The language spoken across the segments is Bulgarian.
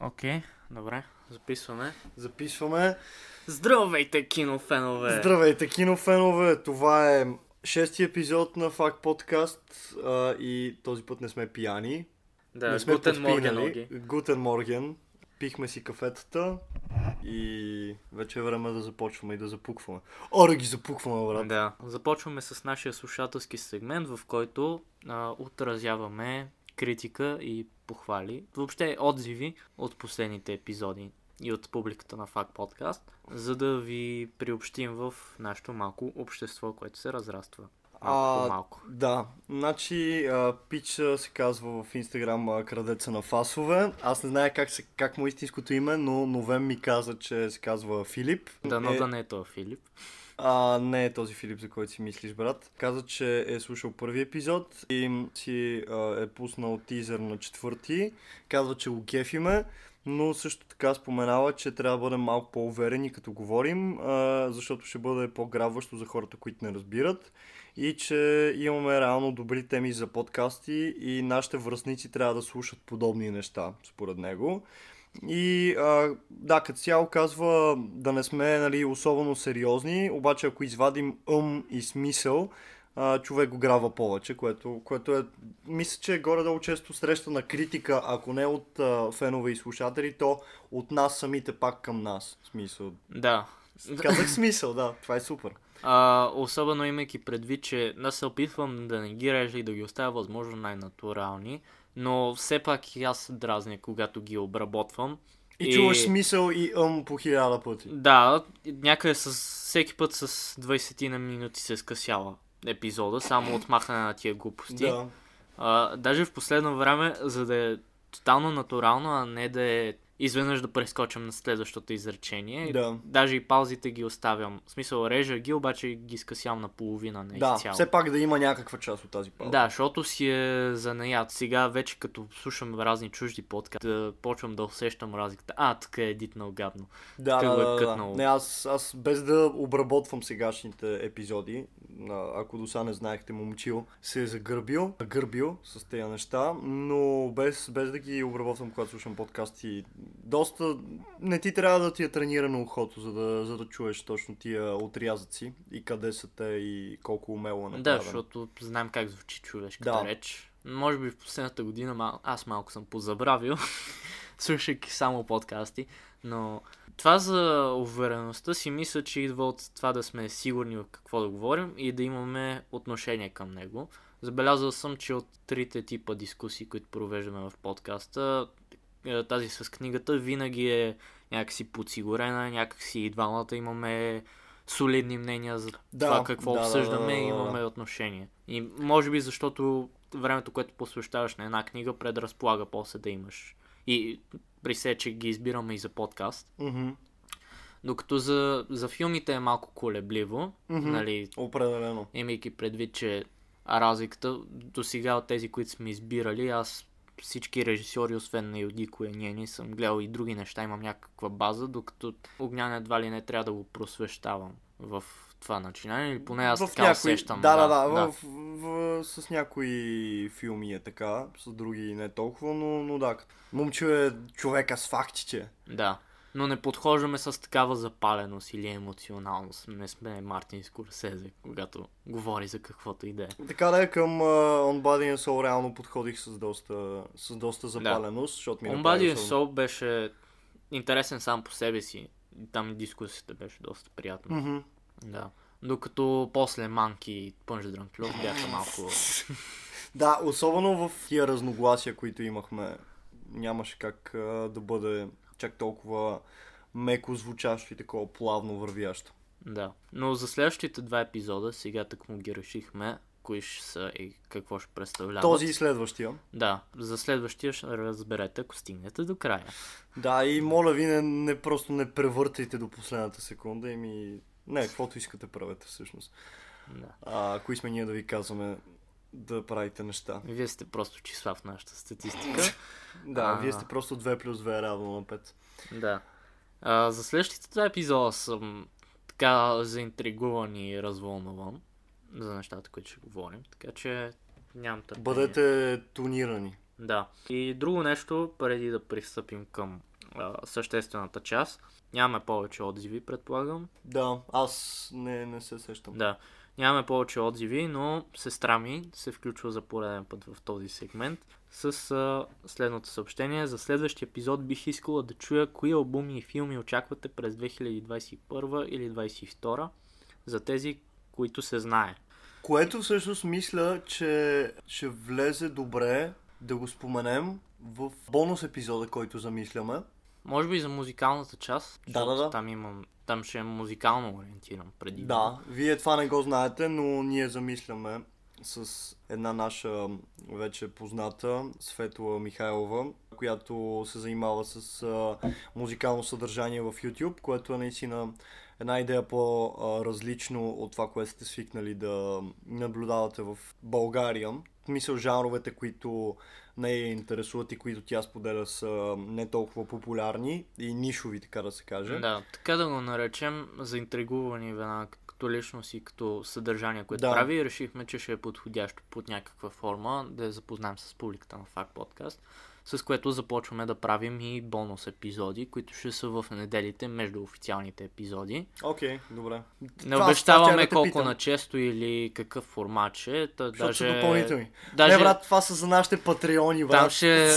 Окей, добре, записваме. Записваме. Здравейте, кинофенове! Здравейте, кинофенове! Това е шести епизод на Факт подкаст а, и този път не сме пияни. Да, не сме Гутен Морген. Гутен Морген. Пихме си кафетата и вече е време да започваме и да запукваме. О, да ги запукваме, брат. Да, започваме с нашия слушателски сегмент, в който а, отразяваме критика и похвали, въобще отзиви от последните епизоди и от публиката на Факт подкаст, за да ви приобщим в нашето малко общество, което се разраства. Малко по малко. Да, значи а, Пич а, се казва в Инстаграм а, крадеца на фасове. Аз не знае как, се, как му е истинското име, но Новем ми каза, че се казва Филип. Дано е, да не е това, Филип. А, не е този Филип, за който си мислиш, брат. Каза, че е слушал първи епизод и си а, е пуснал тизър на четвърти. Казва, че го кефиме, но също така споменава, че трябва да бъдем малко по-уверени като говорим, а, защото ще бъде по-грабващо за хората, които не разбират. И че имаме реално добри теми за подкасти и нашите връзници трябва да слушат подобни неща, според него. И а, да, като цяло казва да не сме нали, особено сериозни, обаче ако извадим ум и смисъл, а, човек го грава повече, което, което е, мисля, че е горе-долу често среща на критика, ако не от а, фенове и слушатели, то от нас самите пак към нас. Смисъл. Да. Казах смисъл, да, това е супер. А, особено имайки предвид, че аз се опитвам да не ги режа и да ги оставя възможно най-натурални, но все пак и аз дразня, когато ги обработвам. И, чуваш смисъл и ъм по хиляда пъти. Да, някъде с всеки път с 20 на минути се скъсява епизода, само от махане на тия глупости. Да. А, даже в последно време, за да е тотално натурално, а не да е изведнъж да прескочим на следващото изречение. Да. Даже и паузите ги оставям. В смисъл, режа ги, обаче ги скъсявам на половина, не Да, изцяло. все пак да има някаква част от тази пауза. Да, защото си е занаят. Сега вече като слушам разни чужди подкасти, да почвам да усещам разликата. А, тук е едитнал гадно. Да, Тук да, е да, да. кътнало. Не, аз, аз без да обработвам сегашните епизоди, ако до сега не знаехте, момчил се е загърбил, гърбил с тези неща, но без, без да ги обработвам, когато слушам подкасти, доста не ти трябва да ти е тренирано ухото, за да, за да чуеш точно тия отрязъци и къде са те и колко умело е Да, направено. защото знаем как звучи човешката Да. реч. Може би в последната година мал... аз малко съм позабравил, слушайки само подкасти, но това за увереността си мисля, че идва от това да сме сигурни в какво да говорим и да имаме отношение към него. Забелязал съм, че от трите типа дискусии, които провеждаме в подкаста, тази с книгата винаги е някакси подсигурена, някакси и двамата имаме солидни мнения за Да, това какво да, да, обсъждаме да, да, и да. имаме отношение. И може би защото времето, което посвещаваш на една книга, предразполага после да имаш. И при се, че ги избираме и за подкаст. Мгм, Докато за, за филмите е малко колебливо, Мгм. нали, Определено. имайки предвид, че разликата до сега от тези, които сме избирали, аз всички режисьори, освен на Юди Коенени, съм гледал и други неща, имам някаква база, докато Огнян едва ли не трябва да го просвещавам в това начинание, или поне аз в така някои... усещам. Да, да, да. В, в, с някои филми е така, с други не толкова, но, но да. Момче е човека с фактите. да. Но не подхождаме с такава запаленост или емоционалност. Не сме Мартин Скорсезе, когато говори за каквото и да е. Така да е към uh, On Body and Soul реално подходих с доста, с доста запаленост, защото ми направи Омбади особено- Сол беше интересен сам по себе си. Там дискусията беше доста приятна. Мгм. Да. Докато после Манки и Пънж Дранклюв бяха малко... Да, особено в тия разногласия, които имахме, нямаше как uh, да бъде чак толкова меко звучащо и такова плавно вървящо. Да. Но за следващите два епизода, сега так му ги решихме, кои ще са и какво ще представляват. Този и следващия. Да, за следващия ще разберете, ако стигнете до края. Да, и моля ви, не, не просто не превъртайте до последната секунда и ми... Не, каквото искате правете всъщност. Да. А, кои сме ние да ви казваме да правите неща. Вие сте просто числа в нашата статистика. Да, А. вие сте просто 2 плюс 2 е равно на 5. да. А, за следващите два епизода съм така заинтригуван и развълнуван за нещата, които ще говорим. Така че нямам търпение. Бъдете тонирани. Да. И друго нещо, преди да пристъпим към а, съществената част. Нямаме повече отзиви, предполагам. Да, аз не, не се сещам. Да. Нямаме повече отзиви, но сестра ми се включва за пореден път в този сегмент с а, следното съобщение. За следващия епизод бих искала да чуя кои албуми и филми очаквате през 2021 или 2022 за тези, които се знае. Което всъщност мисля, че ще влезе добре да го споменем в бонус епизода, който замисляме. Може би за музикалната част. Да, да, да. Там, имам, там ще е музикално ориентиран преди. Да, вие това не го знаете, но ние замисляме с една наша вече позната, Светла Михайлова, която се занимава с а, музикално съдържание в YouTube, което е наистина една идея по-различно от това, което сте свикнали да наблюдавате в България. Мисъл, жанровете, които не я интересуват и които тя споделя са не толкова популярни и нишови, така да се каже. Да, така да го наречем, заинтригувани веднага като личност и като съдържание, което Да. прави, решихме, че ще е подходящо под някаква форма да я запознаем с публиката на Факт подкаст, с което започваме да правим и бонус епизоди, които ще са в неделите между официалните епизоди. Окей, добре. Не Това- това обещаваме да те колко питам. на често или какъв формат ще е. Та, Защото даже, са допълнителни. Даже, Не, брат, това са за нашите патреони, брат. там, ще,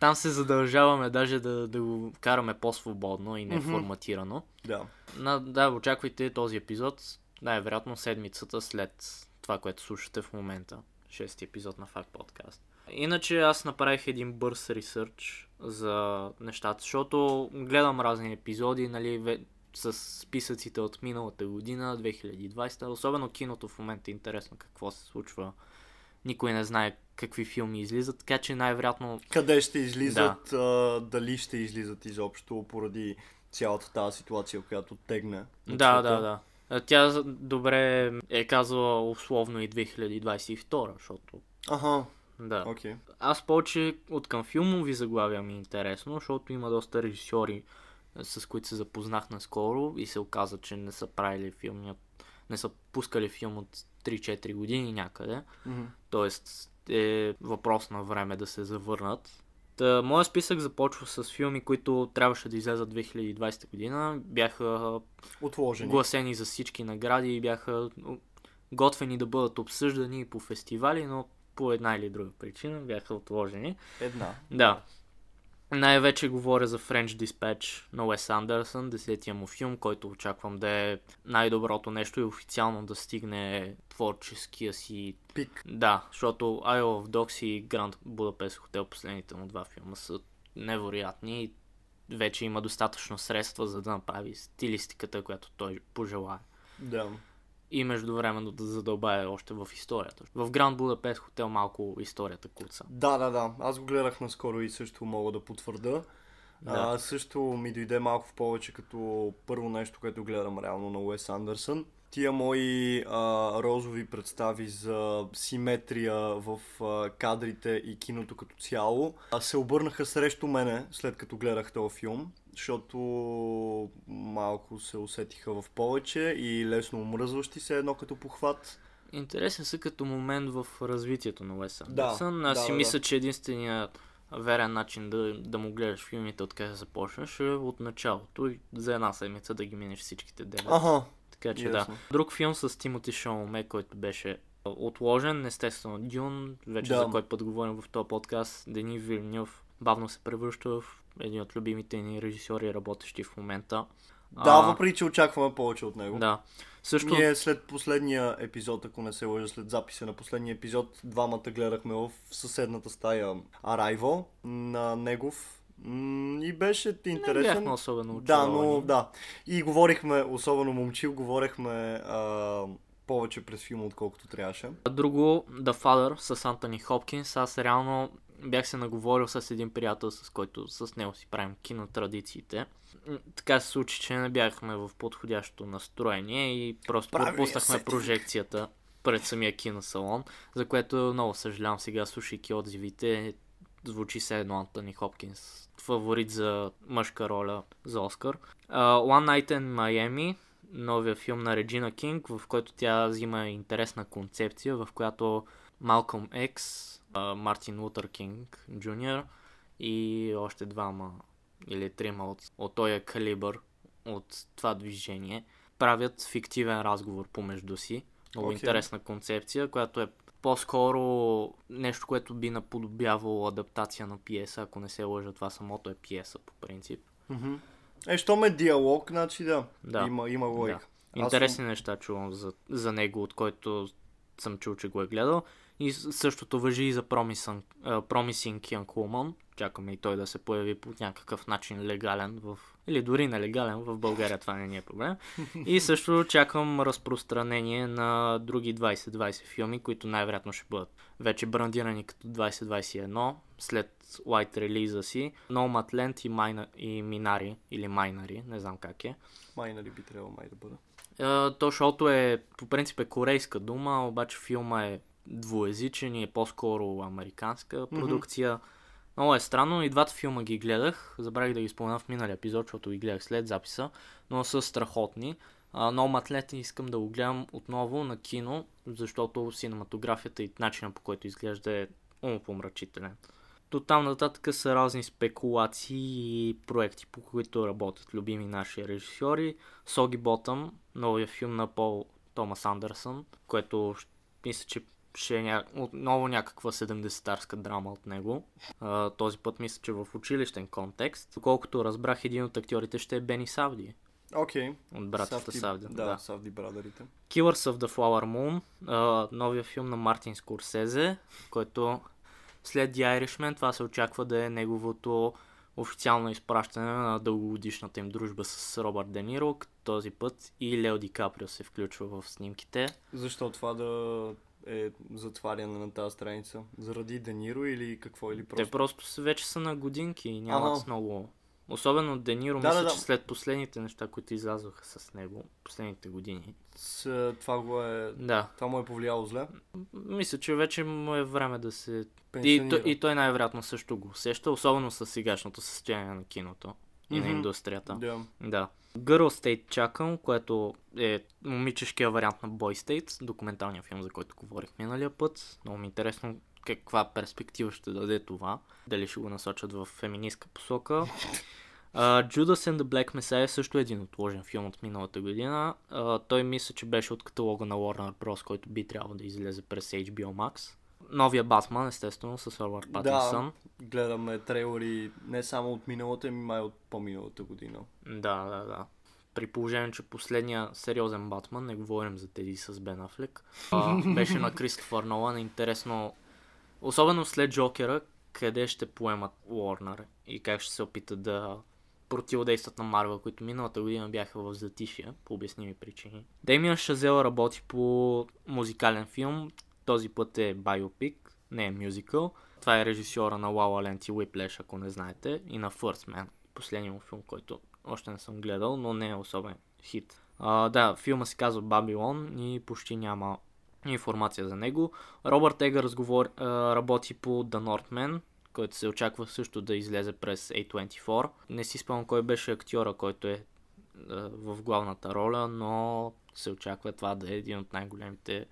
там се задължаваме даже да, да го караме по-свободно и неформатирано. Да. На, да, очаквайте този епизод, най-вероятно седмицата след това, което слушате в момента. Шести епизод на Факт подкаст. Иначе аз направих един бърз ресърч за нещата, защото гледам разни епизоди, нали, с списъците от миналата година, 2020. Особено киното в момента е интересно какво се случва. Никой не знае какви филми излизат, така че най-вероятно Къде ще излизат, а, дали ще излизат изобщо поради цялата тази ситуация, която тегне. Да, да, да. Тя добре е казала условно и 2022, защото Аха, да. окей. Аз повече от към филмови заглавия ми е интересно, защото има доста режисьори, е, с които се запознах наскоро и се оказа, че не са правили филми, не са пускали филм от 3-4 години някъде. Мгм. Тоест е въпрос на време да се завърнат. Та, моят списък започва с филми, които трябваше да излезат 2020 година. Бяха Отложени. гласени за всички награди и бяха готвени да бъдат обсъждани по фестивали, но по една или друга причина бяха отложени. Една. Да. Най-вече говоря за French Dispatch на Уес Андерсън, десетия му филм, който очаквам да е най-доброто нещо и официално да стигне творческия си Пик. да, защото Isle of Dogs и Grand Budapest Hotel, последните му два филма са невероятни и вече има достатъчно средства, за да направи стилистиката, която той пожелае. Да. И междувременно да задълбае още в историята. В Grand Budapest Hotel малко историята куца. Да, да, да. Аз го гледах наскоро и също мога да потвърда. Да. А, също ми дойде малко в повече като първо нещо, което гледам реално на Уес Андерсън. Тия мои а, розови представи за симетрия в а, кадрите и киното като цяло а, се обърнаха срещу мене след като гледах този филм, защото малко се усетиха в повече и лесно омръзващи се едно като похват. Интересен са като момент в развитието на Уес Да, Андерсън. Аз да, си да, мисля, че единственият верен начин да, да му гледаш филмите откъде започнеш е от началото и за една седмица да ги минеш всичките девет. Ага, Така че ясно. да. Друг филм с Тимоти Шаломе, който беше отложен, естествено Дюн, вече Да. за кой път говорим в този подкаст, Дени Вилнюв бавно се превръща в един от любимите ни режисьори, работещи в момента. да, А, въпреки че очакваме повече от него. Да. Също Ние след последния епизод, ако не се лъжа, след записа на последния епизод, двамата гледахме в съседната стая Arrival на негов. И беше не интересен. бяхме особено да, но да. И говорихме, особено момчил, говорихме а, повече през филма, отколкото трябваше. Друго, The Father с Антони Хопкинс. Аз реално бях се наговорил с един приятел, с който с него си правим кинотрадициите. Така се случи, че не бяхме в подходящото настроение и просто Правилният пропуснахме прожекцията пред самия киносалон, за което много съжалявам сега, слушайки отзивите, звучи се едно Антони Хопкинс, фаворит за мъжка роля за Оскар. Uh, One Night in Miami, новия филм на Реджина Кинг, в който тя взима интересна концепция, в която Малком Екс Мартин Лутър Кинг Джуниор и още двама или трима от, от този калибър, от това движение, правят фиктивен разговор помежду си. Много Окей. интересна концепция, която е по-скоро нещо, което би наподобявало адаптация на пиеса, ако не се лъжа, това самото е пиеса по принцип. Мгм. Е, що ме диалог, значи да. Да. Има, има логика. Да. Интересни неща чувам за, за него, от който съм чул, че го е гледал. И същото въжи и за Promising, Promising Young Woman. Чакаме и той да се появи по някакъв начин легален в... Или дори нелегален в България, това не ни е проблем. И също чакам разпространение на други 2020 филми, които най-вероятно ще бъдат вече брандирани като 2021 след лайт релиза си. Nomadland и, Майна, и Минари, или Майнари, не знам как е. Май нали би трябвало май да бъде. То шоуто е, по принцип е корейска дума, обаче филма е двуязичен и е по-скоро американска продукция. Много е странно, и двата филма ги гледах, забравих да ги спомена в миналия епизод, защото ги гледах след записа, но са страхотни. А, Nomadland искам да го гледам отново на кино, защото синематографията и начина по който изглежда е умопомрачителен. До там нататък са разни спекулации и проекти, по които работят любими наши режисьори. Соги Ботъм, новия филм на Пол Томас Андерсън, което мисля, че ще е ня... отново някаква 70-тарска драма от него. А, този път мисля, че в училищен контекст. Доколкото разбрах, един от актьорите ще е Бени Савди. Окей. От братята Савди. Да, да, Савди брадарите. Killers of the Flower Moon, а, новия филм на Мартин Скорсезе, който след The Irishman това се очаква да е неговото официално изпращане на дългогодишната им дружба с Робърт Де Ниро, този път и Лео Ди Каприо се включва в снимките. Защо това да е затваряне на тази страница? Заради Дениро или какво? Или Те просто... просто са- вече са на годинки и нямат Ага. много... Особено Де Ниро, Да, мисля, да, да. че след последните неща, които излязоха с него, последните години. С, това го е... Да, Това му е повлияло зле. мисля, че вече му е време да се И, и той най-вероятно също го усеща, особено с сегашното състояние на киното и на Мгм. индустрията. Да. Да. Girl State чакам, което е момичешкия вариант на Boy State, документалния филм, за който говорих миналия път. Много ми е интересно каква перспектива ще даде това. Дали ще го насочат в феминистка посока. Uh, Judas and the Black Messiah е също един отложен филм от миналата година. Uh, той мисля, че беше от каталога на Warner Bros., който би трябвало да излезе през HBO Max. Новия Батман, естествено, с Робърт Патинсън. Гледаме трейлери не само от миналата, ами май от по-миналата година. Да, да, да. При положение, че последния сериозен Батман, не говорим за тези с Бен Афлек, а, беше на Кристофър Нолан. Интересно, особено след Джокера, къде ще поемат Уорнер и как ще се опитат да противодействат на Марвел, които миналата година бяха в затишие, по обясними причини. Демиан Шазел работи по музикален филм, този път е биопик, не е мюзикъл. Това е режисьора на La La Land и Whiplash, ако не знаете, и на First Man, последния му филм, който още не съм гледал, но не е особен хит. А, да, филма се казва Бабилон и почти няма информация за него. Робърт Егър разговор, а, работи по The Northman, който се очаква също да излезе през A24. Не си спомням кой беше актьора, който е а, в главната роля, но се очаква това да е един от най-големите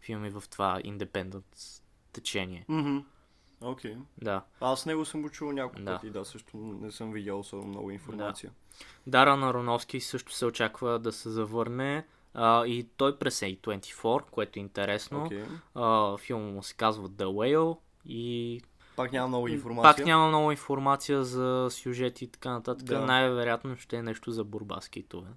филми в това independent течение. Мгм. Окей. Да. Аз него съм го чул няколко Да. пъти, да, също не съм видял особено много информация. Даран Ароновски също се очаква да се завърне а, и той през A24, което е интересно. Окей. А, филма му се казва The Whale и Пак няма много информация. пак няма много информация за сюжети и така нататък. Да. Най-вероятно ще е нещо за борба с китове.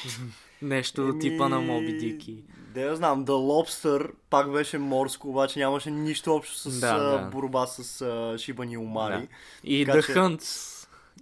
нещо Еми, типа на Моби Дик и... Да я знам, The Lobster пак беше морско, обаче нямаше нищо общо с Да, да. борба с а, шибани омари. Да. И Така The че- Hunt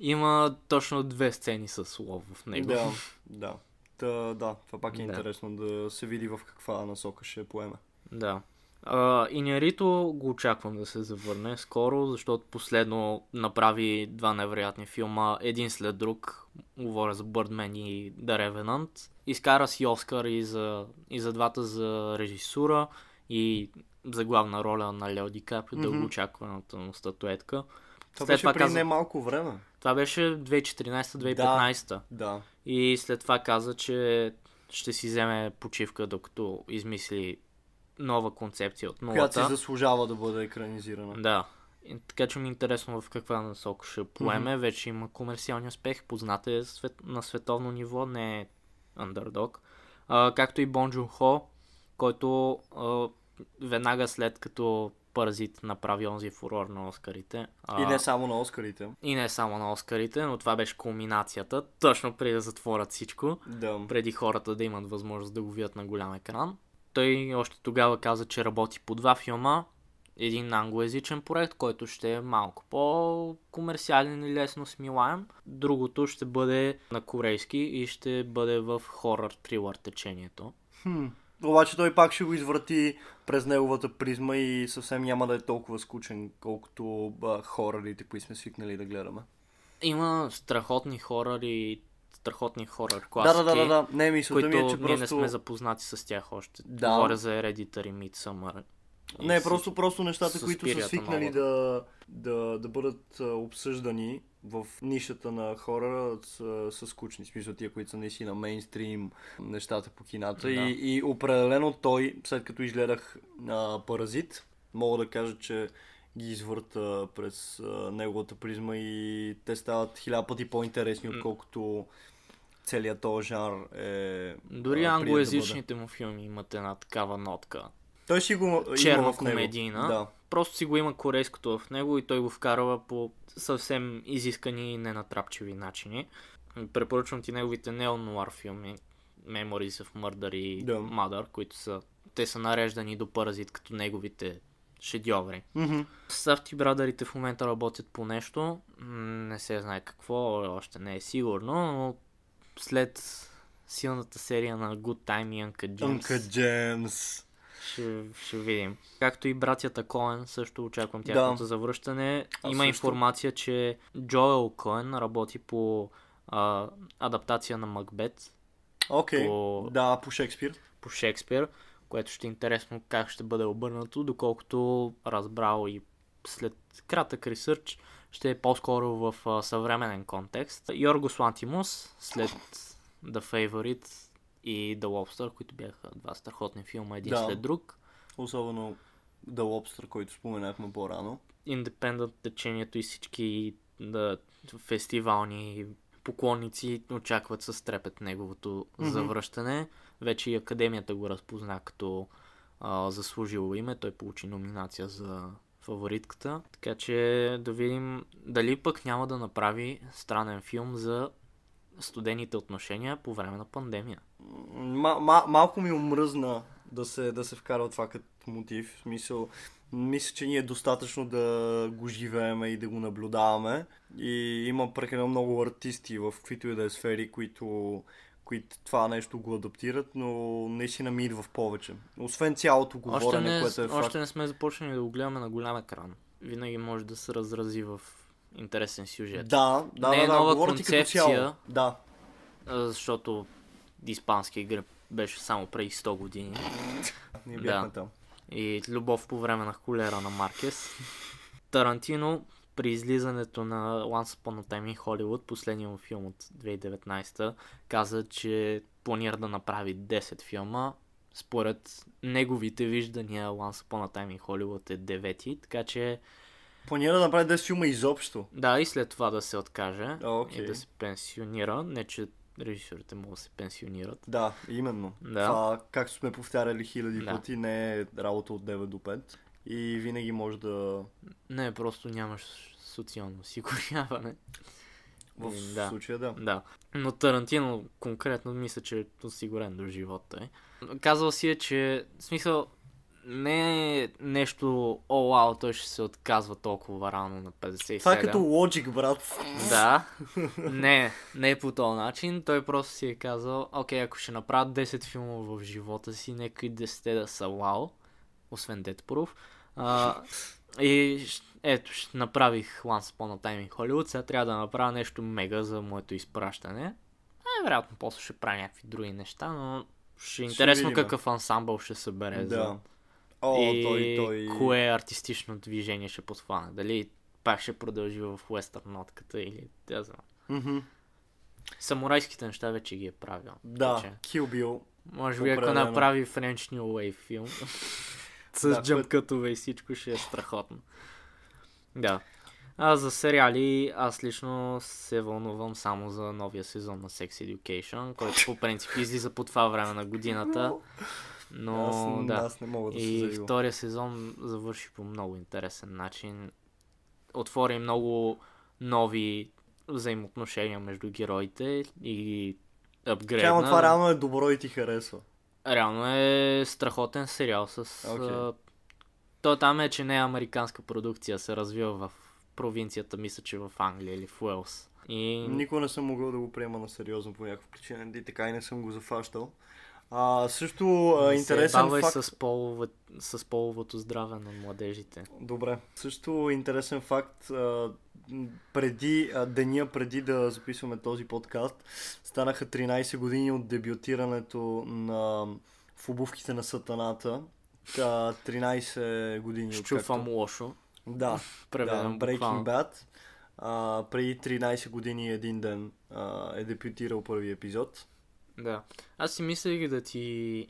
има точно две сцени с лов в него. Да, да. Та, да, това пак е Да. интересно да се види в каква насока ще поеме. Да. А, Инярито го очаквам да се завърне скоро, защото последно направи два невероятни филма, един след друг. Говоря за Birdman и The Revenant. Изкара си Оскар и за, и за двата за режисура и за главна роля на Лео Ди Каприо, Мгм. дълго очакваната му статуетка. Това След беше това при каза- не малко време. Това беше 2014-2015. Да. И след това каза, че ще си вземе почивка, докато измисли нова концепция от Която си нулата. заслужава да бъде екранизирана. Да. И, така че ми е интересно в каква насока ще поеме. Вече има комерциални успех, познат е свет, на световно ниво, не е андердог. А, както и Бон Джун Хо, който а, веднага след като Паразит направи онзи фурор на Оскарите. А, И не само на Оскарите. и не само на Оскарите, но това беше кулминацията, точно преди да затворят всичко Да. преди хората да имат възможност да го видят на голям екран. Той още тогава каза, че работи по два филма. Един англоязичен проект, който ще е малко по-комерциален и лесно смилаем. Другото ще бъде на корейски и ще бъде в хорър трилър течението. Хм. Обаче той пак ще го извърти през неговата призма и съвсем няма да е толкова скучен, колкото а, хорорите, които сме свикнали да гледаме. Има страхотни хоръри, страхотни хорър класики, да, да, да, да. Не, мисълта ми е, че ние не просто... сме запознати с тях още. Да. Говоря за Hereditary, Midsummer. и Не, с- просто, просто нещата, които са свикнали да, да, да бъдат обсъждани в нишата на хора са, са скучни. Смисъл тия, които са наистина мейнстрим, нещата по кината. Да. И, и определено той, след като изгледах а, Паразит, мога да кажа, че ги извърта през а, неговата призма и те стават хиляда пъти по-интересни, отколкото целият този жанр е... Дори а, прият да англоязичните му филми имат една такава нотка. Той си го има Черно в него. комедийна. Да. Просто си го има корейското в него и той го вкарва по съвсем изискани и ненатрапчиви начини. Препоръчвам ти неговите неонуар филми Memories of Murder и Да. Mother, които са те са нареждани до Паразит като неговите шедьоври. Мгм. Сафти брадърите в момента работят по нещо. Не се знае какво, още не е сигурно, но след силната серия на Good Time и Uncut Gems Uncle Джемс. ще, ще видим. Както и братята Коен, също очаквам тяхното Да. завръщане. Аз Има също. информация, че Джоел Коен работи по а, адаптация на Макбет Окей. По- Да, по Шекспир. по Шекспир, което ще е интересно как ще бъде обърнато, доколкото разбрал и след кратък ресърч ще е по-скоро в а, съвременен контекст. Йоргос Лантимус след The Favorite и The Lobster, които бяха два страхотни филма един Да. след друг. Особено The Lobster, който споменахме по-рано. Independent течението и всички да, фестивални поклонници очакват с трепет неговото Мгм. завръщане. Вече и Академията го разпозна като а, заслужило име. Той получи номинация за фаворитката. Така че да видим дали пък няма да направи странен филм за студените отношения по време на пандемия. Ма, ма, малко ми омръзна да се, да се вкарва това като мотив. В смисъл, мисля, че ние е достатъчно да го живееме и да го наблюдаваме. И има прекалено много артисти в каквито и да е сфери, които, които това нещо го адаптират, но наистина ми идва в повече. Освен цялото говорене, не, което е факт. още не сме започнали да го гледаме на голям екран. Винаги може да се разрази в интересен сюжет. Да, да, Не да, е да, нова ти като концепция. цяло. Да. Защото испанския гръб беше само преди 100 години. Ние Да. бяхме там. И любов по време на холера на Маркес. Тарантино при излизането на Once Upon a Time in Hollywood, последния му филм от 2019, каза, че планира да направи 10 филма. Според неговите виждания Once Upon a Time in Hollywood е 9, така че Планира да направи 10 филма изобщо. да, и след това да се откаже окей. и да се пенсионира. Не, че режисьорите могат да се пенсионират. Да, именно. Да. Това, както сме повтаряли хиляди Да. пъти, не е работа от 9 до 5. И винаги може да... Не, просто нямаш социално осигуряване. В М, да. случая да. Да. Но Тарантино конкретно мисля, че е осигурен до живота. Е. Казал си е, че в смисъл не е нещо, о, вау, той ще се отказва толкова рано на 57. Това е като лоджик, брат. Да, не, не е по този начин. Той просто си е казал, окей, ако ще направят 10 филма в живота си, нека и 10 да са вау, освен Proof. А, и ето, ще направих Once Upon a Time in Hollywood, сега трябва да направя нещо мега за моето изпращане. Е, вероятно, после ще правя някакви други неща, но ще е Ще интересно видим. какъв ансамбъл ще събере за... Да. О, и той, той... кое артистично движение ще подхване. Дали пак ще продължи в уестърн нотката или да знам. Мгм. Самурайските неща вече ги е правил. Да, Kill Bill. Може би ако направи French New Wave филм с Да, джъмкътове и всичко ще е страхотно. Да. А за сериали, аз лично се вълнувам само за новия сезон на Sex Education, който по принцип излиза по това време на годината. Но аз, да. аз не мога да се И заявя. втория сезон завърши по много интересен начин. Отвори много нови взаимоотношения между героите и ги апгрейдна. Тя, това реално е добро и ти харесва. Реално е страхотен сериал с... Okay. То там е, че не е американска продукция, се развива в провинцията, мисля, че в Англия или в Уелс. И... Никога не съм могъл да го приема на сериозно по някаква причина и така и не съм го зафащал. А, също а, интересен се факт... с, полове, с половото здраве на младежите. Добре. Също интересен факт. А, преди, а, деня преди да записваме този подкаст, станаха 13 години от дебютирането на в обувките на сатаната. Та, 13 години Щуфам откакто... лошо. Да, да, Breaking буквално. Bad. А, преди 13 години един ден а, е дебютирал първи епизод. Да. Аз си мислех да ти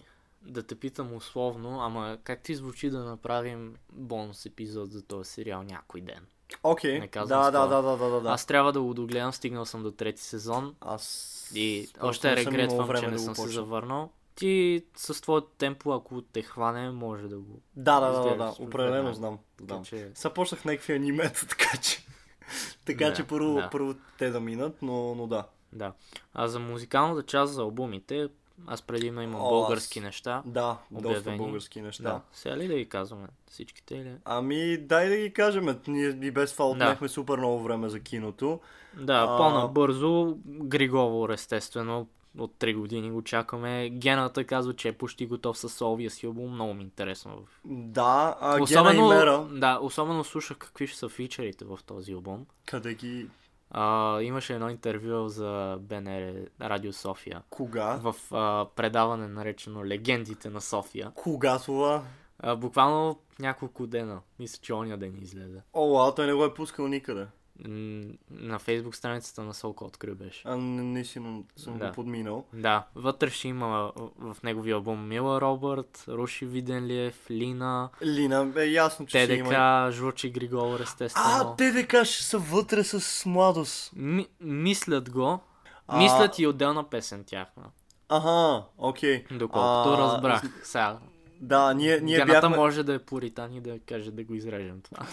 да те питам условно, ама как ти звучи да направим бонус епизод за този сериал някой ден? Окей, казвам да, да, да, да, да, да. Аз трябва да го догледам, стигнал съм до трети сезон Аз... и още регретвам, че не да съм се завърнал. Ти с твоето темпо, ако те хване, може да го... Да, да, да, да, да, определено знам. Да. че... Сега почнах някакви анимета, така че... така Да, че първо, да. първо те да минат, но, но да. Да. А за музикалната част, за албумите, аз предимно имам О, български аз- неща. Да, доста Обявени. български неща. Да. Сега ли да ги казваме всичките или... Ами, дай да ги кажем. Ние и без това Да. отнехме супер много време за киното. Да, А- по-набързо, Григовор, естествено, от 3 години го чакаме. Гената казва, че е почти готов с соловия си албум, много ми е интересно. Да, а особено, Гена и Мера, да, особено слушах какви ще са фичерите в този албум. къде ги... А, имаше едно интервю за БНР Радио София Кога? в а, предаване наречено Легендите на София. Кога това? А, буквално няколко дена. Мисля, че ония ден излезе. О, а той не го е пускал никъде. На фейсбук страницата на Солко открил беше. А не, наистина съм Да. го подминал. Да, вътре ще има в неговия албум Мила Робърт, Руши Виденлиев, Лина, Лина, е ясно, че ще има. ТДК, Жучи Григор, естествено. А, ТДК ще са вътре с младост. Ми, мислят го. А- Мислят и отделна песен тяхна. Аха, окей. Доколкото А, разбрах. Сега, Да, ние, ние Гената бяхме... може да е пуритан и да каже да го изрежем това.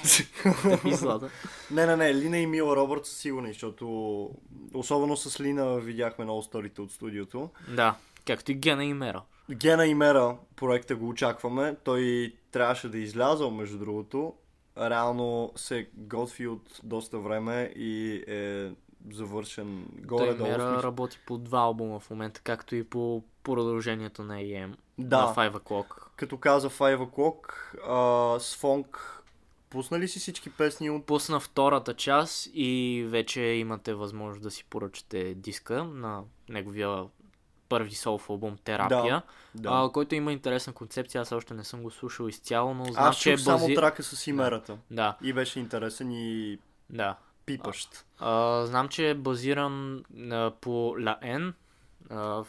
епизода. Не, не, не, Лина и Мила Робърт са сигурни, защото особено с Лина видяхме много сторите от студиото. Да, както и Гена и Мера. Гена и Мера проекта го очакваме. Той трябваше да е излязъл, между другото. Реално се готви от доста време и е завършен Той горе-долу. в Мера работи по два албума в момента, както и по продължението на AM. Да. На 5 O'Clock. Като каза Five O'Clock, а, с пусна ли си всички песни от... Пусна втората част и вече имате възможност да си поръчате диска на неговия първи солф албум Терапия, Да. а, който има интересна концепция. Аз още не съм го слушал изцяло, но знам, Аз че е чух само бази... трака с Имерата. Да, И беше интересен и да. пипащ. А, знам, че е базиран а, по а, в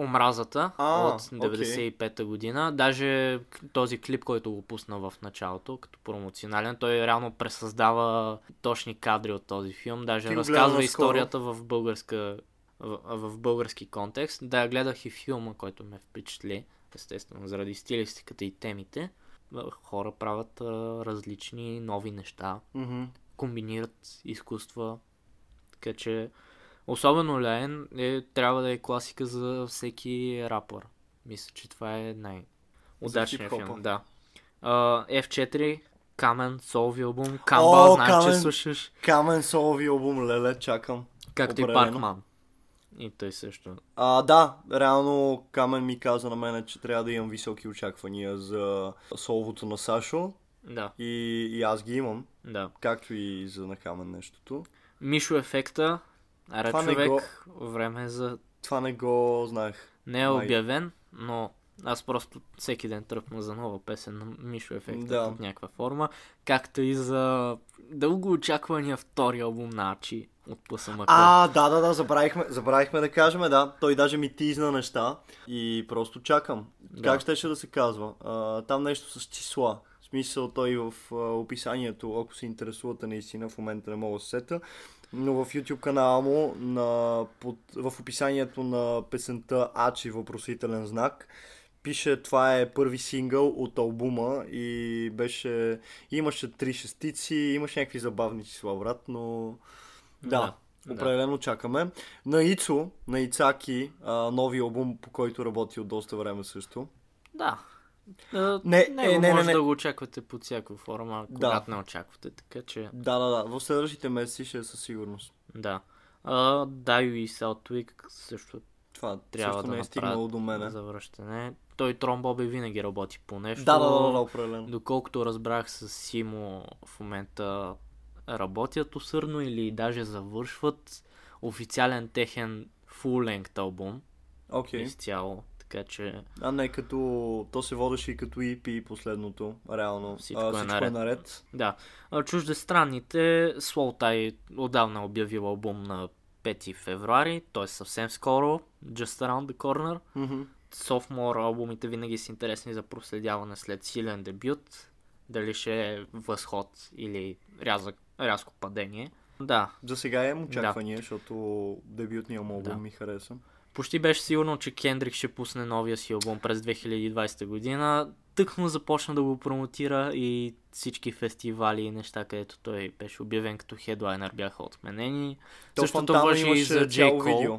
Омразата А, от 95-та година. Даже този клип, който го пусна в началото, като промоционален, той реално пресъздава точни кадри от този филм. Даже Ти разказва историята в българска в, в български контекст. Да, гледах и филма, който ме впечатли, естествено, заради стилистиката и темите. Хора правят а, различни нови неща Мгм. комбинират изкуства. Така че, особено Лен е, трябва да е класика за всеки рапър. Мисля, че това е най-удачният филм. Да. Uh, F4, Камен, солови албум, Камбал, О, знаеш, че Камен! слушаш. Камен солови албум, леле, чакам. Както и. Паркман. И той също. А, да, реално Камен ми каза на мен, че трябва да имам високи очаквания за соловото на Сашо Да, и, и аз ги имам, да. както и за на Камен нещото. Мишо ефекта, аре Това човек, време е за Това не го знаех. Не е Май. обявен, но аз просто всеки ден тръпна за нова песен на Мишо Ефекта Да. под някаква форма, както и за дълго очаквания втори албум на Ачи. от ПСМК. А, да, да, да, забравихме, забравихме да кажем, да. Той даже ми тизна неща и просто чакам. Да. Как щеше да се казва? А, там нещо с числа. В смисъл той в а, описанието, ако се интересувате наистина, в момента не мога да се сета, но в YouTube канала му на, под, в описанието на песента Ачи въпросителен знак пише това е първи сингъл от албума и беше имаше три шестици, имаше някакви забавни числа, брат, но да, да. определено чакаме. На Ицо, на Ицаки, а, нови албум, по който работи от доста време също. Да. А, Не, не, е, не, не, може не. да го очаквате под всяка форма, Да. когато не очаквате, така че Да, да, да, в следващите месеци ще е със сигурност. да. А, Дайо и Саутвик също Това трябва също да не е стигнало до мене. за връщане. Той Трон Боби винаги работи по нещо. Да, да, да, да, определено. Доколкото разбрах с Симо в момента работят усърдно или даже завършват официален техен full-length албум Окей. изцяло. Така че А не като... То се водеше и като EP последното, реално. Всичко а, е всичко наред. е наред. Да. А, Чуждестранните, Слоутай отдавна е обявил албум на 5 февруари, т.е. съвсем скоро, Just Around the Corner. Мгм. Sophomore албумите винаги са интересни за проследяване след силен дебют. Дали ще е възход или рязък, рязко падение. Да, За сега имам очаквания, защото дебютният му албум Да. ми хареса. Почти беше сигурно, че Кендрик ще пусне новия си албум през 2020 година. Тъкмо започна да го промотира и всички фестивали и неща, където той беше обявен като хедлайнер бяха отменени. То Същото въжи и за Джей Кол. видео.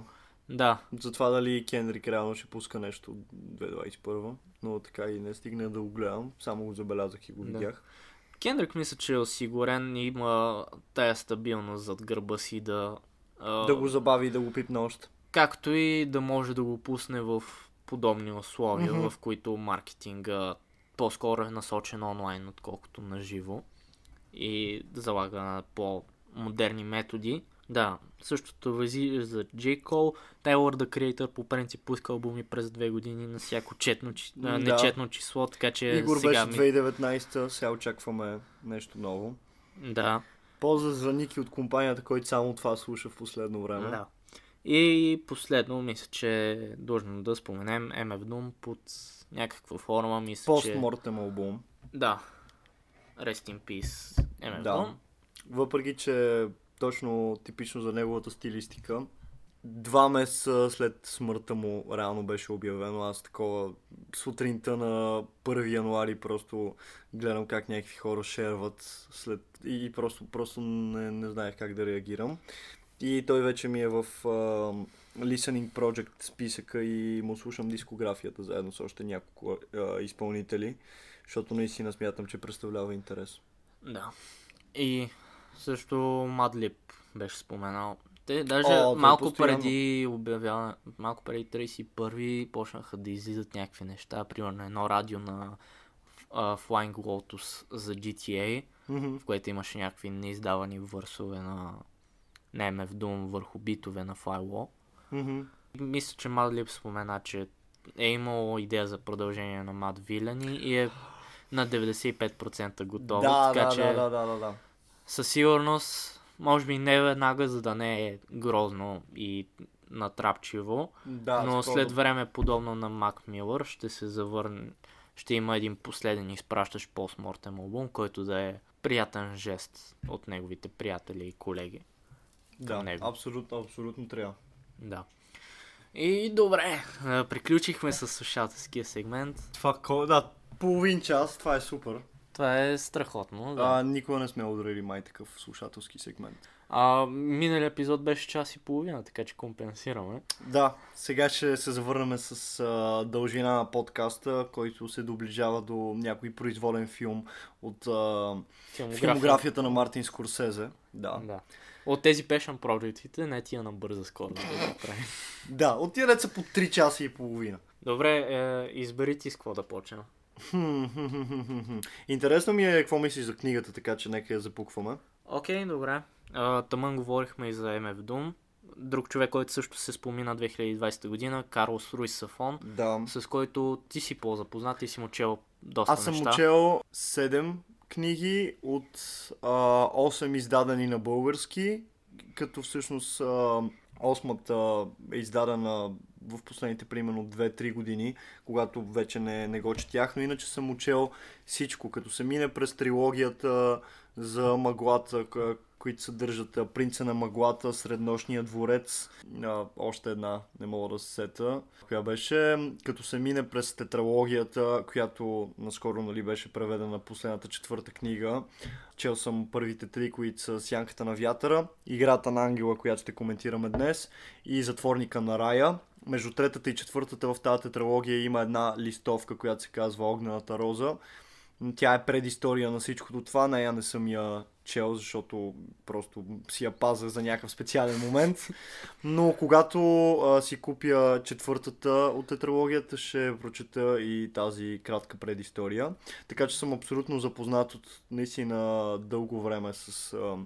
Да, За това дали Кендрик реално ще пуска нещо 2021, но така и не стигна да го гледам, само го забелязах и го Да. видях. Кендрик мисля, че е осигурен и има тая стабилност зад гърба си да... Да го забави и да го пипне още. Както и да може да го пусне в подобни условия, Мгм. в които маркетинга по-скоро е насочен онлайн, отколкото на живо и залага на по-модерни методи. Да, същото възи за J. Cole. Taylor the Creator по принцип пуска албуми през две години на всяко четно, Да. нечетно число, така че Игор сега беше ми... 2019, сега очакваме нещо ново. Да, Полза за Ники от компанията, който само това слуша в последно време. да. И последно, мисля, че е длъжно да споменем MF Doom под някаква форма. Мисля, че... Постмортем албум. Да. Rest in Peace. MF Да. Doom. Въпреки, че точно типично за неговата стилистика, два месеца след смъртта му реално беше обявено. Аз такова сутринта на 1 януари просто гледам как някакви хора шерват след... и, и просто, просто не, не знаех как да реагирам. И той вече ми е в uh, Listening Project списъка и му слушам дискографията заедно с още няколко uh, изпълнители, защото наистина смятам, че представлява интерес. Да. И също Мадлип беше споменал. Те даже О, малко постоянно. преди обявяване, малко преди 31-ви почнаха да излизат някакви неща. Примерно едно радио на а, Flying Lotus за GTA, Мгм. в което имаше някакви неиздавани върсове на, на MF Doom върху битове на Firewall. Мгм. Мисля, че Мадлип спомена, че е имало идея за продължение на Мад Вилени и е на 95% готово. Да, така да, че да, да, да, да. със сигурност, може би не веднага, за да не е грозно и натрапчиво, да но скоро. след време, подобно на Мак Милър, ще се завърне, ще има един последен изпращащ постмортем албум, който да е приятен жест от неговите приятели и колеги. Да, към него. абсолютно, абсолютно трябва. Да. И добре, приключихме с слушателския сегмент. Това, да, половин час, това е супер. Това е страхотно. Да. А, никога не сме ударили май такъв слушателски сегмент. А, миналият епизод беше час и половина, така че компенсираме. Да, сега ще се завърнем с а, дължина на подкаста, който се доближава до някой произволен филм от а, филмографията на Мартин Скорсезе. Да. Да. От тези passion projectите, не тия на бърза скорост да го правим. да, от тия деца по 3 часа и половина. Добре, е, избери ти с какво да хм. Интересно ми е какво мислиш за книгата, така че нека я запукваме. Окей, добре. А, тъмън говорихме и за MF Doom. Друг човек, който също се спомина 2020 година, Карлос Руис Сафон, Да. с който ти си по-запознат, ти си му чел доста Аз съм неща. учел 7 книги от а, 8 издадени на български като всъщност а, осмата е издадена в последните примерно 2-3 години, когато вече не, не го четях, но иначе съм учел всичко, като се мине през трилогията за мъглата, които съдържат Принца на мъглата, Среднощния дворец, а, още една, не мога да се сета, коя беше, като се мине през тетралогията, която наскоро нали, беше преведена последната четвърта книга. Чел съм първите три, които са Сянката на вятъра, Играта на ангела, която ще коментираме днес и Затворника на рая. Между третата и четвъртата в тази тетралогия има една листовка, която се казва Огнената роза. Тя е предистория на всичкото това, нея не съм я чел, защото просто си я пазах за някакъв специален момент. Но когато а, си купя четвъртата от тетралогията, ще прочета и тази кратка предистория. Така че съм абсолютно запознат от наистина дълго време с а,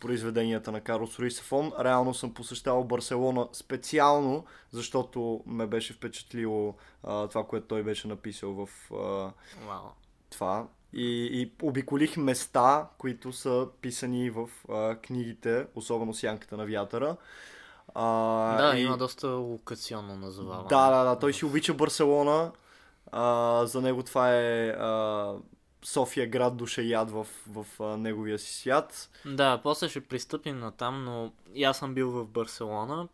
произведенията на Карлос Руисафон. Реално съм посещавал Барселона специално, защото ме беше впечатлило а, това, което той беше написал в а, Вау. това. И, и обиколих места, които са писани в а, книгите, особено Сянката на вятъра. А, Да, и... има доста локационно назоваване. Да, да, да. Той си обича Барселона. А, за него това е а, София град душа яд в, в а, неговия си свят. Да, после ще пристъпим на там, но и аз съм бил в Барселона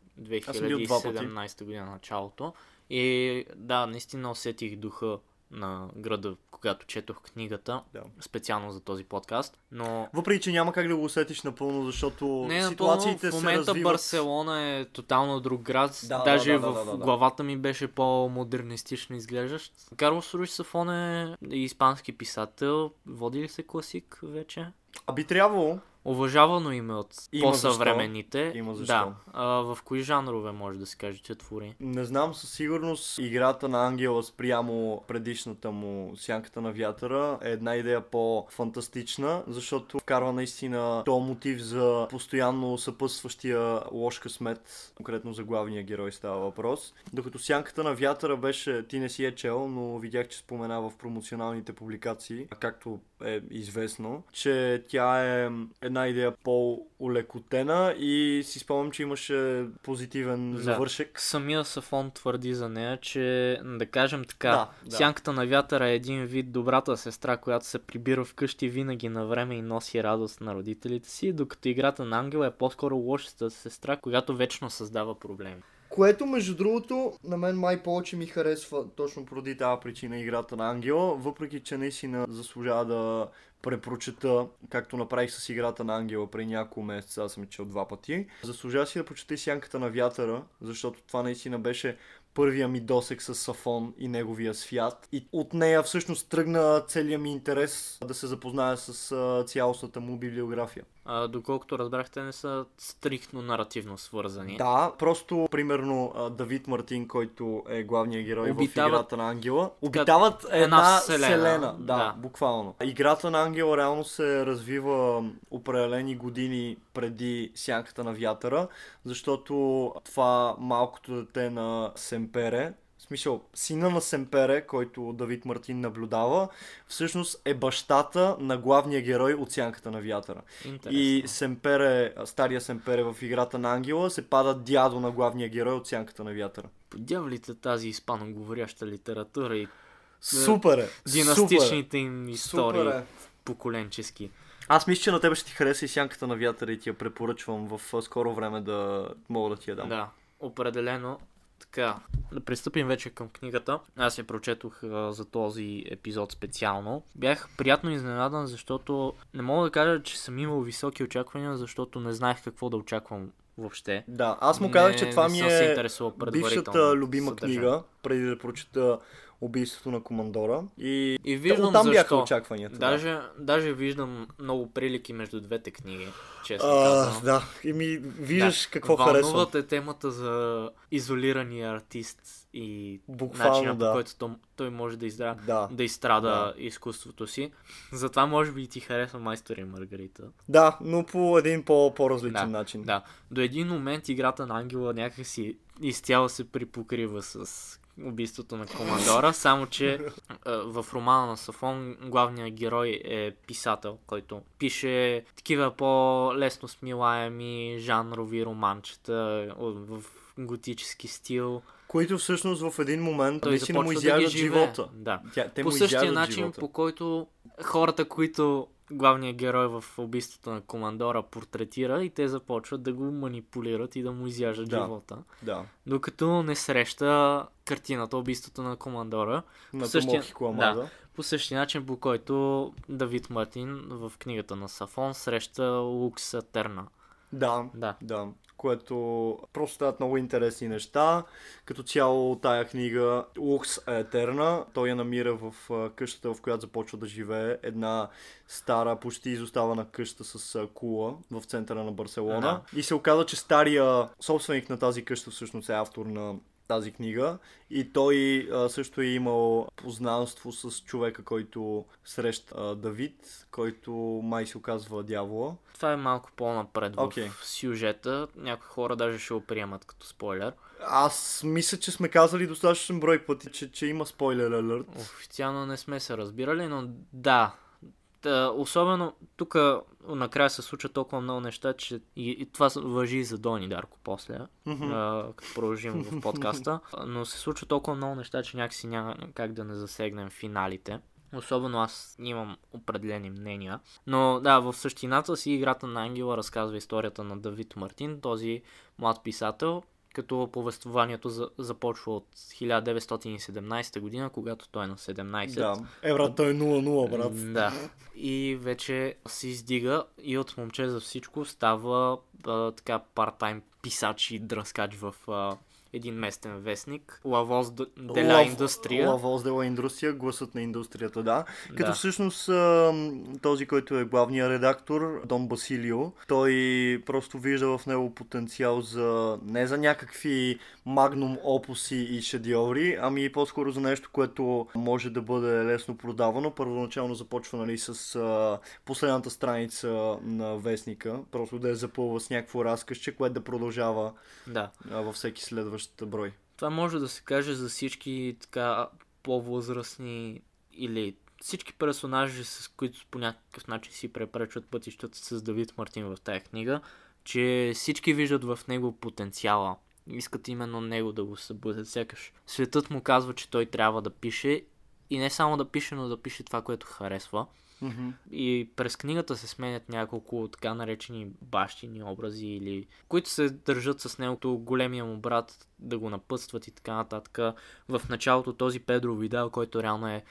Аз съм бил два пъти. 2017 година началото. И да, наистина усетих духа на града, когато четох книгата, Да. специално за този подкаст. Но Въпреки, че няма как да го усетиш напълно, защото не, ситуациите напълно, в се момента развиват. Барселона е тотално друг град. Да, да, Даже да, в да, да, да. главата ми беше по-модернистично изглеждащ. Карлос Руис Сафон е испански писател. Води ли се класик вече? А би трябвало. Уважавано име от Има по-съвременните. Има защо. Да. А, в кои жанрове може да се каже, че твори? Не знам със сигурност играта на Ангела спрямо предишната му Сянката на вятъра е една идея по-фантастична, защото вкарва наистина то мотив за постоянно съпътстващия лош късмет, конкретно за главния герой става въпрос. Докато Сянката на вятъра беше, ти не си е чел, но видях, че споменава в промоционалните публикации, както е известно, че тя е една идея по-улекотена и си спомням, че имаше позитивен Да. завършек. Самия Сафон твърди за нея, че да кажем така, Да, да. сянката на вятъра е един вид добрата сестра, която се прибира вкъщи винаги на време и носи радост на родителите си, докато играта на ангела е по-скоро лошата сестра, която вечно създава проблеми. Което, между другото, на мен май повече ми харесва точно поради тази причина играта на Ангела, въпреки че наистина заслужава да препрочета, както направих с играта на Ангела преди няколко месеца, аз съм чел два пъти. Заслужава си да прочета Сянката на вятъра, защото това наистина беше първия ми досек с Сафон и неговия свят. И от нея всъщност тръгна целият ми интерес да се запозная с цялостната му библиография. А, доколкото разбрахте, не са стриктно наративно свързани. Да, просто, примерно, Давид Мартин, който е главният герой Обитават- в играта на Ангела, обитават една, една вселена. вселена, Да, да. буквално. Играта на Ангела реално се развива определени години преди Сянката на вятъра, защото това малкото дете на Семпере, смисъл, сина на Семпере, който Давид Мартин наблюдава, всъщност е бащата на главния герой от Сянката на вятъра. Интересно. И Семпере, стария Семпере в играта на Ангела се пада дядо на главния герой от Сянката на вятъра. По дяволите тази испаноговоряща литература и Супер е! династичните им истории, Супер е! поколенчески. Аз мисля, че на тебе ще ти хареса и Сянката на вятъра и ти я препоръчвам в скоро време да мога да ти я дам. Да, определено. Така, да пристъпим вече към книгата. Аз я прочетох а, за този епизод специално. Бях приятно изненадан, защото не мога да кажа, че съм имал високи очаквания, защото не знаех какво да очаквам въобще. Да, аз му казах, Не- че това ми е бившата любима съдържание. книга, преди да прочета убийството на командора. И, И виждам оттам защо. бяха очакванията. да. Даже, даже виждам много прилики между двете книги, честно А, казано. да, и ми виждаш Да. какво Вълнуват харесвам. е темата за изолирания артист и Буквално, начина да. по който той, той може да, издра... Да. да изстрада изкуството си. Затова може би и ти харесва Майстор и Маргарита. Да, но по един по- по-различен Да, начин. Да. До един момент играта на Ангела някакси изцяло се припокрива с убийството на командора, само че в романа на Сафон главният герой е писател, който пише такива по-лесно смилаеми жанрови романчета в готически стил. Които всъщност в един момент Той наистина му да изяждат живее. живота. Да. Тя, те по същия начин, живота. по който хората, които главният герой в убийството на командора портретира и те започват да го манипулират и да му изяждат Да. живота. Да. Докато не среща картината убийството на командора. На същия- Томоки Куамада. По същия начин, по който Давид Мартин в книгата на Сафон среща Лукс Терна. Да. Да. Да, което просто стават много интересни неща. Като цяло тая книга Лукс е етерна. Той я намира в къщата, в която започва да живее. Една стара, почти изоставана къща с кула в центъра на Барселона. И се оказа, че стария собственик на тази къща всъщност е автор на тази книга и той а, също е имал познанство с човека, който среща а, Давид, който май се оказва дявола. Това е малко по-напред Окей. в сюжета. Някои хора даже ще го приемат като спойлер. Аз мисля, че сме казали достатъчно брой пъти, че, че има спойлер алерт. Официално не сме се разбирали, но да. Та, особено тук накрая се случват толкова много неща, че и, и това въжи и за Дони Дарко после, Мгм. а, като продължим в подкаста. Но се случва толкова много неща, че някакси няма как да не засегнем финалите. Особено аз имам определени мнения. Но да, в същината си играта на Ангела разказва историята на Давид Мартин, този млад писател, като повествованието за, започва от 1917 година, когато той е на 17. Да. Е, брат, той е 0-0, брат. Да. И вече се издига и от момче за всичко става а, така парт-тайм писач и дръскач в а, един местен вестник. Лавоз де ла индустрия. Лавоз де ла индустрия, гласът на индустрията, да. Като Да. всъщност този, който е главният редактор, Дон Басилио, той просто вижда в него потенциал за не за някакви магнум опуси и шедьоври, ами по-скоро за нещо, което може да бъде лесно продавано. Първоначално започва нали, с а, последната страница на вестника, просто да я запълва с някакво разкъсче, което да продължава Да. а, във всеки следващ брой. Това може да се каже за всички така по-възрастни или всички персонажи, с които по някакъв начин си препречват пътищата с Давид Мартин в тая книга, че всички виждат в него потенциала. Искат именно него да го събудят. Сякаш светът му казва, че той трябва да пише и не само да пише, но да пише това, което харесва. Мгм. И през книгата се сменят няколко така наречени бащини образи, или които се държат с него, като големия му брат да го напътстват и така нататък. В началото този Педро Видал, който реално е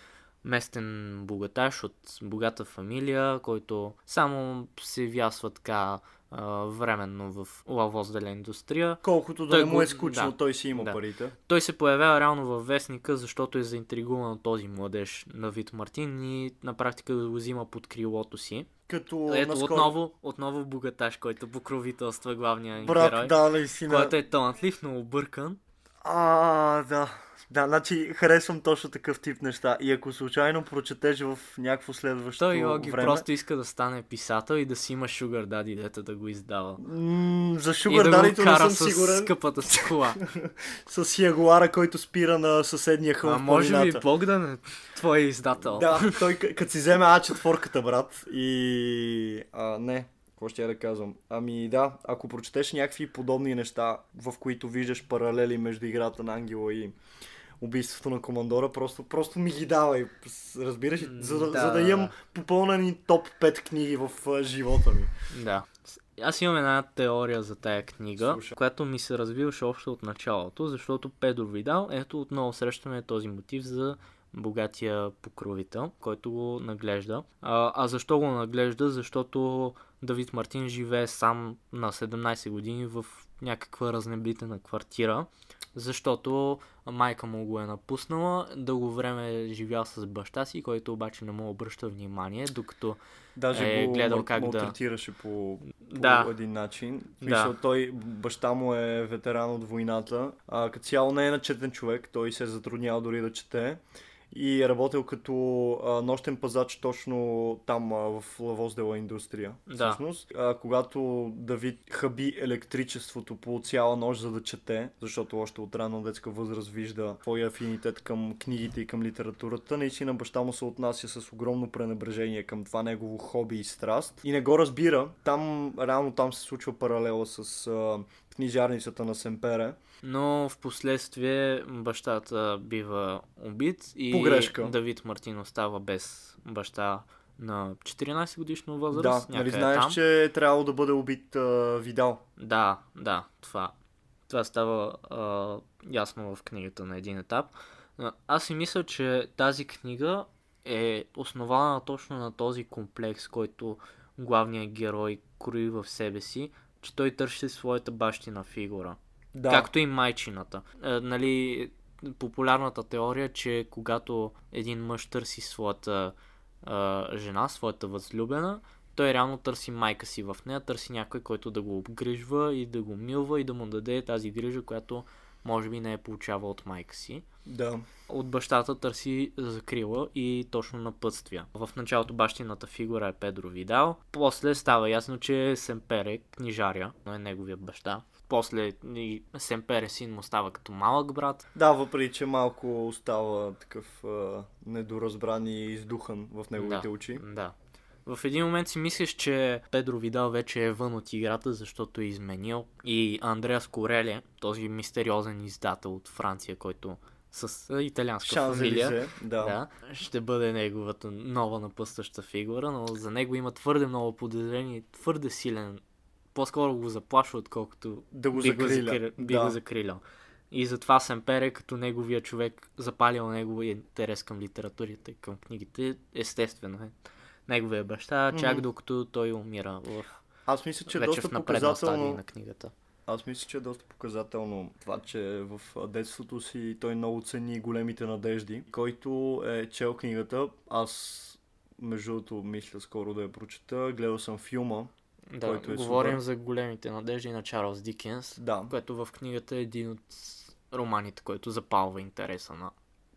местен богаташ от богата фамилия, който само се вясва така а, временно в Лавоз де ла индустрия. Колкото да Той не му е скучно, да. той си има Да. парите. Той се появява реално във вестника, защото е заинтригуван от този младеж на Вит Мартин и на практика го взима под крилото си. Като Ето наскоро... отново, отново богаташ, който покровителства главния Брат, герой, да, наистина. който е талантлив, но объркан. А, да. Да, значи харесвам точно такъв тип неща. И ако случайно прочетеш в някакво следващо Той Йоги време... просто иска да стане писател и да си има Sugar Daddy, дето да го издава. М- за и Sugar да го Daddy не съм с сигурен. скъпата си кола. С Ягуара, който спира на съседния хълм а може би. Богдан е твой издател. Да, той като си вземе А4-ката, брат. И... А, не, какво ще я да казвам? Ами да, ако прочетеш някакви подобни неща, в които виждаш паралели между играта на Ангела и убийството на командора, просто, просто ми ги давай. Разбираш? За, да, за да имам попълнени топ 5 книги в а, живота ми. Да. Аз имам една теория за тая книга, Слушай. която ми се развиваше още от началото, защото Педро Видал, ето отново срещаме този мотив за богатия покровител, който го наглежда. А, а защо го наглежда? Защото Давид Мартин живее сам на 17 години в някаква разнебитена квартира, защото майка му го е напуснала, дълго време е живял с баща си, който обаче не му обръща внимание, докато Даже Е, го гледал мал- как да- малтретираше по, по Да. един начин. В Да. Той, баща му е ветеран от войната. А, като цяло не е начетен човек, той се е затруднял дори да чете. И е работил като а, нощен пазач точно там а, в Лавоздела индустрия. Да. Всъщност, а, когато Давид хаби електричеството по цяла нощ за да чете, защото още от рано детска възраст вижда твоя афинитет към книгите и към литературата, наистина баща му се отнася с огромно пренебрежение към това негово хоби и страст и не го разбира. Там, реално там се случва паралела с а, книжарницата на Семпере. Но в последствие бащата бива убит и По грешка. Давид Мартин остава без баща на 14 годишна Да, възраст. нали някъде знаеш, там. че е трябвало да бъде убит а, Видал. Да, да, това. Това става а, ясно в книгата на един етап. Аз си мисля, че тази книга е основана точно на този комплекс, който главният герой крои в себе си, че той търси своята бащина фигура. Да. Както и майчината. Е, нали, популярната теория, е, че когато един мъж търси своята е, жена, своята възлюбена, той реално търси майка си в нея, търси някой, който да го обгрижва и да го милва и да му даде тази грижа, която може би не е получавал от майка си. Да. От бащата търси закрила и точно напътствия. В началото бащината фигура е Педро Видал. После става ясно, че Семпере, книжаря, но е неговия баща. После и Семпере син му става като малък брат. Да, въпреки че малко остава такъв а, недоразбран и издухан в неговите да, очи. Да. В един момент си мислиш, че Педро Видал вече е вън от играта, защото е изменил. И Андреас Кореле, този мистериозен издател от Франция, който с италианска фамилия, Шанзелизе, да. Да, ще бъде неговата нова напъстваща фигура, но за него има твърде много подозрение, твърде силен. По-скоро го заплашва, отколкото Да го би го, закри... би Да. го закрилял. И затова Семпере, като неговия човек, запалил неговия интерес към литературата и към книгите, естествено е. Неговия баща, чак Мгм. докато той умира в... Аз мисля, че е вече доста в показателно. на книгата. Аз мисля, че е доста показателно това, че в детството си той много цени големите надежди. Който е чел книгата, аз между другото мисля скоро да я прочета, гледал съм филма. Да, който е говорим супер. за големите надежди на Чарлз Дикенс, Да. което в книгата е един от романите, който запалва интереса на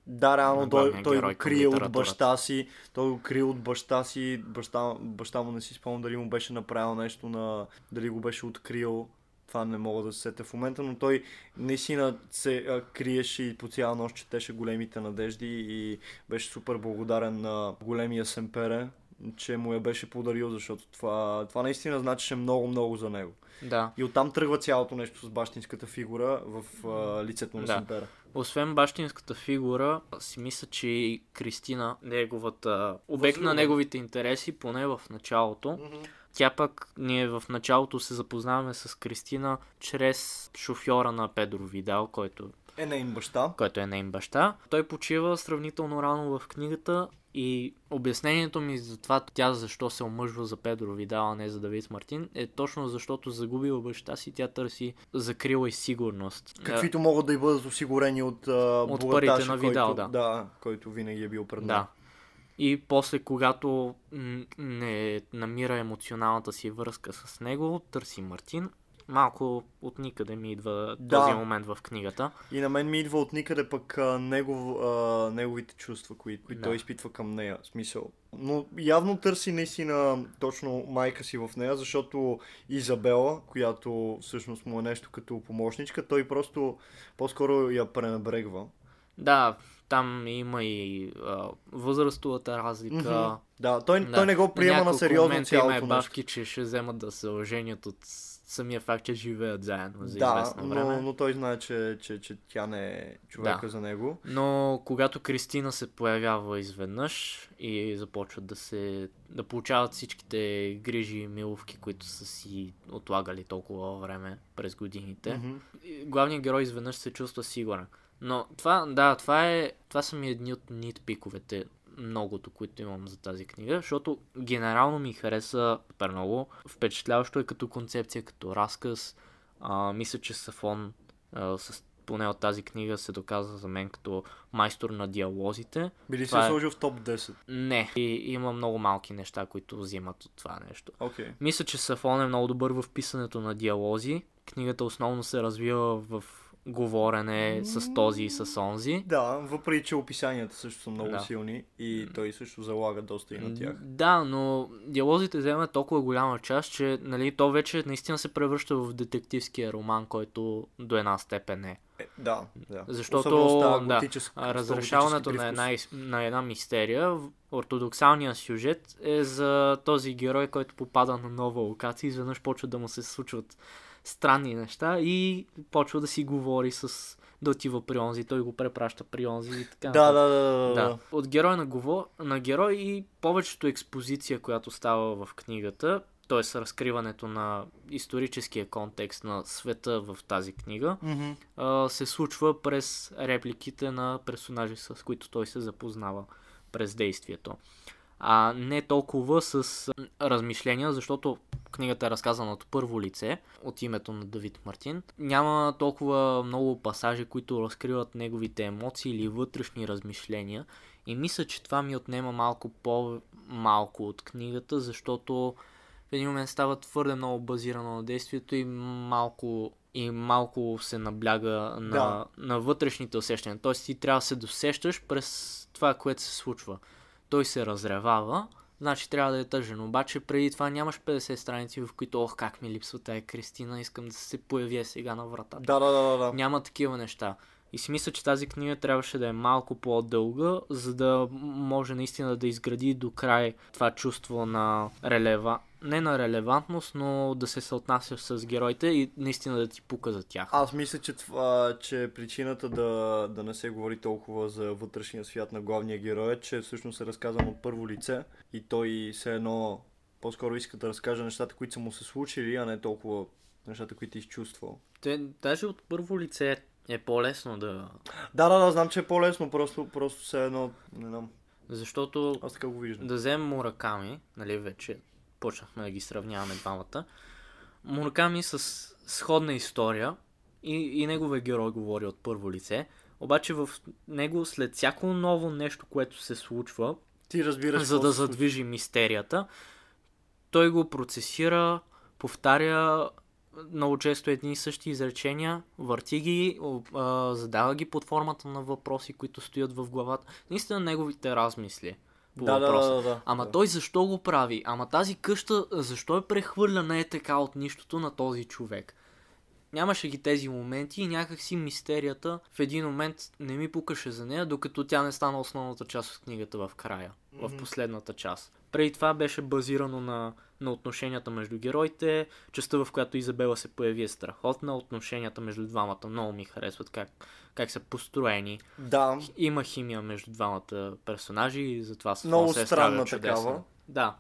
Да, реално той, той го крие от баща си. Той го крие от баща си. Баща, баща му не си спомням дали му беше направил нещо на... Дали го беше открил. Това не мога да се сетя в момента, но той наистина се а, криеше и по цяла нощ четеше големите надежди и беше супер благодарен на големия Семпере, че му я беше подарил, защото това, това наистина значеше много-много за него. Да. И оттам тръгва цялото нещо с бащинската фигура в а, лицето на Да. Семпера. Освен бащинската фигура, си мисля, че и Кристина, неговата обект на Възлюбена. неговите интереси, поне в началото. Тя пък, ние в началото се запознаваме с Кристина чрез шофьора на Педро Видал, който, Е нейн баща. който е нейн баща. Той почива сравнително рано в книгата и обяснението ми за това тя защо се омъжва за Педро Видал, а не за Давид Мартин, е точно защото загубила баща си, тя търси закрила и сигурност. Каквито могат да й бъдат осигурени от, а, От парите на Видал, който, да. да. който винаги е бил пред Да. И после, когато не намира емоционалната си връзка с него, търси Мартин. Малко от никъде ми идва Да. този момент в книгата. И на мен ми идва от никъде пък а, негов, а, неговите чувства, които, които Да. той изпитва към нея. Смисъл. Но явно търси наистина точно майка си в нея, защото Изабела, която всъщност му е нещо като помощничка, той просто по-скоро я пренебрегва. Да, там има и а, възрастовата разлика. Мгм. Да, той, Да. той не го приема на сериозно има цялото и нещо. бавки, че ще вземат да се оженят от самия факт, че живеят заедно за Да, известно време. но, но той знае, че, че, че тя не е човека Да. за него. Но когато Кристина се появява изведнъж и започват да се да получават всичките грижи и миловки, които са си отлагали толкова време през годините, и главният герой изведнъж се чувства сигурен. Но това, да, това е, това са ми едни от нитпиковете многото, които имам за тази книга, защото генерално ми хареса супер много. Впечатляващо е като концепция, като разказ. А, мисля, че Сафон а, с, поне от тази книга се доказа за мен като майстор на диалозите. Би ли се Това е- сложил в топ 10? Не, и, има много малки неща, които взимат от това нещо. Окей. Мисля, че Сафон е много добър в писането на диалози. Книгата основно се развива в говорене с този и с онзи. Да, въпреки че описанията също са много Да. силни и той също залага доста и на тях. Да, но диалозите вземат толкова голяма част, че нали, то вече наистина се превръща в детективския роман, който до една степен е. Е, да, да. Защото, да, Разрешаването на една, на една мистерия, ортодоксалният сюжет е за този герой, който попада на нова локация и изведнъж почва да му се случват странни неща и почва да си говори с да отива при онзи, той го препраща при онзи и така Да, да, да, да. От герой на, говор... на герой и повечето експозиция, която става в книгата, т.е. разкриването на историческия контекст на света в тази книга, а, се случва през репликите на персонажи, с които той се запознава през действието. А не толкова с размишления, защото книгата е разказана от първо лице, от името на Давид Мартин. Няма толкова много пасажи, които разкриват неговите емоции или вътрешни размишления. И мисля, че това ми отнема малко по-малко от книгата, защото в един момент става твърде много базирано на действието и малко, и малко се набляга на, Да. на вътрешните усещания. Тоест ти трябва да се досещаш през това, което се случва. Той се разревава, значи трябва да е тъжен. Обаче преди това нямаш 50 страници, в които, ох, как ми липсва тая Кристина, искам да се появи сега на вратата. Да, да, да, да. Няма такива неща. И си мисля, че тази книга трябваше да е малко по-дълга, за да може наистина да изгради до край това чувство на релева... Не на релевантност, но да се съотнася с героите и наистина да ти пука за тях. Аз мисля, че, това, че причината да, да не се говори толкова за вътрешния свят на главния герой е, че всъщност е разказан от първо лице и той все едно по-скоро иска да разкаже нещата, които са му се случили, а не толкова нещата, които е изчувствал. Те, даже от първо лице е по-лесно да... Да, да, да, знам, че е по-лесно, просто, просто все едно, не знам, Защото аз така го виждам. да вземем Мураками, нали вече почнахме да ги сравняваме двамата. Мураками с сходна история и, и неговия герой говори от първо лице, обаче в него след всяко ново нещо, което се случва, Ти разбираш за да се задвижи мистерията, той го процесира, повтаря много често едни и същи изречения, върти ги, а, задава ги под формата на въпроси, които стоят в главата. Наистина неговите размисли по Да, да, въпроса. да, да, да. Ама да. той защо го прави? Ама тази къща защо е прехвърляна е така от нищото на този човек? Нямаше ги тези моменти и някакси мистерията в един момент не ми пукаше за нея, докато тя не стана основната част от книгата в края, в Мгм. последната част. Преди това беше базирано на, на отношенията между героите, частта в която Изабела се появи е страхотна, отношенията между двамата много ми харесват как, как са построени. Да, Има химия между двамата персонажи и затова с Много се странна справя чудесно. такава. Да.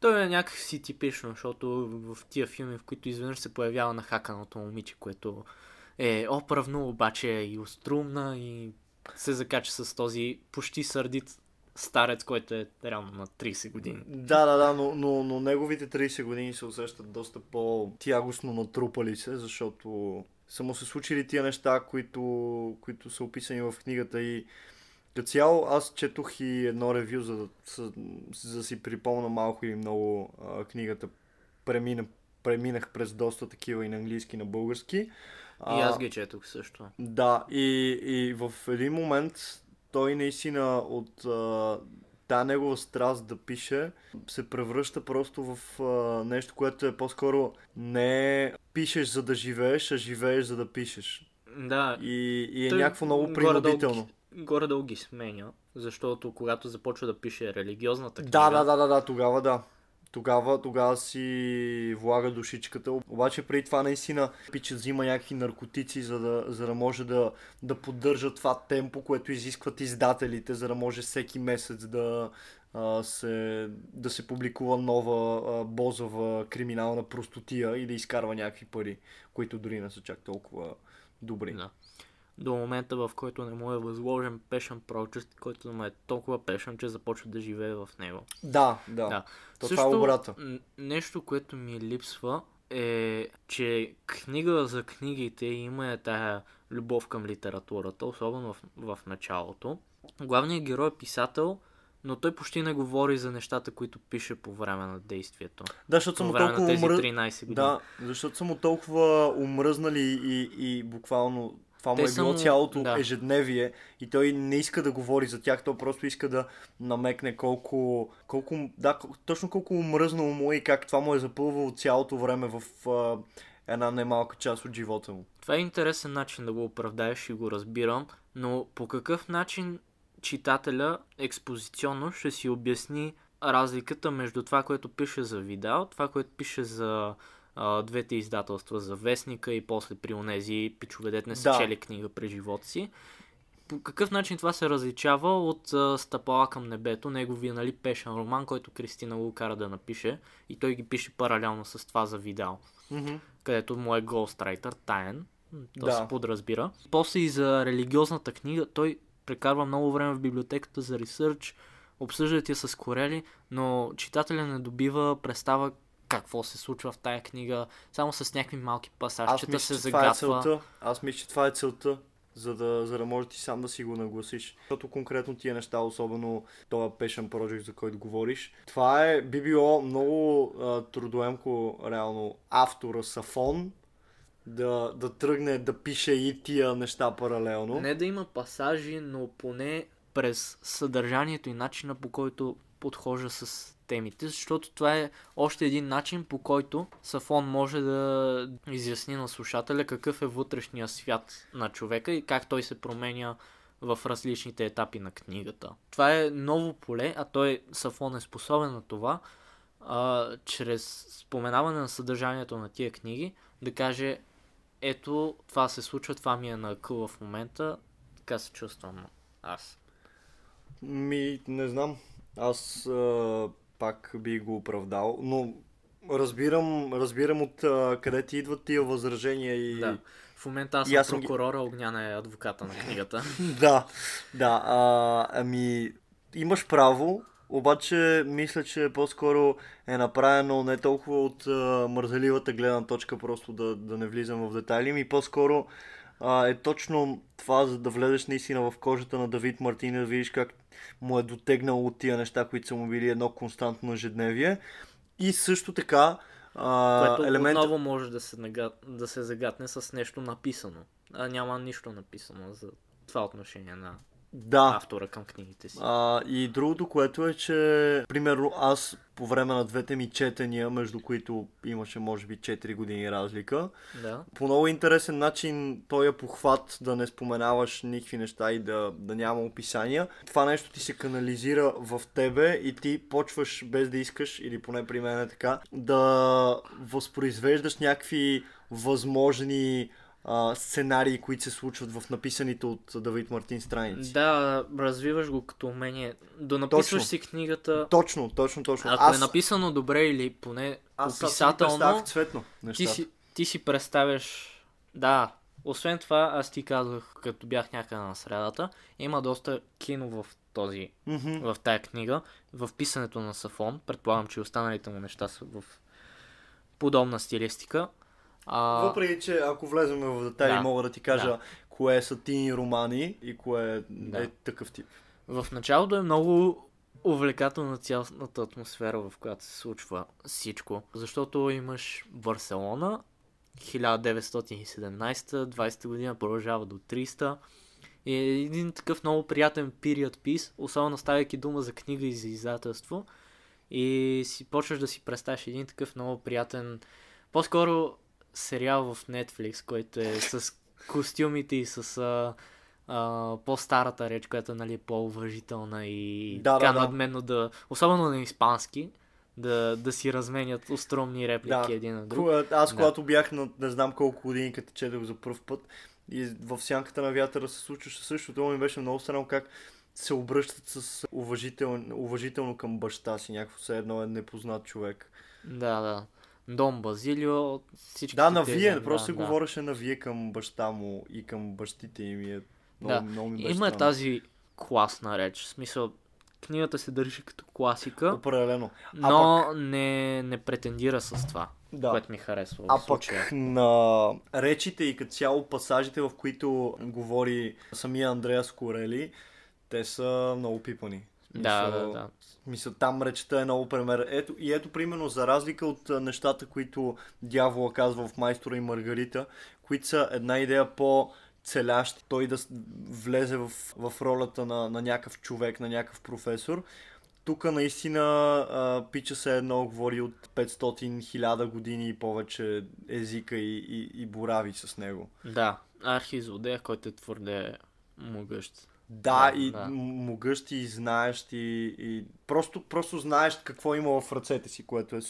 Той е някакси типично, защото в тия филми, в които изведнъж се появява нахаканото момиче, което е оправно, обаче е и острумна и се закача с този почти сърдит старец, който е реално на 30 години. Да, да, да, но, но, но неговите 30 години се усещат доста по-тягостно натрупали се, защото са му се случили тия неща, които, които са описани в книгата и като цяло аз четох и едно ревю, за да, за да си припомна малко или много а, книгата. Премина, преминах през доста такива и на английски, и на български. И аз ги четох също. Да, и, и в един момент той наистина от а, та негова страст да пише се превръща просто в а, нещо, което е по-скоро не пишеш за да живееш, а живееш за да пишеш. Да, И, и е Той някакво много принудително. Горе-долу ги сменя, защото когато започва да пише религиозната книга, Да, да, да, да, да, тогава да. Тогава, тогава си влага душичката. Обаче преди това наистина пича взима някакви наркотици, за да, за да може да, да поддържа това темпо, което изискват издателите, за да може всеки месец да, а, се, да се публикува нова а, бозова криминална простотия и да изкарва някакви пари, които дори не са чак толкова добри. Да. До момента, в който не му е възложен пешен прочест, който му е толкова пешен, че започва да живее в него. Да, да. Да. То това е обрата. нещо, което ми липсва е, че книга за книгите има е тая любов към литературата, особено в, в началото. Главният герой е писател, но той почти не говори за нещата, които пише по време на действието. Да, защото са му толкова умръ... 13 години. Да, защото са му толкова умръзнали и, и буквално Това му е било му- цялото да. ежедневие и той не иска да говори за тях, той просто иска да намекне колко, колко да, точно колко мръзнало му е и как това му е запълвало цялото време в а, една немалка част от живота му. Това е интересен начин да го оправдаеш и го разбирам, но по какъв начин читателя експозиционно ще си обясни разликата между това, което пише за Видал, това, което пише за а, двете издателства, за Вестника и после при онези пичове, дет не са Да. чели книга през живота си. По какъв начин това се различава от а, Стъпала към небето, неговия нали, пешен роман, който Кристина го кара да напише и той ги пише паралелно с това за Видал където му е Ghostwriter, таен. То Да. се подразбира. После и за религиозната книга, той прекарва много време в библиотеката за ресърч, обсъждат я с корели, но читателя не добива представа какво се случва в тая книга, само с някакви малки пасажчета се това е загатва. целта. Аз мисля, че това е целта. За да, за да може ти сам да си го нагласиш. Защото конкретно тия неща, особено този Passion Project, за който говориш, това е, би било много а, трудоемко, реално, автора Сафон да, да тръгне да пише и тия неща паралелно. Не да има пасажи, но поне през съдържанието и начина по който подхожда с темите, защото това е още един начин по който Сафон може да изясни на слушателя какъв е вътрешния свят на човека и как той се променя в различните етапи на книгата. Това е ново поле, а той Сафон е способен на това, а, чрез споменаване на съдържанието на тия книги, да каже ето, това се случва, това ми е на къл в момента, така се чувствам аз. Ми, не знам. Аз пак би го оправдал, но разбирам, разбирам от а, къде ти идват тия възражения и... Да. В момента аз съм аз съм ги- прокурора, Огняна е адвоката на книгата. да, да. А, ами, имаш право, обаче мисля, че по-скоро е направено не толкова от а, мързеливата гледна точка, просто да, да не влизам в детайли, ми по-скоро а, е точно това, за да влезеш наистина в кожата на Давид Мартин, да видиш как му е дотегнал от тия неща, които са му били едно константно ежедневие. И също така, а, което елемент... отново може да се, нага... да се загатне с нещо написано. А няма нищо написано за това отношение на Да, автора към книгите си. А, и другото, което е, че примерно аз по време на двете ми четения, между които имаше може би 4 години разлика, Да. по много интересен начин той е похват да не споменаваш никакви неща и да, да няма описания. Това нещо ти се канализира в тебе и ти почваш без да искаш, или поне при мен е така, да възпроизвеждаш някакви възможни а, сценарии, които се случват в написаните от Давид Мартин страници. Да, развиваш го като умение. Да написваш Точно. си книгата. Точно, точно, точно. Ако е написано добре или поне Аз си описателно, представях цветно ти си, ти си представяш... Да, освен това, аз ти казах, като бях някъде на средата, има доста кино в този, Мгм. в тая книга, в писането на Сафон. Предполагам, че останалите му неща са в подобна стилистика. А, Въпреки, че ако влезем в детайли, Да. мога да ти кажа Да. кое са тини романи и кое е Да. такъв тип. В началото е много увлекателна цялостната атмосфера, в която се случва всичко. Защото имаш Барселона, 1917, 20 година продължава до 300. И е един такъв много приятен period piece, особено ставайки дума за книга и за издателство. И си почваш да си представиш един такъв много приятен, по-скоро сериал в Netflix, който е с костюмите и с а, а, по-старата реч, която нали, е по-уважителна и Да, така да, надменно да, особено на испански, да, да си разменят остромни реплики Да. един на друг. Аз Да. когато бях на не знам колко години, като четох за първ път и в сянката на вятъра се случваше същото, ми беше много странно как се обръщат с уважител, уважително към баща си, някакво все едно е непознат човек. Да, да. Дом Базилио, всички Да, на тези, вие, да, просто се да. говореше на вие към баща му и към бащите им е много, Да. много ми Има странно. тази класна реч. В смисъл, книгата се държи като класика, Определено. но не, не претендира с това, Да. което ми харесва. А пък на речите и като цяло пасажите, в които говори самия Андреас Корели, те са много пипани. Да, да, да. Мисля, там речта е много пример. Ето, и ето, примерно, за разлика от нещата, които дявола казва в Майстора и Маргарита, които са една идея по целящи той да влезе в, в ролята на, на някакъв човек, на някакъв професор. Тук наистина а, пича се едно говори от 500-1000 години и повече езика и, и, и борави с него. Да, архизлодея, който е твърде могъщ. Да, Да, и да. м- могъщ и знаещ и, просто, просто знаеш какво има в ръцете си, което е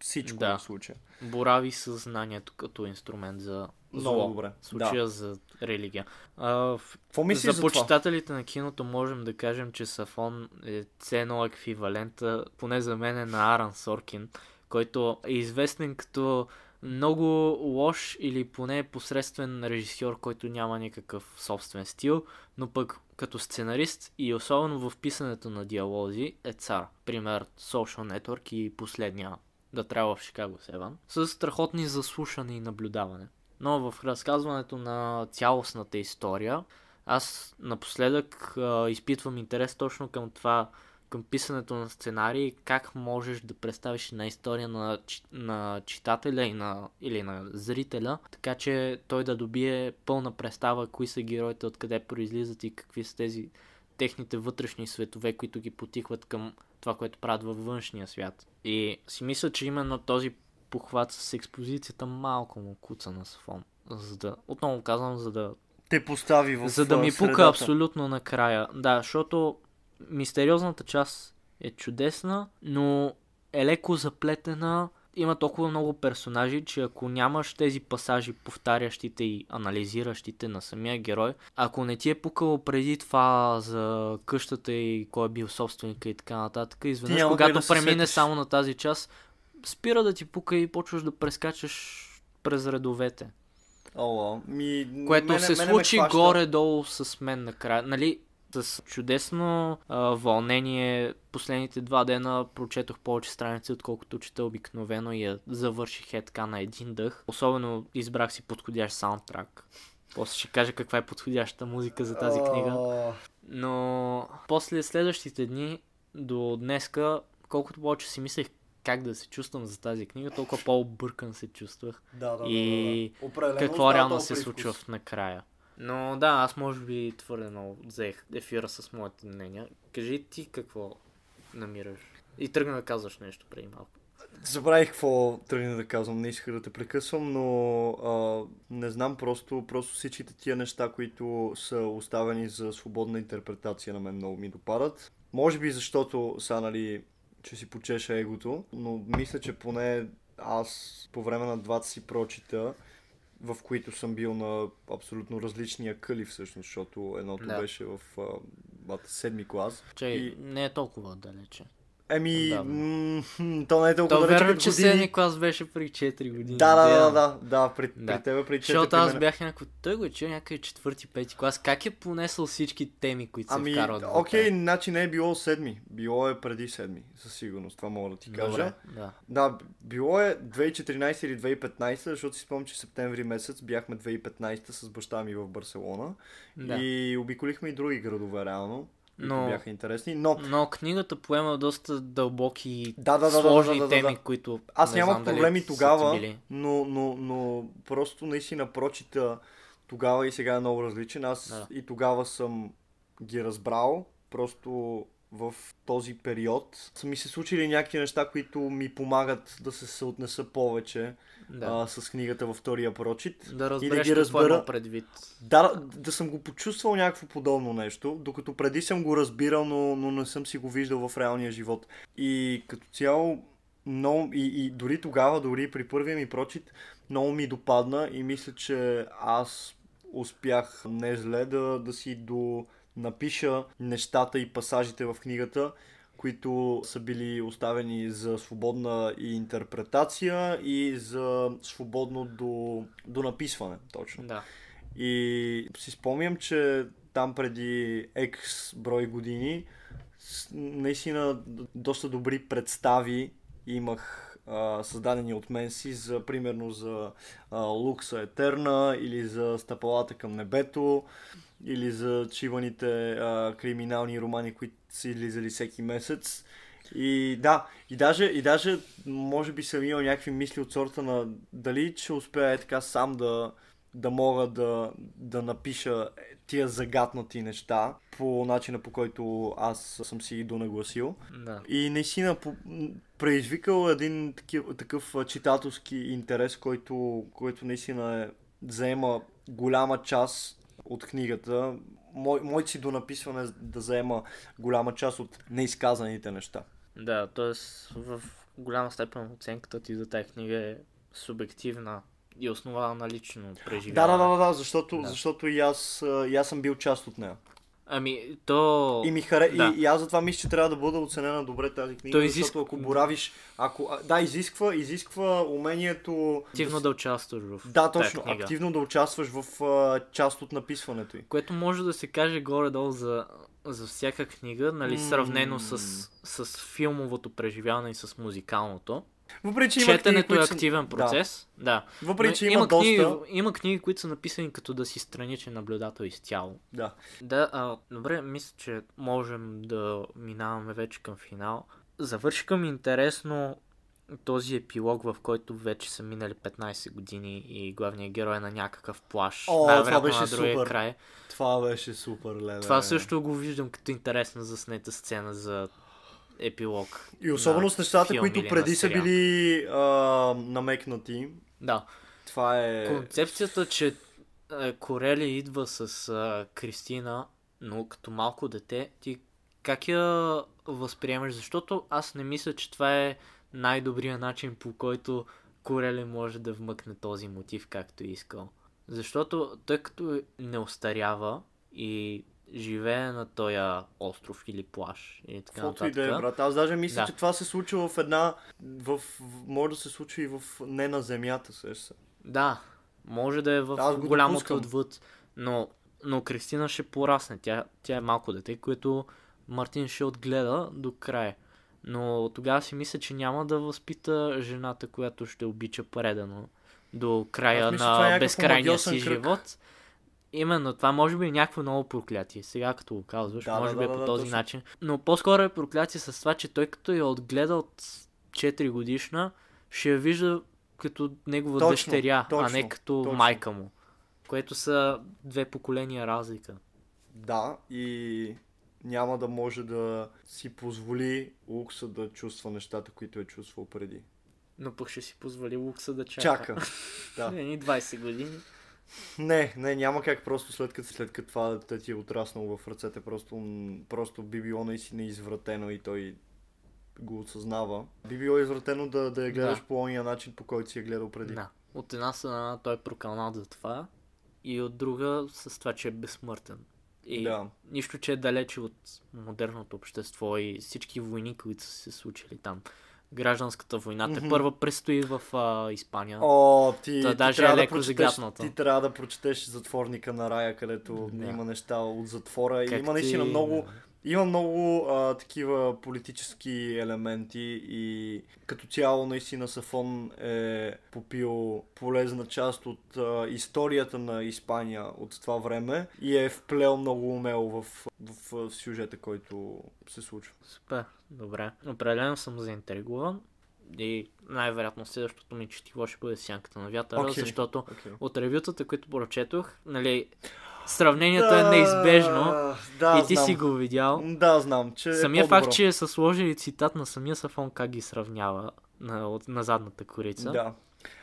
всичко Да. в случая. Борави с знанието като инструмент за зло. Много добре. В случая за религия. А, в Какво мислиш за, за, това? почитателите на киното можем да кажем, че Сафон е ценно еквивалента, поне за мен е на Аран Соркин, който е известен като много лош или поне посредствен режисьор, който няма никакъв собствен стил, но пък като сценарист и особено в писането на диалози е цар. Пример Social Network и последния да трябва в Chicago 7 с страхотни заслушане и наблюдаване. Но в разказването на цялостната история, аз напоследък а, изпитвам интерес точно към това, към писането на сценарии, как можеш да представиш една история на, на читателя и на, или на зрителя, така че той да добие пълна представа кои са героите, откъде произлизат и какви са тези техните вътрешни светове, които ги потихват към това, което правят във външния свят. И си мисля, че именно този похват с експозицията малко му куца на Сафон. За да, отново казвам, за да, Те постави в за да ми а, пука средата. абсолютно накрая. Да, защото мистериозната част е чудесна, но е леко заплетена. Има толкова много персонажи, че ако нямаш тези пасажи, повтарящите и анализиращите на самия герой, ако не ти е пукало преди това за къщата и кой е бил собственика и така нататък, изведнъж, когато да се премине сетиш. само на тази част, спира да ти пука и почваш да прескачаш през редовете. О, ми, Което мене, се мене ме случи горе-долу с мен накрая. Нали, с чудесно а, вълнение последните два дена прочетох повече страници, отколкото чета обикновено и я завърших е така на един дъх. Особено избрах си подходящ саундтрак. После ще кажа каква е подходящата музика за тази книга. Но после следващите дни до днеска, колкото повече си мислех как да се чувствам за тази книга, толкова по-объркан се чувствах Да, да, И да, да. Определено какво реално се случва в накрая. Но да, аз може би твърде много взех ефира с моите мнения. Кажи ти какво намираш. И тръгна да казваш нещо преди малко. Забравих какво тръгна да казвам, не исках да те прекъсвам, но а, не знам, просто, просто всичките тия неща, които са оставени за свободна интерпретация на мен много ми допадат. Може би защото са, нали, че си почеша егото, но мисля, че поне аз по време на двата си прочита, в които съм бил на абсолютно различни акъли всъщност, защото едното Да. беше в а, бата, седми клас. Че И- не е толкова далече. Еми, м- то не е толкова То далече верно, че години. седми клас беше при 4 години. Да, да, да, да, да, при, Да. при тебе при 4 Защото аз бях някакво... Той го е някъде четвърти, пети клас. Как е понесъл всички теми, които се Ами, вкарват окей, вътре? значи не е било седми. Било е преди седми, със сигурност. Това мога да ти кажа. Добре, да. Да, било е 2014 или 2015, защото си спомням, че септември месец бяхме 2015 с баща ми в Барселона. да. И обиколихме и други градове, реално. Които Но- бяха интересни. Но Но книгата поема доста дълбоки и Да, да, да, сложни да, да, да, теми, които Аз нямах проблеми тогава, но, но, но просто наистина прочита тогава и сега е много различен. Аз Да. и тогава съм ги разбрал, просто в този период са ми се случили някакви неща, които ми помагат да се съотнеса повече Да. а, с книгата във втория прочит. Да и разбереш да ги разбера. предвид. Да, да съм го почувствал някакво подобно нещо, докато преди съм го разбирал, но, но не съм си го виждал в реалния живот. И като цяло, много, и, и дори тогава, дори при първия ми прочит, много ми допадна и мисля, че аз успях не зле да, да си до напиша нещата и пасажите в книгата, които са били оставени за свободна и интерпретация и за свободно до, до написване, точно. Да. И си спомням, че там преди X брой години наистина доста добри представи имах а, създадени от мен си за, примерно, за а, Лукса Етерна или за Стъпалата към небето или за чиваните а, криминални романи, които са излизали всеки месец. И да, и даже, и даже може би съм имал някакви мисли от сорта на дали ще успея е така сам да, да мога да, да напиша тия загатнати неща по начина по който аз съм си донагласил. Да. И наистина предизвикал един такив, такъв читателски интерес, който, който наистина е, заема голяма част от книгата. Мой, моите си до написване да заема голяма част от неизказаните неща. Да, т.е. в голяма степен оценката ти за тази книга е субективна и основана на лично Да, преживяване. да, да, да, защото, Да. защото и, аз, и аз съм бил част от нея. Ами, то... И, ми харе... Да. и, и аз затова мисля, че трябва да бъде оценена добре тази книга, Той защото изисква- ако боравиш, ако... Да, изисква, изисква умението... активно с- да участваш в Да, точно. книга. Активно да участваш в а, част от написването й. Което може да се каже горе-долу за, за всяка книга, нали, сравнено с, М. с филмовото преживяване и с музикалното. Въпреки, че има книги, Четенето е са- активен процес. Да. да. Въпреки, че Но има, доста... книги, има книги, които са написани като да си страничен наблюдател изцяло. Да. Да, а, добре, мисля, че можем да минаваме вече към финал. Завършиха ми интересно този епилог, в който вече са минали 15 години и главният герой е на някакъв плаш. О, това беше на другия супер. край. Това беше супер, леле. Това също го виждам като интересна заснета сцена за епилог. И особено на с нещата, които преди са били а, намекнати. Да. Това е... Концепцията, че е, Корели идва с а, Кристина, но като малко дете, ти как я възприемаш? Защото аз не мисля, че това е най-добрият начин по който Корели може да вмъкне този мотив, както е искал. Защото тъй като не остарява и живее на този остров или плаш и така Каквото и да е, брат. Аз даже мисля, Да. че това се случва в една... В, може да се случи и в не на земята, се. Да, може да е в Аз го голямото отвъд, но, но Кристина ще порасне. Тя, тя е малко дете, което Мартин ще отгледа до края. Но тогава си мисля, че няма да възпита жената, която ще обича предано до края мисля, е на някакъв безкрайния си кръг. живот. Именно, това може би е някакво ново проклятие. Сега като го казваш, Да, да, може би да, е да, по да, този точно. начин. Но по-скоро е проклятие с това, че той като я отгледа от 4 годишна, ще я вижда като негова Точно, дъщеря, а точно, не като точно. майка му. Което са две поколения разлика. Да, и няма да може да си позволи лукса да чувства нещата, които е чувствал преди. Но пък ще си позволи Лукса да чака. Чака. Да. Едни 20 години. Не, не, няма как просто след като, след като това дете ти е отраснало в ръцете, просто, просто би било наистина извратено и той го осъзнава. Би било извратено да, да я гледаш Да. по ония начин, по който си я гледал преди. Да. От една страна той е прокалнат за това и от друга с това, че е безсмъртен. И Да. нищо, че е далече от модерното общество и всички войни, които са се случили там. Гражданската война. Те Мгм. първа предстои в а, Испания. О, ти, Та ти даже трябва е да леко прочетеш, загатнато. ти трябва да прочетеш Затворника на рая, където Да. има неща от затвора. Как и има наистина ти- много, има много а, такива политически елементи и като цяло наистина Сафон е попил полезна част от а, историята на Испания от това време и е вплел много умело в, в, в сюжета, който се случва. Супер, добре. Определено съм заинтригуван. И най-вероятно следващото ми четиво ще бъде Сянката на вятъра, Окей. защото Okay. от ревютата, които прочетох, нали, сравнението е неизбежно. Да, и ти знам. си го видял. Да, знам, че Самия е по-добро. факт, че са сложили цитат на самия Сафон как ги сравнява на, от, на задната корица. Да.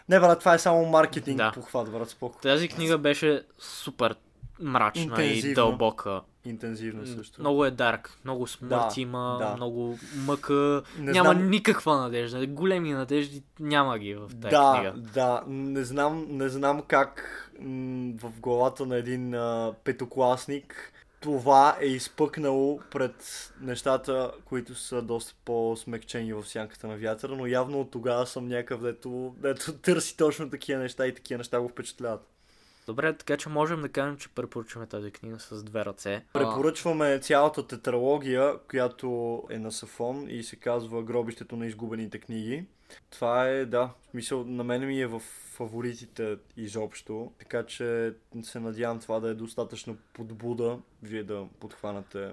Не, брат, това е само маркетинг Да. похват, брат, споко. Тази книга беше супер мрачна Интензивна. и дълбока. Интензивно също. Много е дарк, много смърт Да, има, да. много мъка. Не няма знам- никаква надежда. Големи надежди няма ги в тази да, книга. да, не знам, не знам как в главата на един а, петокласник това е изпъкнало пред нещата, които са доста по-смекчени в сянката на вятъра, но явно от тогава съм някакъв, дето, дето търси точно такива неща и такива неща го впечатляват. Добре, така че можем да кажем, че препоръчваме тази книга с две ръце. Препоръчваме цялата тетралогия, която е на Сафон и се казва Гробището на изгубените книги. Това е, да, в смисъл, на мен ми е в фаворитите изобщо, така че се надявам това да е достатъчно подбуда, вие да подхванате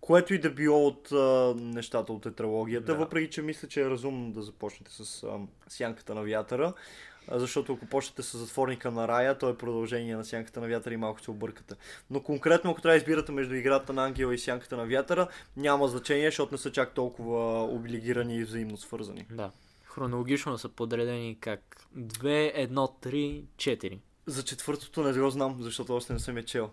което и да било от а, нещата от тетралогията, Да. въпреки че мисля, че е разумно да започнете с а, Сянката на вятъра. а, защото ако почнете с затворника на рая, то е продължение на сянката на вятъра и малко се объркате. Но конкретно, ако трябва да избирате между играта на ангела и сянката на вятъра, няма значение, защото не са чак толкова облигирани и взаимно свързани. Да. Хронологично са подредени как 2, 1, 3, 4. За четвъртото не го знам, защото още не съм я чел.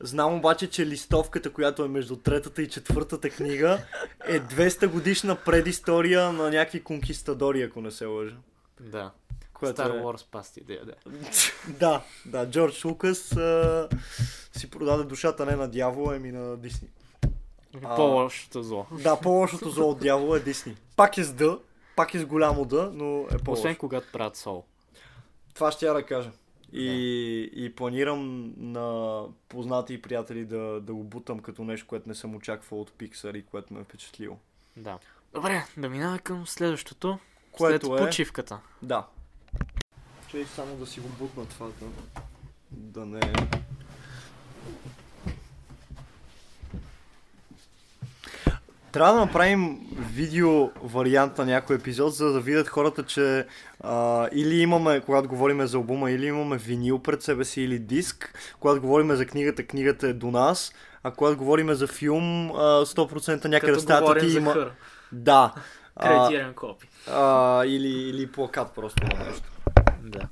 Знам обаче, че листовката, която е между третата и четвъртата книга, е 200 годишна предистория на някакви конкистадори, ако не се лъжа. Да. Което Star е... Wars пасти идея, да. да, да, Джордж Лукас а, си продаде душата не на дявола, ами на Дисни. А. По-лошото зло. Да, по-лошото зло от дявола е Дисни. Пак е с Д, пак е с голямо Д, но е по-лошо. Освен когато правят сол. Това ще я да кажа. И, и планирам на познати и приятели да, да го бутам като нещо, което не съм очаквал от Pixar и което ме е впечатлило. Да. Добре, да минаваме към следващото. Което след е- почивката. Да. Чай само да си го бутна това, да, да не... Трябва да направим видео вариант на някой епизод, за да видят хората, че а, или имаме, когато говорим за албума, или имаме винил пред себе си, или диск. Когато говорим за книгата, книгата е до нас. А когато говорим за филм, а, 100% някъде Като ти има... хър. Да. Кредитиран копи. а, или, или плакат просто на нещо. Да.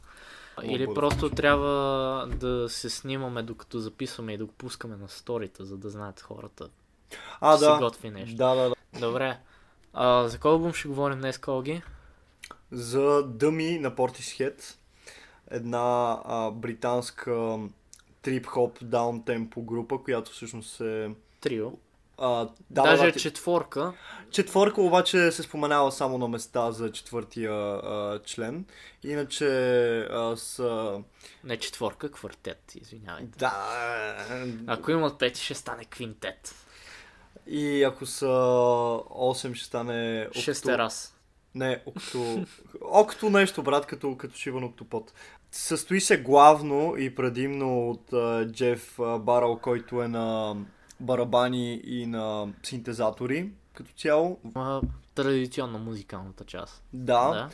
Или просто трябва да се снимаме докато записваме и да го пускаме на сторита, за да знаят хората, А, че се да. готви нещо. Да, да, да. Добре. А, за кой албум ще говорим днес, Колги? За Дъми на Portishead. Една а, британска трип-хоп даунтемпо група, която всъщност е... Трио. А, да, Даже да, да, четворка. Четвърка обаче се споменава само на места за четвъртия а, член. Иначе а, са... Не четворка, квартет, извинявай. Да... Ако имат пети, ще стане квинтет. И ако са 8 ще стане... окто- Шестерас. Не, окто... окто нещо, брат, като, като шиван октопод. Състои се главно и предимно от а, Джеф а, Барал, който е на барабани и на синтезатори като цяло. А, традиционно музикалната част. Да. да.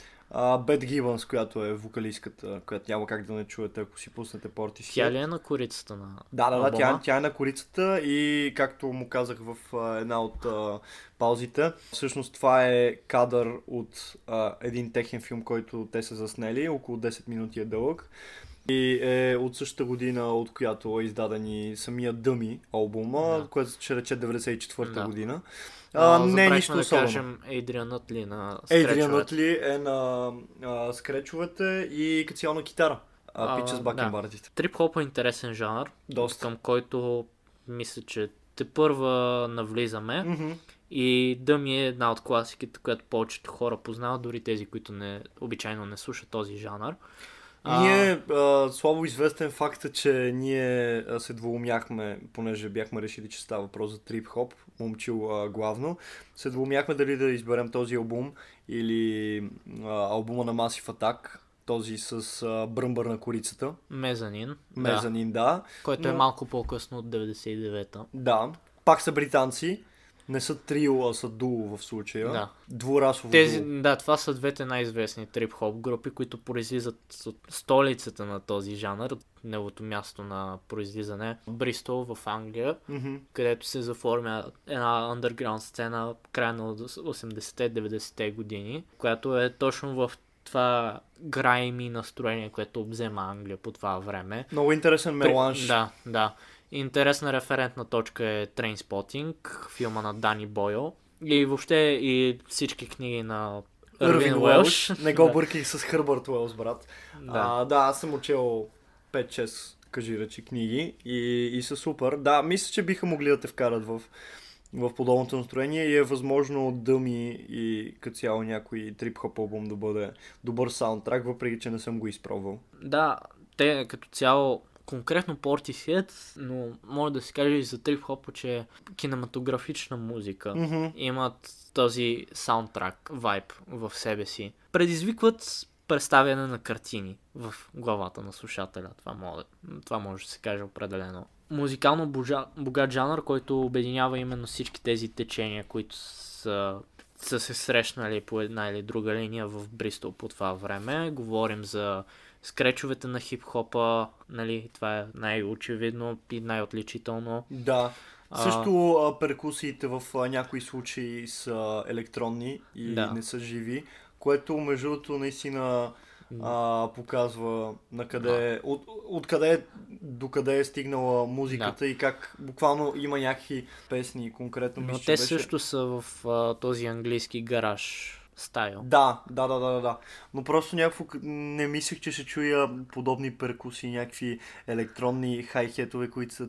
Бет Гибънс, която е вокалистката, която няма как да не чуете, ако си пуснете порти Тя ли е на корицата на Да, да, да, тя, тя е на корицата и както му казах в а, една от а, паузите, всъщност това е кадър от а, един техен филм, който те са заснели, около 10 минути е дълъг. И е от същата година, от която е издаден и самия Дъми албума, Да. което ще рече 94-та Да. година. А, А, не е нищо да особено. кажем Adrian Nutley на скречовете. Нътли е на а, скречовете и като цяло на китара. А, с да. бакенбардите. Трип-хоп е интересен жанр, Доста. към който мисля, че те първа навлизаме. Мгм. И Дъми е една от класиките, която повечето хора познават, дори тези, които не, обичайно не слушат този жанр. А, Ние, а, слабо известен факт е, че ние се двоумяхме, понеже бяхме решили, че става въпрос за трип-хоп, момчил а, главно, се двоумяхме дали да изберем този албум или а, албума на Massive Attack, този с а, бръмбър на корицата, Мезанин, да, Мезанин, да. който е но- малко по-късно от 99-та. Да, пак са британци, не са трио, а са дуо в случая. Да. Двурасово Тези, дуо. да, това са двете най-известни трип-хоп групи, които произлизат от столицата на този жанр, от неговото място на произлизане, Бристол в Англия, Мгм. където се заформя една underground сцена края на 80-те-90-те години, която е точно в това грайми настроение, което обзема Англия по това време. Много интересен меланж. Да, да. Интересна референтна точка е Trainspotting, филма на Дани Бойл. И въобще и всички книги на Ирвин Уелш. Не го бъркай с Хърбърт Уелш, брат. Да. А, да, аз съм учил 5-6, кажи речи, книги и, и са супер. Да, мисля, че биха могли да те вкарат в, в подобното настроение и е възможно дъми и като цяло някой трип-хоп албум да бъде добър саундтрак, въпреки че не съм го изпробвал. Да, те като цяло конкретно Portishead, но може да се каже и за трип-хопа, че е кинематографична музика. Мгм. имат този саундтрак, вайб в себе си. Предизвикват представяне на картини в главата на слушателя. Това може, това може да се каже определено. Музикално божа, богат жанр, който обединява именно всички тези течения, които са са се срещнали по една или друга линия в Бристол по това време. Говорим за скречовете на хип-хопа, нали, това е най-очевидно и най-отличително. Да. А, Също а, перкусиите в а, някои случаи са електронни и Да. не са живи, което между другото наистина а, показва на къде, от, от къде до къде е стигнала музиката и как буквално има някакви песни конкретно. Но мисля, те беше... също са в а, този английски гараж стайл. Да, да, да, да, да. Но просто някакво не мислех, че ще чуя подобни перкусии, някакви електронни хай-хетове, които са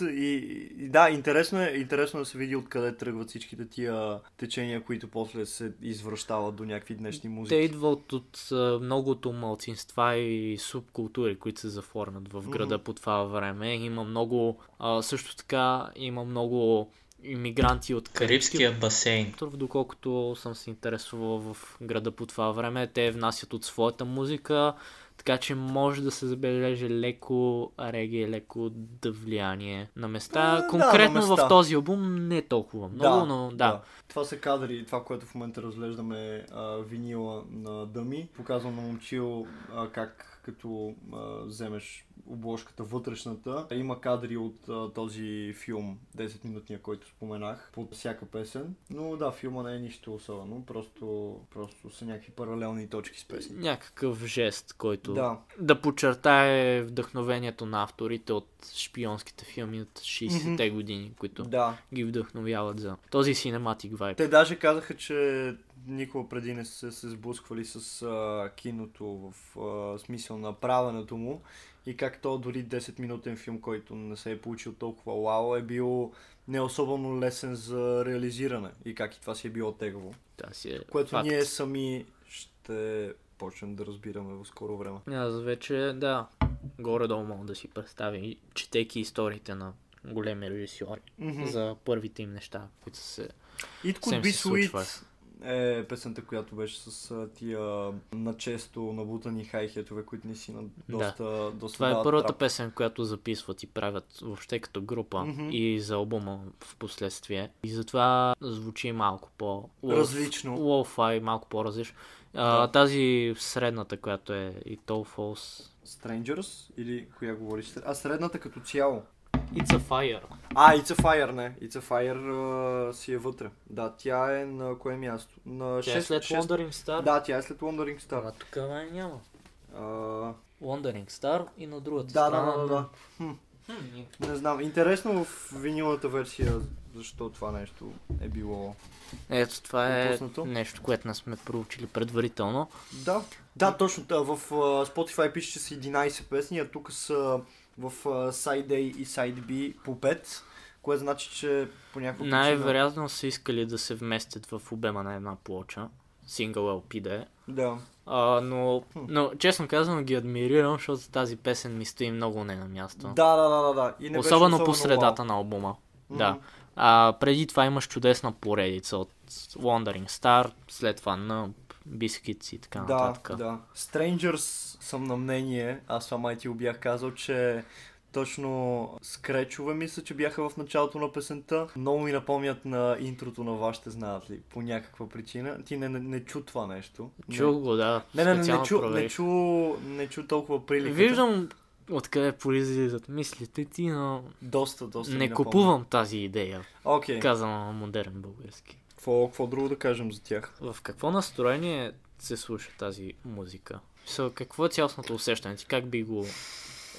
и, и да, интересно е, интересно е да се види откъде тръгват всичките тия течения, които после се извръщават до някакви днешни Те музики. идват от многото малцинства и субкултури, които се заформят в града Мгм. по това време. Има много, а, също така има много иммигранти от Карибския басейн. доколкото съм се интересувал в града по това време. Те внасят от своята музика, така че може да се забележи леко реги, леко да влияние на места. А, да, на Конкретно места. в този албум не толкова много, но да. Това са кадри, това, което в момента разглеждаме а, винила на Дъми. Показвам на момчил а, как като а, вземеш обложката вътрешната. Има кадри от а, този филм, 10-минутния, който споменах, под всяка песен. Но да, филма не е нищо особено, просто, просто са някакви паралелни точки с песни. Някакъв жест, който Да, да подчертае вдъхновението на авторите от шпионските филми от 60-те години, които да. ги вдъхновяват за този синематик вайб. Те даже казаха, че никога преди не са се сблъсквали с а, киното в а, смисъл на правенето му и как то дори 10-минутен филм, който не се е получил толкова вау, е бил не особено лесен за реализиране и как и това си е било тегаво. Това си е Което факт. ние сами ще почнем да разбираме в скоро време. Аз вече, да, горе-долу мога да си представя, четейки историите на големи режисьори Мгм. за първите им неща, които се... It Could Be. Sweet е песента, която беше с а, тия начесто набутани хай-хетове, които наистина доста, доста Това е първата трап. песен, която записват и правят въобще като група Мгм. и за албума в последствие. И затова звучи малко по... Различно. Лоу-фай, малко по-различно. А, Да. тази средната, която е и Tall Falls. Strangers или коя говориш? А средната като цяло. It's a Fire. А, It's a Fire, не. It's a Fire а, си е вътре. Да, тя е на кое място? На Тя е след Wandering Star. Да, тя е след Wandering Star. Ама тук май няма. А, Wandering Star и на другата да, страна. да, да, да. Хм, не знам. Интересно в винилната версия защо това нещо е било. Ето, това е Пропуснато. нещо, което не сме проучили предварително. Да, да, точно. Да, в а, Spotify пише, че са 11 песни, а тук са в Side A и Side B по 5, което значи, че по някаква причина... Най-вероятно са искали да се вместят в обема на една плоча. Сингъл LP да е. Да. А, но, но, честно казвам, ги адмирирам, защото тази песен ми стои много не на място. Да, да, да, да, да. И не особено по средата на албума. Мгм. Да. А, преди това имаш чудесна поредица от Wandering Star, след това на Biscuits и така Да, нататък. да. Strangers съм на мнение, аз това май ти го бях казал, че точно скречове мисля, че бяха в началото на песента. Много ми напомнят на интрото на вашите, знаят ли, по някаква причина. Ти не, не, не чу това нещо. Чух го, да. Не, не, не, не, чу, не, чу, не чу толкова приликата. Виждам откъде произлизат мислите ти, но Доста, доста не купувам тази идея, Окей, казано на модерен български. Какво, какво друго да кажем за тях? В какво настроение се слуша тази музика? So, какво е цялостното усещане ти? Как би го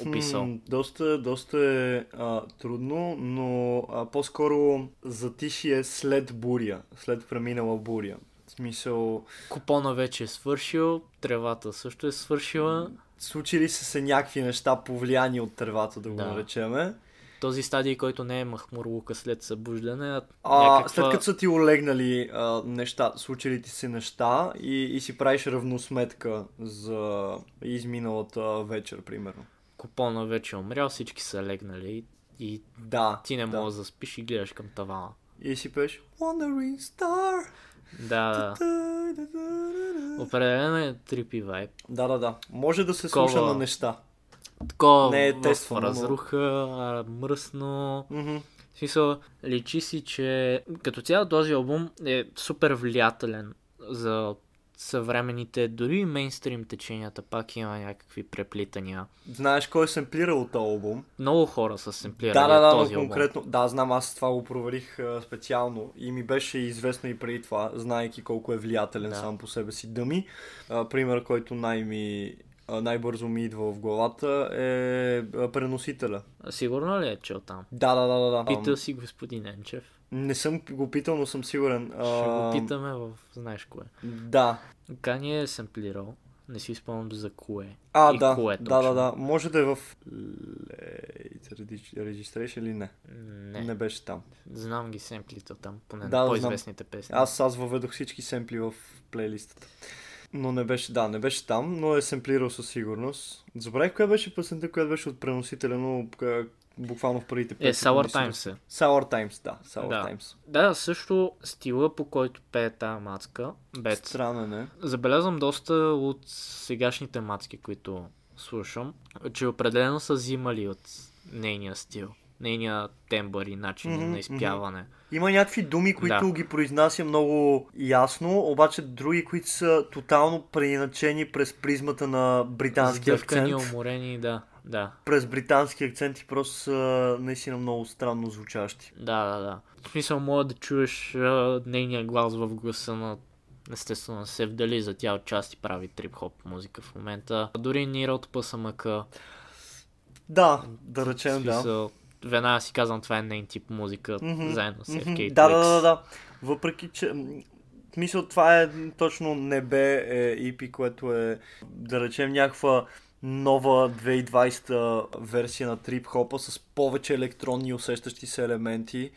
описал? М, доста, доста е а, трудно, но а, по-скоро затишие след буря, след преминала буря. В смисъл, Купона вече е свършил, тревата също е свършила. случили са се някакви неща, повлияни от тревата, да го Да. наречеме. Този стадий, който не е махмурлука след събуждане, а, някаква... След като са ти олегнали а, неща, случили ти се неща и, и си правиш равносметка за изминалата вечер, примерно. Купона вече е умрял, всички са легнали и Да. ти не да. можеш да спиш и гледаш към тавана. И си пееш Wandering Star. Да, определено е трипи вайб. Да, да, да. Може да се Такова- слуша на неща. Такова Не е тествано, но- разруха, мръсно. Мгм. В смисъл, личи си, че като цяло този албум е супер влиятелен за съвременните, дори и мейнстрим теченията, пак има някакви преплитания. Знаеш кой е семплирал този албум? Много хора са семплирали Да, да, да, този но албум. конкретно. Да, знам, аз това го проверих а, специално и ми беше известно и преди това, знаеки колко е влиятелен Да. сам по себе си Дъми. А, пример, който най-ми, най-бързо ми идва в главата е а, преносителя. Сигурно ли е чел там? Да, да, да, да. да. Питал си господин Енчев. Не съм го питал, но съм сигурен. А, Ще го питаме в знаеш кое. Да. Кани е семплирал. Не си спомням за кое. А, И да, кое да, да, точно. да. Може да е в Registration или не? Не. Не беше там. Знам ги семплите там, поне Да, да, по-известните песни. Аз, аз въведох всички семпли в плейлистата. Но не беше, да, не беше там, но е семплирал със сигурност. Забравих коя беше песента, която беше от преносителя, но буквално в първите Е, Sour Times е. Sour Times, да, Sour Да. Times. Да, също стила по който пее тази мацка, Бет. Странен е. Забелязвам доста от сегашните мацки, които слушам, че определено са взимали от нейния стил, нейния тембър и начин Мгм, на изпяване. Има някакви думи, които Да. ги произнася много ясно, обаче други, които са тотално преиначени през призмата на британски Сдъвкани, акцент. уморени, да, да. През британски акцент и просто са наистина много странно звучащи. Да, да, да. В смисъл, мога да чуеш а, нейния глас в гласа на естествено се вдали за тя отчасти прави трип-хоп музика в момента. Дори Нира от ПСМК. Да, да речем, да. Веднага си казвам, това е нейн тип музика, Мгм, заедно с. FK Да, да, Twigs. да, да. Въпреки, че... м, В смисъл, това е точно небе е EP, което е, да речем, някаква нова 2020 версия на трип хопа с повече електронни усещащи се елементи,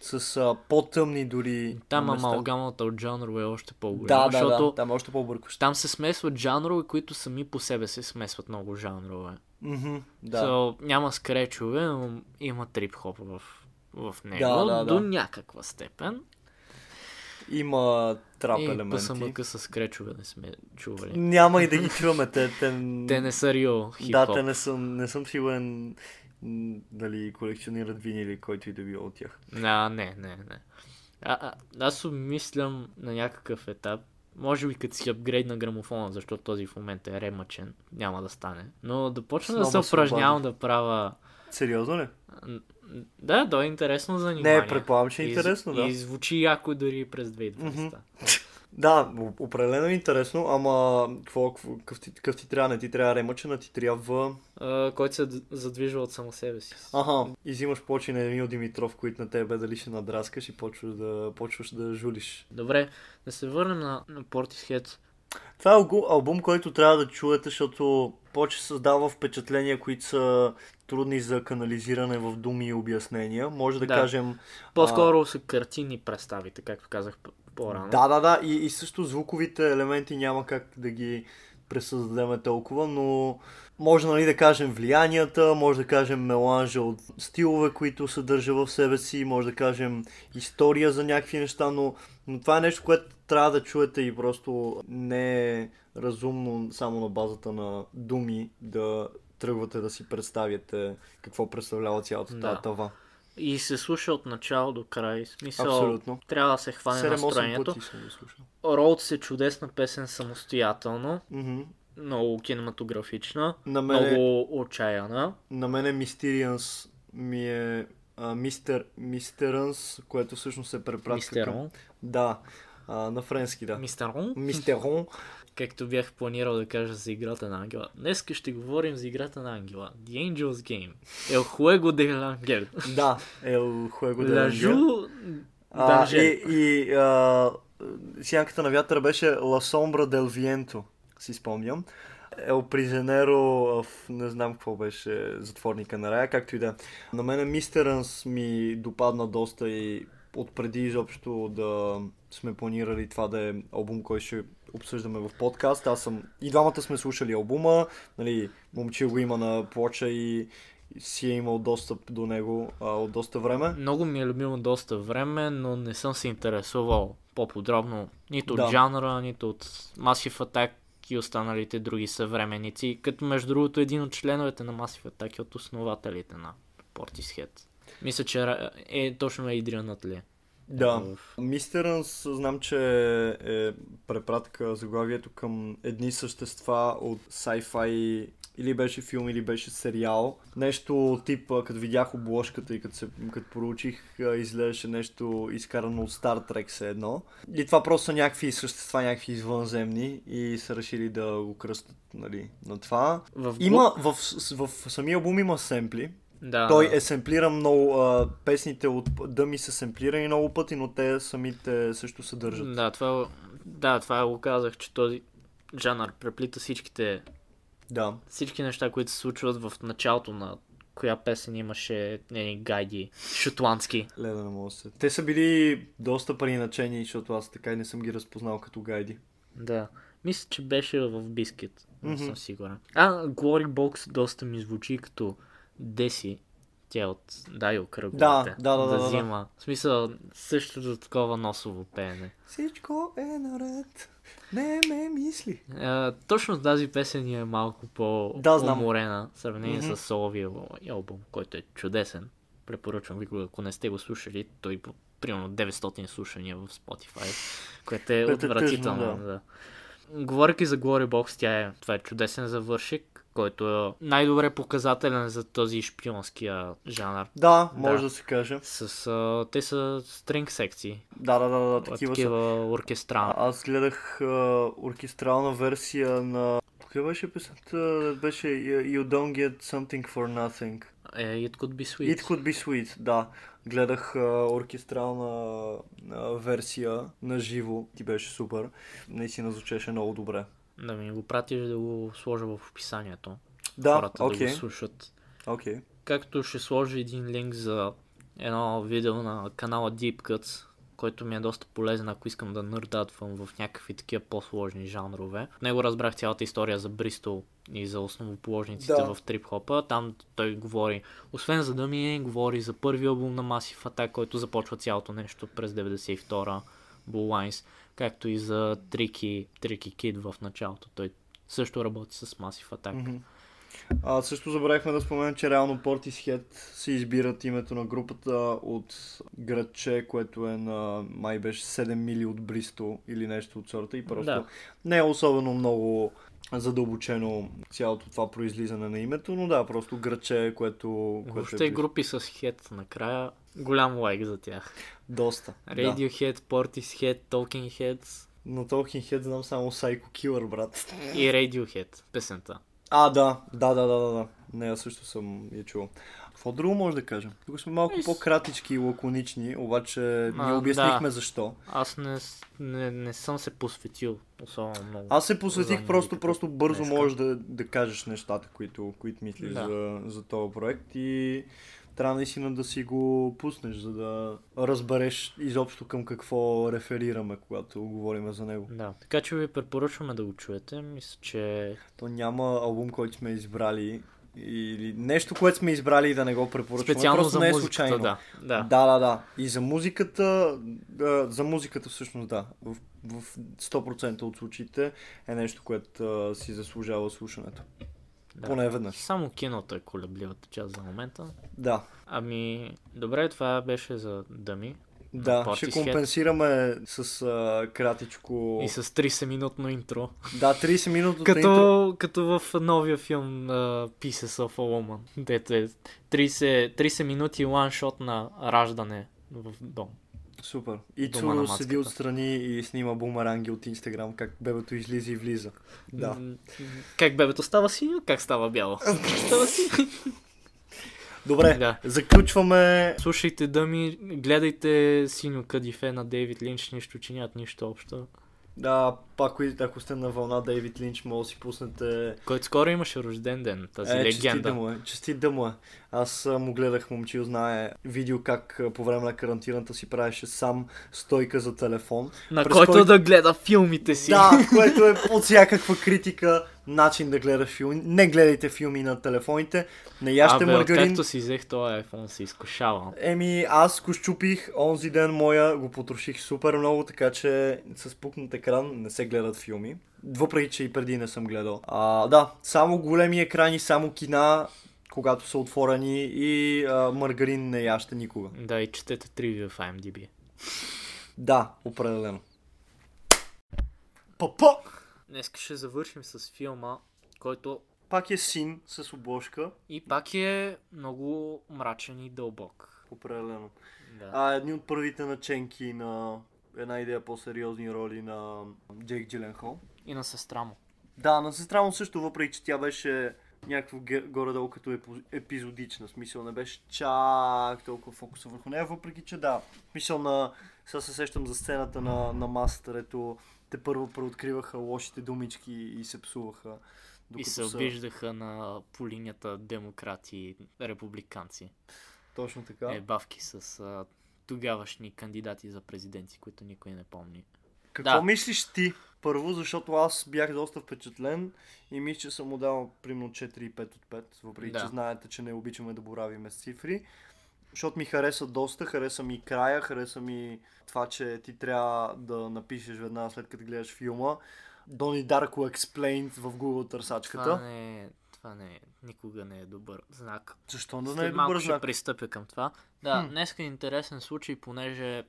с а, по-тъмни дори Там амалгамата от жанрове е още Да, по-голяма, да, защото да, там е още по-бъркващо. там се смесват жанрове, които сами по себе се смесват много жанрове. Мгм, да. So, няма скречове, но има трип-хоп в, в него Да, да, до да. някаква степен. Има трап и елементи. ПСМК с скречове не сме чували. Няма и да ги чуваме. Те, те, Те не са рио хип Да, те не съм, не съм сигурен дали колекционират винили, който и да било от тях. А, не, не, не. А, а, аз обмислям на някакъв етап, може би като си апгрейд на грамофона, защото този в момента е ремъчен, няма да стане. Но да почна да Снова се се упражнявам да правя... Сериозно ли? Да, то е интересно занимание. Не, предполагам, че е интересно, да. И звучи яко дори през 2020. Мгм. Да, определено е интересно, ама какво, какъв, ти, какъв ти трябва? Не ти трябва ремъчена, ти трябва... А, който се задвижва от само себе си. Аха, и взимаш почи на Емил Димитров, които на тебе дали ще надраскаш и почваш да, почваш да жулиш. Добре, да се върнем на, на Portishead. Това е албум, който трябва да чуете, защото поче създава впечатления, които са трудни за канализиране в думи и обяснения. Може да, Да. кажем... По-скоро са картинни представите, както казах по-рано. Да, да, да. И, и също звуковите елементи няма как да ги пресъздадеме толкова, но може нали, да кажем влиянията, може да кажем меланжа от стилове, които съдържа в себе си, може да кажем история за някакви неща, но, но това е нещо, което трябва да чуете и просто не е разумно само на базата на думи да тръгвате да си представяте какво представлява цялата Да. тази тава. И се слуша от начало до край. Смисъл, Абсолютно. трябва да се хване 7-8 настроението. пъти съм го слушал. Роудс е чудесна песен самостоятелно, Мгм. много кинематографична, На мен е... много отчаяна. На мене Mysterians ми е а, Мистер, Мистерънс, което всъщност се препратка към... Мистерон. Да, а, на френски, да. Мистерон. Мистерон. Както бях планирал да кажа за играта на Ангела. Днес ще говорим за играта на Ангела. The Angel's Game. El Juego del Angel. да, Ел Хуего де La Ангел. Joue А, и и а, сянката на вятъра беше La Sombra del Viento, си спомням. Ел Призенеро не знам какво беше затворника на рая, както и да. е. На мен Мистерънс ми допадна доста и отпреди изобщо да сме планирали това да е албум, който ще обсъждаме в подкаст. Аз съм... И двамата сме слушали албума, нали, момчил го има на плоча и си е имал достъп до него а, от доста време. Много ми е любимо доста време, но не съм се интересувал по-подробно нито Да. от жанра, нито от Massive Attack всички останалите други съвременници, като между другото един от членовете на Massive Attack е от основателите на Portishead. Мисля, че е точно Адриан Натли. Да. В- Мистерънс знам, че е препратка заглавието към едни същества от sci-fi или беше филм, или беше сериал. Нещо тип, като видях обложката и като, се, като проучих, изглеждаше нещо изкарано от Star Trek все едно. И това просто са някакви същества, някакви извънземни и са решили да го кръстят нали, на това. В Има, в, в, в, самия албум има семпли, Да, той е семплиран много, а, песните от дъми са семплирани много пъти, но те самите също съдържат. Да, това, да, това го казах, че този жанр преплита всичките, Да. всички неща, които се случват в началото на коя песен имаше не, гайди шотландски. Леда не мога се. Те са били доста преиначени, защото аз така и не съм ги разпознал като гайди. Да. Мисля, че беше в Бискет. Не Мгм. съм сигурен. А, Glory Box доста ми звучи като Деси. Тя е от Дайо кръговете. Да, да, да, да, да. зима. В смисъл, същото такова носово пеене. Всичко е наред. Не ме мисли. А, точно тази песен е малко Да, по-уморена в сравнение Мгм. с соловия албум, който е чудесен. Препоръчвам ви го, ако не сте го слушали, той по примерно 900 слушания в Spotify, което е е отвратително. тъжно, да. Говорейки за Glory Box, тя е, това е чудесен завършик, който е най-добре показателен за този шпионския жанр. Да, може Да. да, се каже. С, а, те са стринг секции, Да, да, да, да такива, такива, са. оркестрални. А, аз гледах а, оркестрална версия на... Каква беше песента? Беше You don't get something for nothing. Е, It Could Be Sweet. It could be sweet, да. Гледах а, оркестрална а, версия на живо. Ти беше супер. Наистина звучеше много добре. Да ми го пратиш да го сложа в описанието. Да, хората да окей. го слушат. Окей. Както ще сложа един линк за едно видео на канала Deep Cuts, който ми е доста полезен, ако искам да нърдатвам в някакви такива по-сложни жанрове. В него разбрах цялата история за Бристол и за основоположниците Да. в трип-хопа. Там той говори, освен за Дъми, говори за първи албум на Massive Attack, който започва цялото нещо през 92-а, Bull Lines, както и за Tricky, Tricky Kid в началото. Той също работи с Massive Attack. Мгм. А, също забравихме да споменем, че реално Portishead си избират името на групата от градче, което е на май беше 7 мили от Бристол или нещо от сорта и просто Да. не е особено много задълбочено цялото това произлизане на името, но да, просто градче, което, което Въобще е групи с хет накрая, голям лайк за тях. доста. Да. Radiohead, Portishead, Talking Heads Но Talking Head знам само Psycho Killer, брат. и Radiohead, песента. А, да, да, да, да, да, да. Не, аз също съм я чувал. Какво друго може да кажем? Тук сме малко Ис- по-кратички и лаконични, обаче А, ние обяснихме да. защо. Аз не, не, не съм се посветил особено много. Аз се посветих просто, просто бързо днеска. можеш да, да кажеш нещата, които, които мислиш Да. за, за този проект и трябва наистина да си го пуснеш, за да разбереш изобщо към какво реферираме, когато говорим за него. Да, така че ви препоръчваме да го чуете. Мисля, че То няма албум, който сме избрали или нещо, което сме избрали да не го препоръчваме. специално просто за не е музиката, случайно. да. да. Да, да, да. И за музиката, за музиката всъщност да. В, в 100% от случаите е нещо, което си заслужава слушането. да. Поне веднъж. Само киното е колебливата част за момента. Да. Ами, добре, това беше за Дъми. Да, ще компенсираме с а, кратичко... И с 30-минутно интро. Да, 30 минути интро. Като, като в новия филм uh, Pieces of a Woman, дето е 30, 30 минути one-shot на раждане в дом. Супер. И Цуро седи отстрани и снима бумеранги от Инстаграм, как бебето излиза и влиза. Да. Как бебето става синьо, как става бяло? Става синьо? Добре, Да. заключваме... Слушайте дъми, гледайте синьо кадифе на Дейвид Линч, нищо, че нямат нищо общо. Да, пак, ако сте на вълна Дейвид Линч, може да си пуснете Който скоро имаше рожден ден, тази Е, да легенда. му е. Честит да му е. Аз му гледах, момчил знае, видео как по време на карантината си правеше сам стойка за телефон. На който кой- да гледа филмите си. Да, което е под всякаква критика начин да гледаш филми. Не гледайте филми на телефоните. Не яще Абе, маргарин. откакто си взех този iPhone, се изкушавам. Еми, аз го щупих, онзи ден моя го потроших супер много, така че с пукнат екран не се гледат филми. Въпреки, че и преди не съм гледал. А, да, само големи екрани, само кина, когато са отворени и а, маргарин не яще никога. Да, и четете тривия в IMDb. Да, определено. Папа! Днес ще завършим с филма, който Пак е син с обложка. и пак е много мрачен и дълбок. Определено. Да. А, едни от първите наченки на една идея по-сериозни роли на Джейк Джиленхол. И на сестра му. Да, на сестра му също, въпреки че тя беше някакво горе-долу като епизодична, смисъл не беше чак толкова фокуса върху нея, въпреки че да, смисъл на, сега се сещам за сцената на, на масата, ето те първо преоткриваха лошите думички и се псуваха. И се са- обиждаха на по линията демократи и републиканци. Точно така. Е, бавки с а, тогавашни кандидати за президенти, които никой не помни. Какво да. мислиш ти? Първо, защото аз бях доста впечатлен и мисля, че съм му дал примерно 4,5 от 5, въпреки Да. че знаете, че не обичаме да боравиме с цифри. Защото ми хареса доста, хареса ми края, хареса ми това, че ти трябва да напишеш веднага след като гледаш филма. Дони Дарко Explained в Google търсачката. Това не е, това не е, никога не е добър знак. Защо да не е добър ще знак? пристъпя към това. Да, Хм. днес е интересен случай, понеже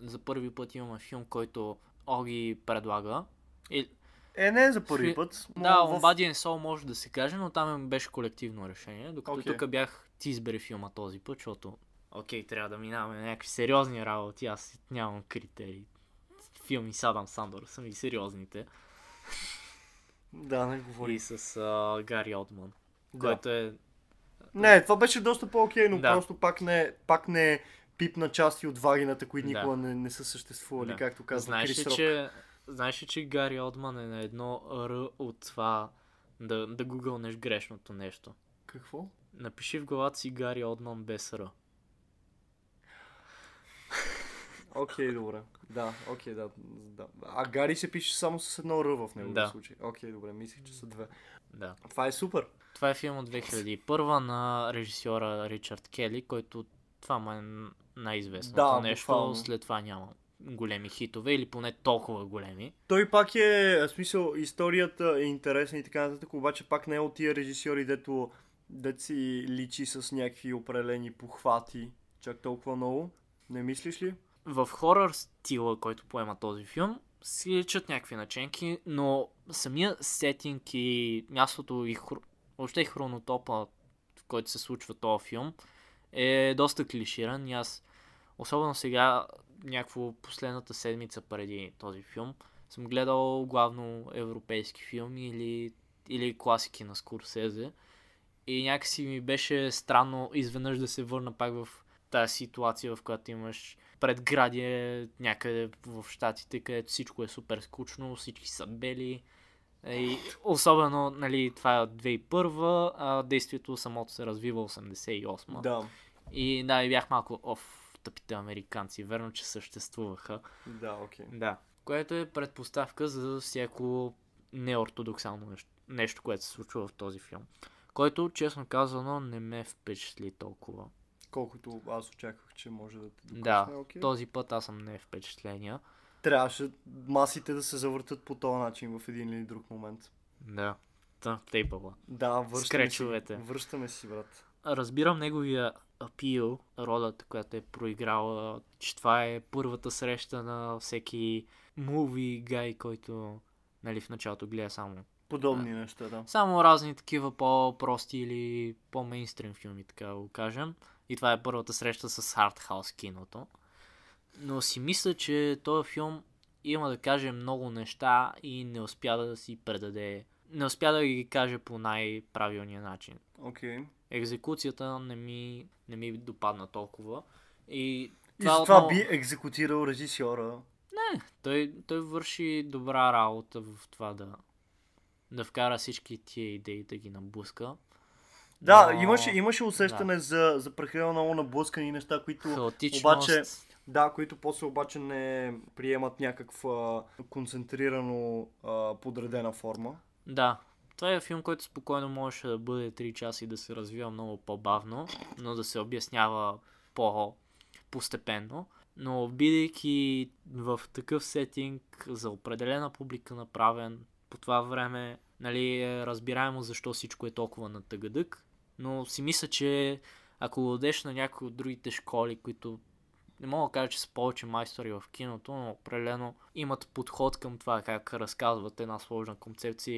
за първи път имаме филм, който Оги предлага. И, Е, не е за първи Фи- път. Но да, в... Body and Soul може да се каже, но там беше колективно решение, докато Окей. тук бях ти избери филма този път, защото окей, трябва да минаваме на някакви сериозни работи, аз нямам критерии. Филми с Адам Сандор са ми сериозните. Да, не говори. И с а, Гари Олдман, Да. който е Не, това беше доста по-окей, но Да. просто пак не, пак не пипна части от вагината, които Да. никога не, не са съществували, Да. както казва Знаеш Крис ли, Рок. че, знаеш ли, че Гари Олдман е на едно Р от това да, да гугълнеш грешното нещо? Какво? Напиши в главата си Гари Олдман без Р. Окей, добре. Да, окей, да, да. А Гари се пише само с едно Р в неговия Да. случай. Окей, добре, мислих, че са две. Да. Това е супер. Това е филм от 2001 на режисьора Ричард Кели, който това му е най-известното Да, нещо. буквално. След това няма големи хитове или поне толкова големи. Той пак е, в смисъл, историята е интересна и така нататък, обаче пак не е от тия режисьори, дето, си личи с някакви определени похвати. Чак толкова много. Не мислиш ли? В хорър стила, който поема този филм, си личат някакви наченки, но самия сетинг и мястото и хр... въобще и хронотопа, в който се случва този филм, е доста клиширан. И аз, особено сега, някакво последната седмица преди този филм, съм гледал главно европейски филми или, или класики на Скорсезе. И някакси ми беше странно изведнъж да се върна пак в тази ситуация, в която имаш предградие някъде в Штатите, където всичко е супер скучно, всички са бели. И особено, нали, това е от 2001, а действието самото се развива 88. Да, И да, и бях малко, оф, тъпите американци, верно, че съществуваха. да, окей. Да. Което е предпоставка за всяко неортодоксално нещо, нещо, което се случва в този филм. Който, честно казано, не ме впечатли толкова. Колкото аз очаквах, че може да те докосне. Да, окей. този път аз съм не впечатления. Трябваше масите да се завъртат по този начин в един или друг момент. Да. Та, тейпъла. Да, връщаме си. Връщаме си, брат. Разбирам неговия апил, ролята, която е проиграла, че това е първата среща на всеки муви гай, който нали, в началото гледа само. Подобни неща, да. Само разни такива по-прости или по-мейнстрим филми, така да го кажем. И това е първата среща с артхаус киното. Но си мисля, че този филм има да каже много неща и не успя да си предаде. Не успя да ги каже по най-правилния начин. Окей. Екзекуцията не ми, не ми допадна толкова. И И това отново- би екзекутирал режисьора. той, той върши добра работа в това да, да вкара всички тия идеи да ги наблъска. Да, Но- имаше, имаше усещане за, за прекалено много наблъскани неща, които, обаче, да, които после обаче не приемат някаква концентрирано а, подредена форма. Да. Това е филм, който спокойно можеше да бъде 3 часа и да се развива много по-бавно, но да се обяснява по-постепенно. Но бидейки в такъв сетинг за определена публика направен, по това време нали, е разбираемо защо всичко е толкова на тъгъдък, но си мисля, че ако го дадеш на някои от другите школи, които не мога да кажа, че са повече майстори в киното, но определено имат подход към това как разказват една сложна концепция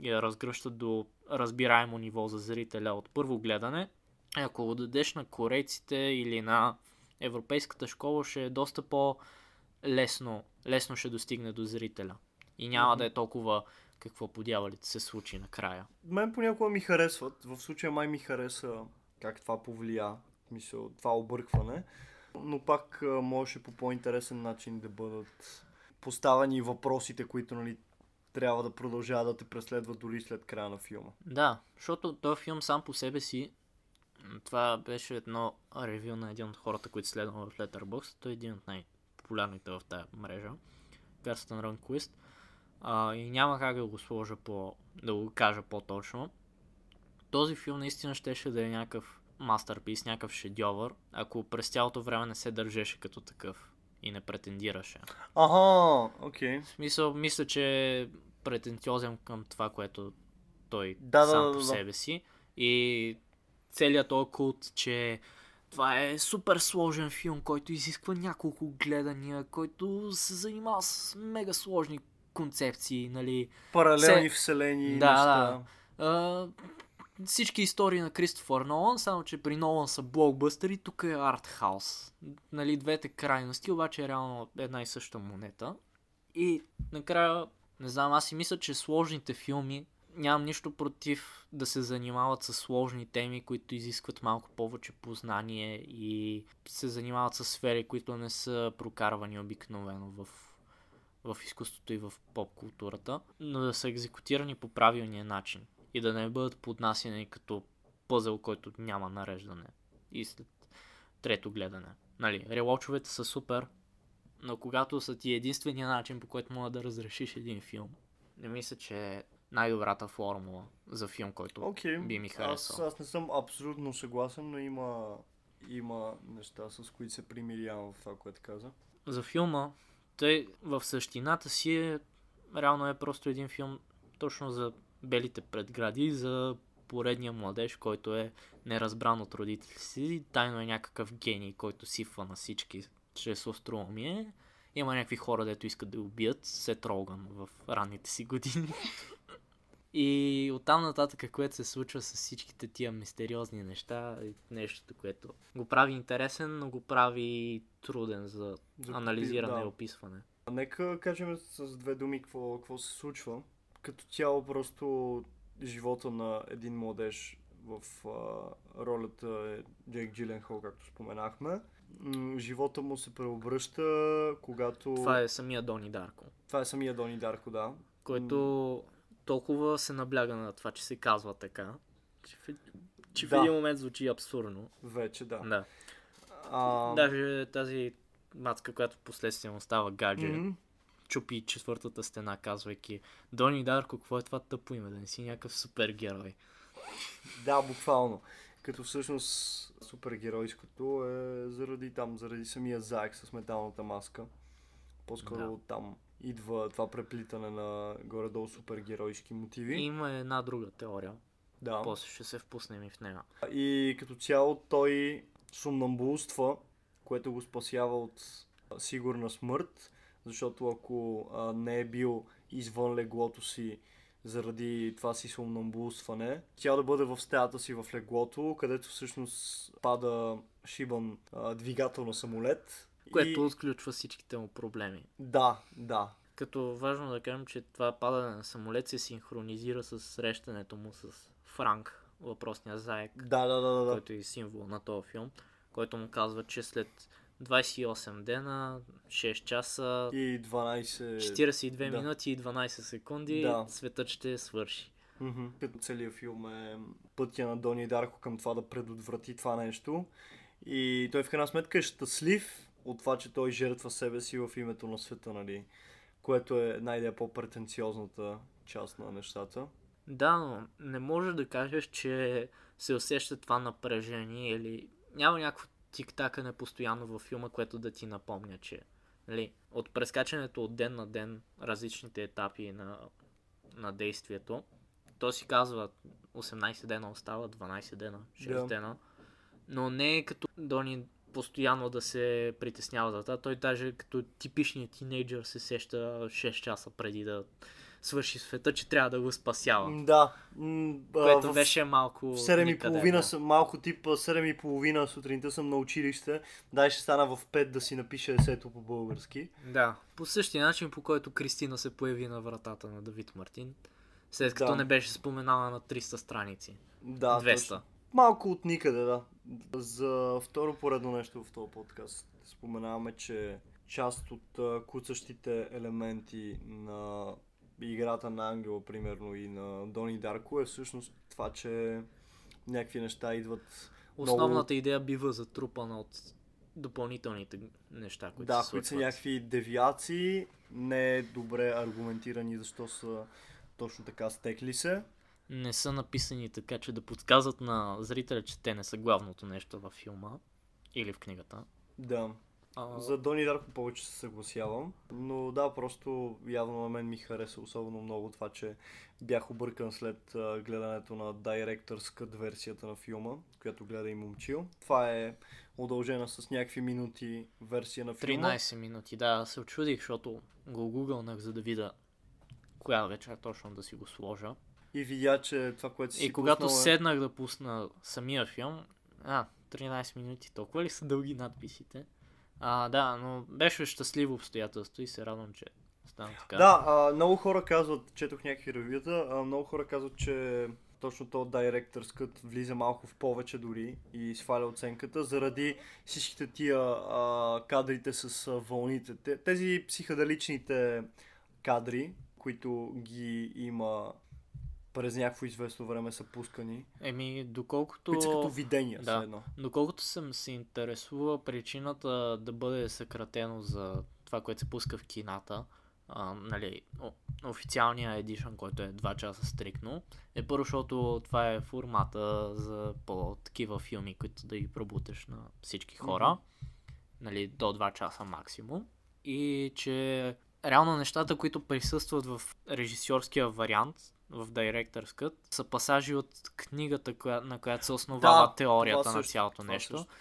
и я, разгръщат до разбираемо ниво за зрителя от първо гледане. Ако го дадеш на корейците или на европейската школа, ще е доста по-лесно лесно ще достигне до зрителя. И няма Мгм. да е толкова какво подявалите се случи накрая. Мен понякога ми харесват. В случая май ми хареса как това повлия. Мисъл, това объркване. Но пак можеше по по-интересен начин да бъдат поставени въпросите, които нали, трябва да продължават да те преследват дори след края на филма. Да, защото този филм сам по себе си, това беше едно ревю на един от хората, които следвам в Letterboxd. Той е един от най-популярните в тази мрежа. Карстън Рънквист. А, и няма как да го сложа по... да го кажа по-точно. Този филм наистина щеше да е някакъв мастерпис, някакъв шедьовър, ако през цялото време не се държеше като такъв и не претендираше. Ага, окей. В смисъл, мисля, че е претенциозен към това, което той Да, да, сам да, по да. себе си. И целият този култ, че това е супер сложен филм, който изисква няколко гледания, който се занимава с мега сложни концепции, нали. Паралелни Се- вселени, Да, неща. А, всички истории на Кристофър Нолан, само че при Нолан са блокбъстери, тук е артхаус. Нали, двете крайности, обаче е реално една и съща монета. И накрая, не знам, аз си мисля, че сложните филми нямам нищо против да се занимават с сложни теми, които изискват малко повече познание и се занимават с сфери, които не са прокарвани обикновено в, в изкуството и в поп културата, но да са екзекутирани по правилния начин и да не бъдат поднасяни като пъзел, който няма нареждане и след трето гледане. Нали, релочовете са супер, но когато са ти единствения начин, по който мога да разрешиш един филм, не мисля, че е най-добрата формула за филм, който Окей. би ми Аз, харесал. аз не съм абсолютно съгласен, но има, има неща, с които се примирявам в това, което каза. За филма, той в същината си е, реално е просто един филм точно за белите предгради, за поредния младеж, който е неразбран от родителите си тайно е някакъв гений, който сифва на всички чрез остроумие. Има някакви хора, дето искат да убият, Сет Роган в ранните си години. И оттам нататък, което се случва с всичките тия мистериозни неща, е нещото, което го прави интересен, но го прави труден за За анализиране да. и описване. Нека кажем с две думи какво, какво се случва. Като цяло просто живота на един младеж в а, ролята е Джейк Джиленхол, както споменахме. М, живота му се преобръща, когато... Това е самия Дони Дарко, Това е самия Дони Дарко, да. който толкова се набляга на това, че се казва така, че в, че в Да. един момент звучи абсурдно. Вече, да. Да. А, Даже тази мацка, която последствие му става гадже, мгм. чупи четвъртата стена, казвайки Дони Дарко, какво е това тъпо име, да не си някакъв супергерой. Да, буквално. Като всъщност супергеройското е заради там, заради самия заек с металната маска. По-скоро да. там идва това преплитане на горе-долу супергеройски мотиви. И има една друга теория, Да. после ще се впуснем и в нея. И като цяло той сумнамбулства, което го спасява от сигурна смърт, защото ако а, не е бил извън леглото си заради това си сумнамбулстване, тя да бъде в стаята си в леглото, където всъщност пада шибан а, двигател на самолет. Което И... отключва всичките му проблеми. Да, да. Като важно да кажем, че това падане на самолет се синхронизира с срещането му с Франк, въпросния заек, Да, да, да, да. който е символ на този филм, който му казва, че след 28 дена, 6 часа, И 12... 42 да. минути и 12 секунди, Да. светът ще свърши. Мгм. Като целият филм е пътя на Дони Дарко към това да предотврати това нещо. И той в крайна сметка е щастлив от това, че той жертва себе си в името на света, нали? Което е най-дея по-претенциозната част на нещата. Да, но не можеш да кажеш, че се усеща това напрежение или няма някакво тик-такане постоянно във филма, което да ти напомня, че нали, от прескачането от ден на ден, различните етапи на на действието. То си казва 18 дена остава, 12 дена, 6 Да. дена. Но не е като Дони постоянно да се притеснява за това. Той даже като типичният тинейджър се сеща 6 часа преди да свърши света, че трябва да го спасява. Да. Което в- беше малко... В 7 и никъде, половина, да. съм, малко тип а, 7 и половина сутринта съм на училище. Дай ще стана в 5 да си напиша есето по български. Да. По същия начин, по който Кристина се появи на вратата на Давид Мартин, след като Да. не беше споменала на 300 страници. Да, 200. точно. Малко от никъде, да. За второ поредно нещо в този подкаст споменаваме, че част от куцащите елементи на играта на Ангела, примерно, и на Дони Дарко е всъщност това, че някакви неща идват Основната идея бива затрупана от допълнителните неща, които да, се които са някакви девиации, не е добре аргументирани защо са точно така стекли се. Не са написани така, че да подсказват на зрителя, че те не са главното нещо във филма или в книгата. Да. А, За Дони Дарко повече се съгласявам, но да, просто явно на мен ми хареса особено много това, че бях объркан след а, гледането на Director's Cut версията на филма, която гледа и момчил. Това е удължена с някакви минути версия на филма. 13 минути, да, се очудих, защото го гугълнах, за да видя коя вечер точно да си го сложа. И видя, че това, което си И когато пуснал е... седнах да пусна самия филм, а, 13 минути, толкова ли са дълги надписите? А, да, но беше щастливо обстоятелство и се радвам, че стана така. Да, а, много хора казват, четох някакви ревюта, а, много хора казват, че точно то Director's Cut влиза малко в повече дори и сваля оценката, заради всичките тия а, кадрите с а, вълните. Те- Тези психоделичните кадри, които ги има през някакво известно време са пускани, Еми, доколкото... са като видения да. едно. Доколкото съм се интересувал, причината да бъде съкратено за това, което се пуска в кината, а, нали, о, официалния едишън, който е 2 часа стрикно, е първо, защото това е формата за по-такива филми, които да ги пробутеш на всички хора, нали, до 2 часа максимум. И че реално нещата, които присъстват в режисьорския вариант, в Director's Cut, са пасажи от книгата, коя, на която се основава Да, теорията на цялото нещо. също.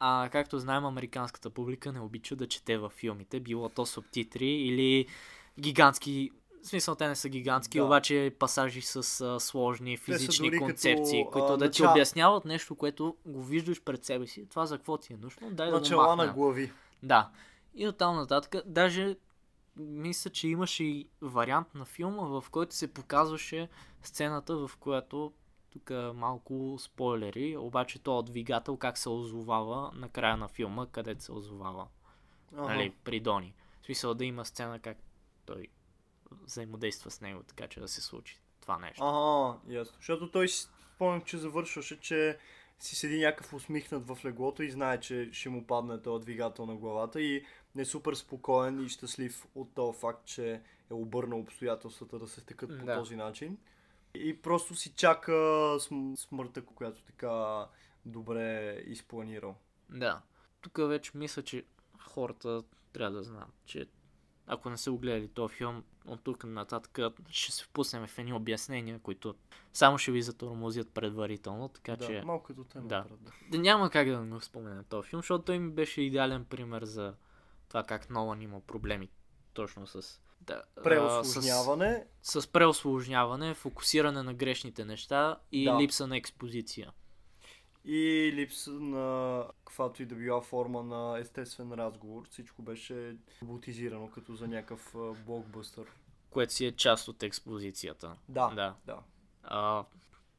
А както знаем, американската публика не обича да чете във филмите, било то субтитри или гигантски. В смисъл, те не са гигантски, Да. обаче пасажи с а, сложни физични дори като, концепции, които а, да ти начало- обясняват нещо, което го виждаш пред себе си. Това за какво ти е нужно? Дай да го Начала махнем. на глави. Да. И оттам нататък, даже мисля, че имаше и вариант на филма, в който се показваше сцената, в която тук малко спойлери, обаче то двигател как се озовава на края на филма, където се озовава. Ага. Нали, при Дони. В смисъл да има сцена как той взаимодейства с него, така че да се случи това нещо. Ага, ясно. Защото той си спомням, че завършваше, че си седи някакъв усмихнат в леглото и знае, че ще му падне този двигател на главата и е супер спокоен и щастлив от този факт, че е обърнал обстоятелствата да се стекат по Да. този начин. И просто си чака см- смъртта, която така добре е изпланирал. Да. Тук вече мисля, че хората трябва да знаят, че ако не са го гледали този филм, от тук нататък ще се впуснем в едни обяснения, които само ще ви затормозят предварително, така Да, че малко като те да. направят, да. да няма как да не го спомена този филм, защото той ми беше идеален пример за това как Нолан има проблеми точно с... Да, Преосложняване. С, с преосложняване, фокусиране на грешните неща и Да. липса на експозиция. и липса на каквато и да била форма на естествен разговор. Всичко беше роботизирано като за някакъв блокбъстър. Което си е част от експозицията. Да, Да. да. А,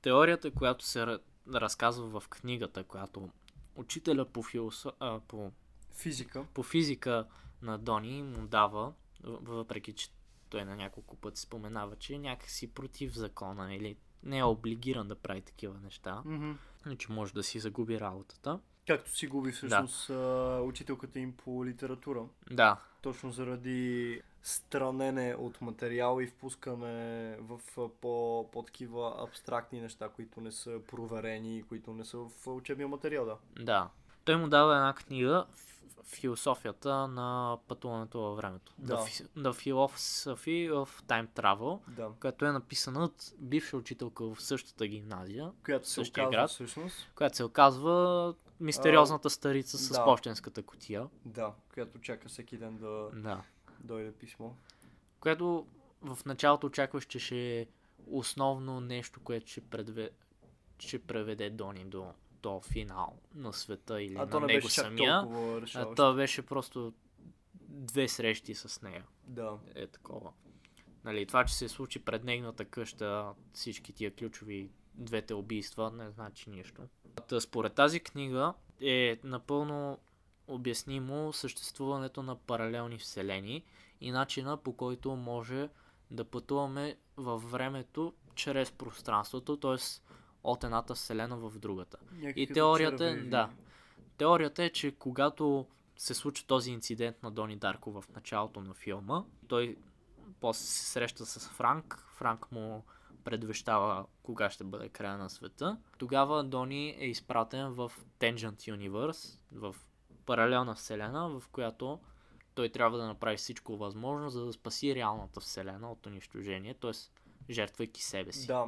теорията, която се ра- разказва в книгата, която учителя по, филосо... а, по, Физика. по физика на Дони му дава, въпреки че той на няколко пъти споменава, че е някакси против закона или не е облигиран да прави такива неща, и че може да си загуби работата. Както си губи всъщност а, учителката им по литература. Да, Точно заради странене от материал и впускане в по, по-такива абстрактни неща, които не са проверени които не са в учебния материал, да. да. Той му дава една книга, философията на пътуването във времето. Да. The, The Philosophy of Time Travel, Да. която е написана от бивша учителка в същата гимназия, Която се оказва град. всъщност. която се оказва мистериозната старица с да. почтенската котия. Да, която чака всеки ден да Да. дойде писмо. Което в началото очакваш, че ще е основно нещо, което ще, предве... ще преведе Дони до, до финал на света или А на не него самия. А то беше просто две срещи с нея. Да. Е такова. Нали, това, че се случи пред нейната къща, всички тия ключови двете убийства, не значи нищо. Та, според тази книга е напълно обяснимо съществуването на паралелни вселени и начина по който може да пътуваме във времето чрез пространството, т.е. от едната вселена в другата. Някакви И теорията е, да. Теорията е, че когато се случи този инцидент на Дони Дарко в началото на филма, той после се среща с Франк, Франк му предвещава кога ще бъде края на света. Тогава Дони е изпратен в Tangent Universe, в паралелна вселена, в която той трябва да направи всичко възможно, за да спаси реалната вселена от унищожение, т.е. жертвайки себе си. Да.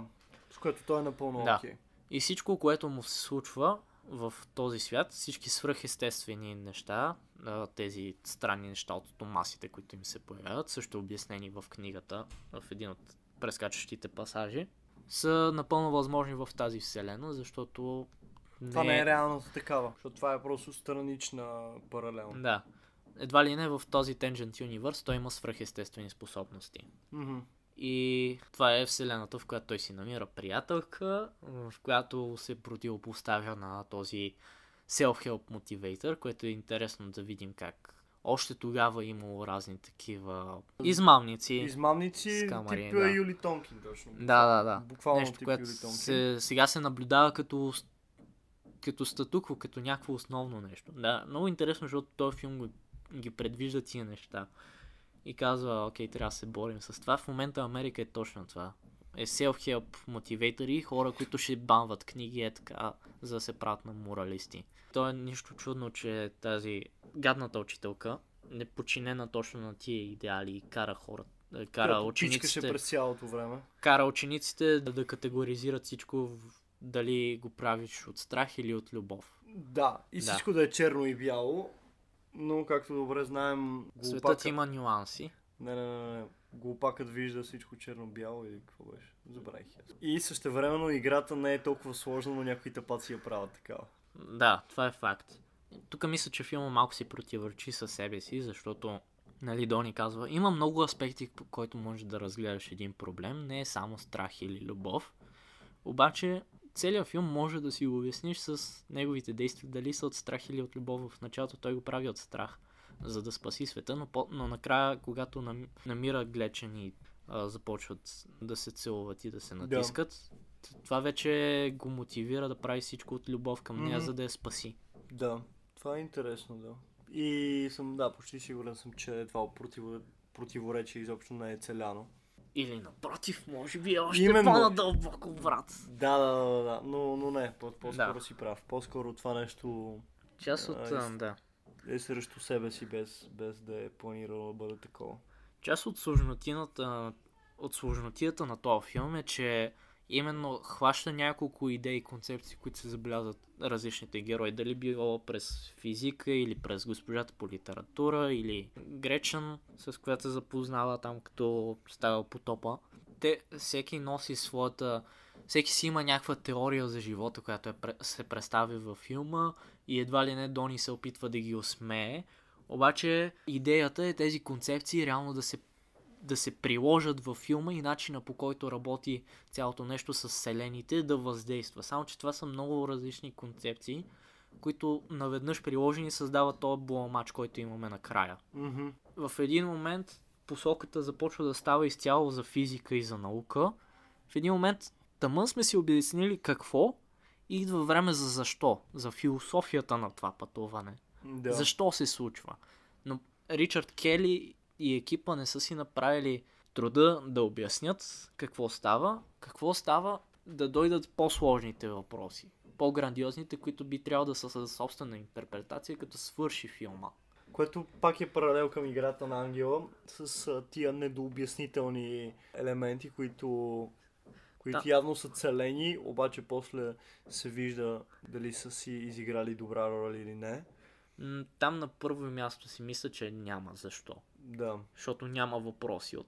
С което той е напълно Да. окей. И всичко, което му се случва в този свят, всички свръхестествени неща, тези странни неща от томасите, които им се появяват, също обяснени в книгата, в един от прескачащите пасажи, са напълно възможни в тази вселена, защото Това не е реалната такава, защото това е просто странична паралелна. Да. Едва ли не в този Tangent Universe той има свръхестествени способности. Мгм. И това е вселената, в която той си намира приятелка, в която се противопоставя на този self-help motivator, което е интересно да видим как още тогава е имало разни такива измамници. Измамници, Скамари, тип да. Юли Тонкин точно. Да, да, да. Буквално Нещо, тип което Юли Тонкин. се, сега се наблюдава като, като статукво, като някакво основно нещо. Да, много интересно, защото този филм го, ги предвижда тия неща. И казва, окей, трябва да се борим с това. В момента Америка е точно това. Е self-help мотиватори, хора, които ще банват книги, е така, за да се правят на моралисти. То е нищо чудно, че тази гадната учителка, не подчинена точно на тия идеали и кара хората, кара Която учениците през цялото време. кара учениците да, да категоризират всичко дали го правиш от страх или от любов. Да, и Да. всичко да е черно и бяло, но както добре знаем, Светът глупакът... има нюанси. Не, не, не, не. Глупакът вижда всичко черно-бяло или какво беше? Забравих. я. И същевременно играта не е толкова сложна, но някои тъпаци я правят такава. Да, това е факт. Тук мисля, че филма малко си противоречи със себе си, защото нали, Дони казва, има много аспекти, по които можеш да разгледаш един проблем, не е само страх или любов. Обаче, целият филм може да си го обясниш с неговите действия, дали са от страх или от любов. В началото той го прави от страх, за да спаси света, но, по- но накрая, когато нам, намира глечен и а, започват да се целуват и да се Да. натискат, това вече го мотивира да прави всичко от любов към нея, Мгм. за да я спаси. Да, това е интересно, да. И съм, да, почти сигурен съм, че това противо, противоречие изобщо не е целяно. Или напротив, може би е още Именно. по-надълбоко, брат. Да, да, да, да. Но, но не, по- по-скоро Да. си прав. По-скоро това нещо Част от, А, а, да. е срещу себе си, без, без да е планирало да бъде такова. Част от сложнотината, от сложнотията на този филм е, че именно хваща няколко идеи и концепции, които се забелязват различните герои. Дали било през физика или през госпожата по литература или Гречен, с която се запознава там като става потопа. Те, всеки носи своята... Всеки си има някаква теория за живота, която е, се представи във филма и едва ли не Дони се опитва да ги осмее. Обаче идеята е тези концепции реално да се да се приложат във филма и начина по който работи цялото нещо с селените да въздейства. Само, че това са много различни концепции, които наведнъж приложени създават този бламач, който имаме накрая. Мгм. В един момент посоката започва да става изцяло за физика и за наука. В един момент тъмън сме си обяснили какво и идва време за защо, за философията на това пътуване. Да. Защо се случва? Но Ричард Кели и екипа не са си направили труда да обяснят какво става. Какво става да дойдат по-сложните въпроси. По-грандиозните, които би трябвало да са със собствена интерпретация, като свърши филма. Което пак е паралел към играта на Ангела с а, тия недообяснителни елементи, които, които Да. явно са целени, обаче после се вижда дали са си изиграли добра роля или не. Там на първо място си мисля, че няма защо. Да. Защото няма въпроси от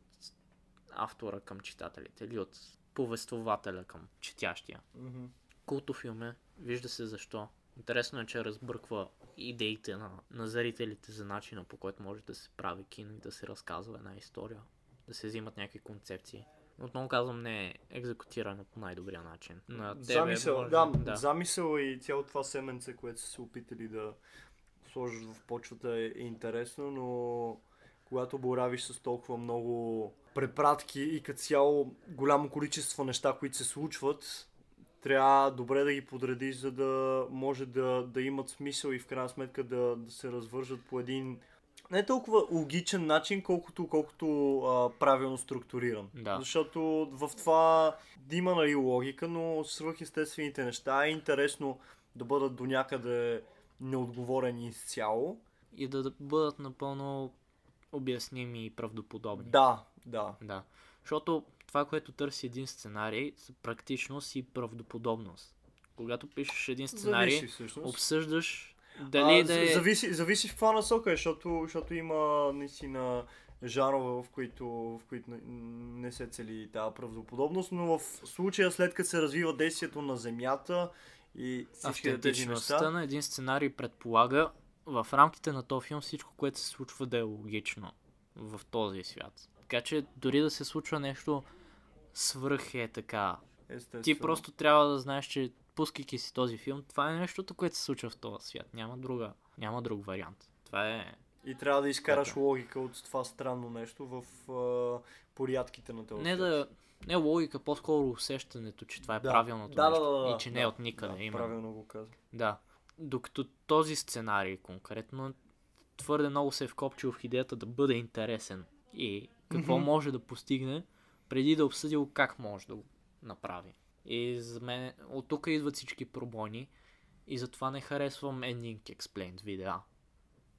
автора към читателите или от повествователя към четящия. Мгм. Култов филм е, вижда се защо. Интересно е, че разбърква идеите на, на зрителите за начина по който може да се прави кино и да се разказва една история. Да се взимат някакви концепции. Отново казвам, не е екзекутирано по най-добрия начин. На тебе Замисъл, може- да, да. замисъл и цяло това семенце, което са се опитали да сложат в почвата е, е интересно, но когато боравиш с толкова много препратки и като цяло голямо количество неща, които се случват, трябва добре да ги подредиш, за да може да, да имат смисъл и в крайна сметка да, да се развържат по един не толкова логичен начин, колкото, колкото а, правилно структуриран. Да. Защото в това има нали, логика, но свръхестествените неща е интересно да бъдат до някъде неотговорени изцяло. И да бъдат напълно обясними и правдоподобни. Да, да. Да. Защото това, което търси един сценарий, са практичност и правдоподобност. Когато пишеш един сценарий, Зависи всъщност. обсъждаш дали а, да е... зависи, зависи в каква насока е, защото, защото има наистина жанрове, в които, в които не- не се цели тази правдоподобност, но в случая след като се развива действието на Земята и всички тези неща, на един сценарий предполага в рамките на този филм всичко, което се случва да е логично в този свят. Така че дори да се случва нещо свръх е така. естествено. Ти просто трябва да знаеш, че пускайки си този филм, това е нещото, което се случва в този свят. Няма, друга, няма друг вариант. Това е... И трябва да изкараш Така. логика от това странно нещо в а, порядките на този Не свят. да... Не логика, по-скоро усещането, че това е Да. правилното Да, да, нещо. да, да, и че не е да, от никъде. Да, именно. правилно го каза. Да. Докато този сценарий конкретно твърде много се е вкопчил в идеята да бъде интересен и какво Мгм. може да постигне, преди да е обсъдил как може да го направи. И за мен от тук идват всички пробойни и затова не харесвам Ending Explained видеа.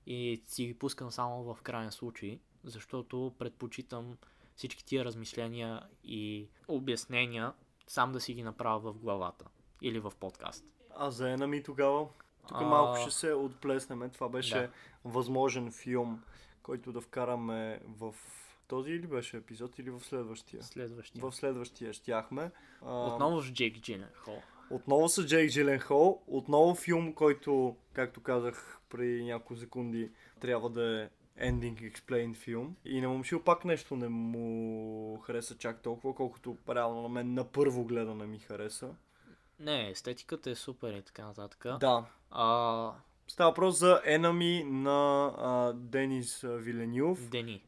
И си ги пускам само в крайен случай, защото предпочитам всички тия размишления и обяснения сам да си ги направя в главата или в подкаст. А за Enemy тогава? Тук А, малко ще се отплеснем. Това беше да. възможен филм, който да вкараме в този или беше епизод, или в следващия? Следващия. В следващия щяхме. А, Отново с Джейк Джиленхол. Отново с Джейк Джиленхол. Отново филм, който, както казах преди няколко секунди, трябва да е Ending Explained филм. И на момчил пак нещо не му хареса чак толкова, колкото реално на мен на първо гледане ми хареса. Не, естетиката е супер и така нататък. Да. А, Става въпрос за Enemy на а, Денис Виленюв. Дени.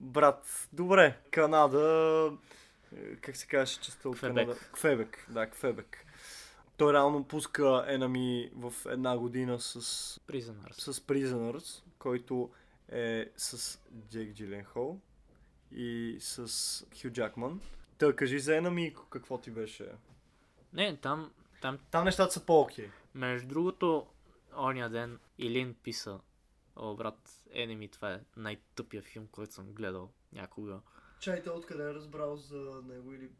Брат, добре, Канада, е, как се казваше частта от Квебек. Канада? Квебек, да, Квебек. Той реално пуска Enemy в една година с, Prisoners. с Prisoners, който е с Джейк Джиленхол и с Хю Джакман. Та кажи за Enemy какво ти беше. Не, там, там, Там нещата са по-окей. между другото, ония ден Илин писа, о, брат, Enemy, това е най-тъпия филм, който съм гледал някога. Чайте откъде е разбрал за него или...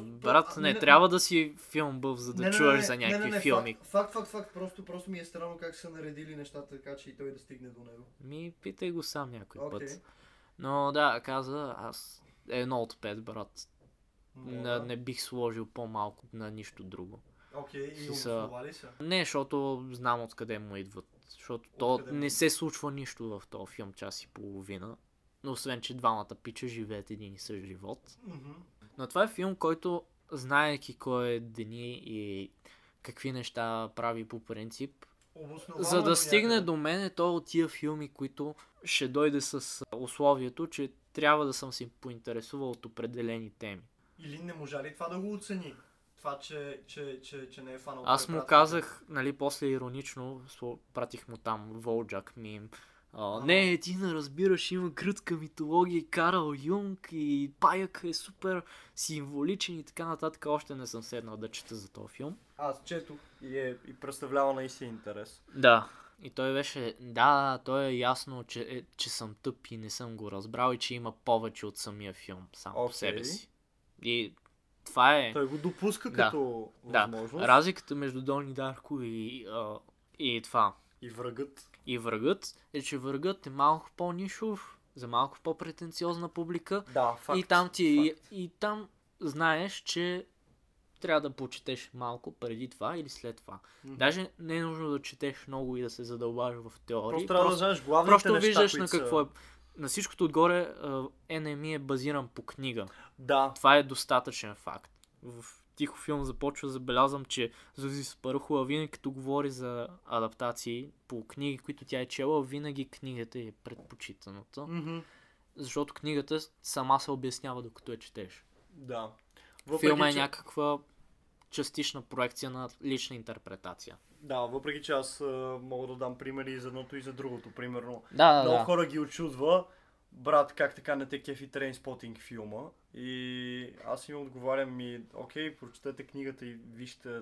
брат, не, трябва да си филм бъв, за да чуеш за някакви филми. Факт, факт, факт, факт. Просто, просто ми е странно как са наредили нещата, така че и той да стигне до него. Ми, питай го сам някой Окей. път. Но да, каза, аз едно от пет, брат. Не, не бих сложил по-малко на нищо друго. Окей, и Си са- обосновали са. Не, защото знам откъде му идват. Защото то Откъде му не се случва нищо в този филм час и половина. Но освен, че двамата пича живеят един и същ живот. Мгм. Но това е филм, който, знаеки кой е Дени и какви неща прави по принцип, Обосновано за да стигне някъде. до мен е то от тия филми, които ще дойде с условието, че трябва да съм се поинтересувал от определени теми. Или не можа ли това да го оцени? Това, че, че, че, че не е фанал Аз му препратките. казах, нали, после иронично, пратих му там Волджак мим. А, не, ти не разбираш, има гръцка митология, Карл Юнг и паяк е супер символичен и така нататък. Още не съм седнал да чета за този филм. Аз четох и, е, и представлява наистина интерес. Да. И той беше, да, той е ясно, че, е, че съм тъп и не съм го разбрал и че има повече от самия филм сам okay. по себе си. И това е... Той го допуска Да. като Да, възможност. разликата между Дони Дарко и, а, и това. И врагът. И врагът е, че врагът е малко по-нишов, за малко по-претенциозна публика. Да, факт. и там ти, факт. и, и там знаеш, че трябва да почетеш малко преди това или след това. Мгм. Даже не е нужно да четеш много и да се задълбаш в теории. Просто трябва да знаеш главните просто неща, виждаш на са- какво е. На всичкото отгоре NME е базиран по книга. Да, Това е достатъчен факт. В тихо филм започва забелязвам, че Зузи Спарухова винаги като говори за адаптации по книги, които тя е чела, винаги книгата е предпочитаната. Мгм. Защото книгата сама се обяснява докато я четеш. да. Филма е че- някаква частична проекция на лична интерпретация. Да, въпреки че аз а, мога да дам примери и за едното и за другото. Примерно, Да, да, много да. хора ги очудва, брат, как така не те кефи Трейнспотинг филма. И аз им отговарям и, окей, прочетете книгата и вижте,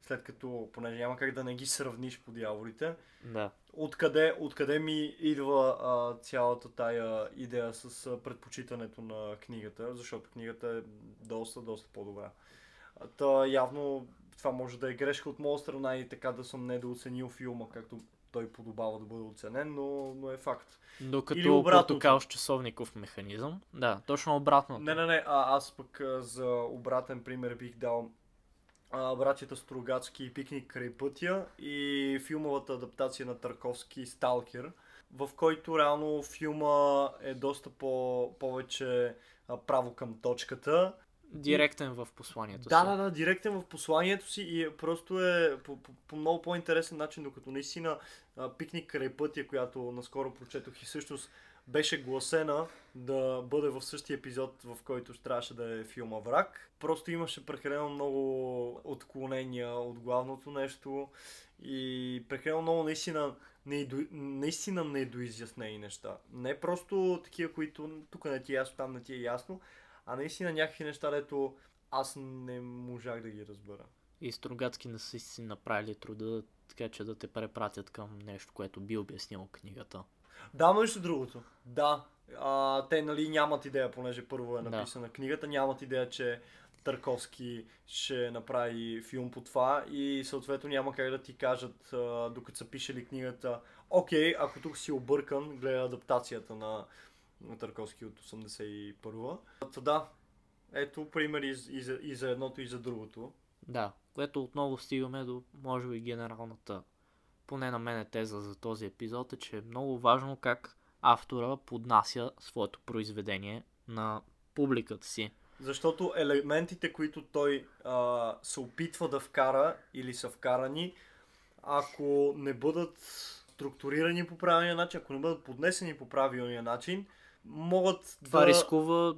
след като, понеже няма как да не ги сравниш по дяволите, да. откъде, откъде ми идва а, цялата тая идея с а, предпочитането на книгата, защото книгата е доста, доста по-добра. Та явно това може да е грешка от моя страна и така да съм недооценил филма, както той подобава да бъде оценен, но, но е факт. Или Докато обратното. протокал с часовников механизъм. Да, точно обратно. Не, не, не, а, аз пък а, за обратен пример бих дал а, братята Стругацки и Пикник край пътя и филмовата адаптация на Тарковски Сталкер, в който реално филма е доста по- повече право към точката. Директен в посланието Да, си. да, да, директен в посланието си и е, просто е по, по, по много по-интересен начин, докато наистина Пикник край пътя, която наскоро прочетох и всъщност беше гласена да бъде в същия епизод, в който трябваше да е филма Враг. Просто имаше прекалено много отклонения от главното нещо и прекалено много наистина, неидо, наистина недоизяснени неща. Не просто такива, които тук не ти е ясно, там не ти е ясно, а наистина някакви неща, дето аз не можах да ги разбера. И Стругацки не са си направили труда, така че да те препратят към нещо, което би обяснило книгата. Да, между другото. Да. А, те нали нямат идея, понеже първо е Да. написана книгата, нямат идея, че Търковски ще направи филм по това и съответно няма как да ти кажат, докато са пишели книгата, окей, ако тук си объркан, гледа адаптацията на, на Търковски от 81-а. Та да, ето пример и, и, за, и за едното и за другото. Да, което отново стигаме до, може би, генералната, поне на мен е теза за този епизод, е, че е много важно как автора поднася своето произведение на публиката си. Защото елементите, които той а, се опитва да вкара или са вкарани, ако не бъдат структурирани по правилния начин, ако не бъдат поднесени по правилния начин, могат Това да... рискува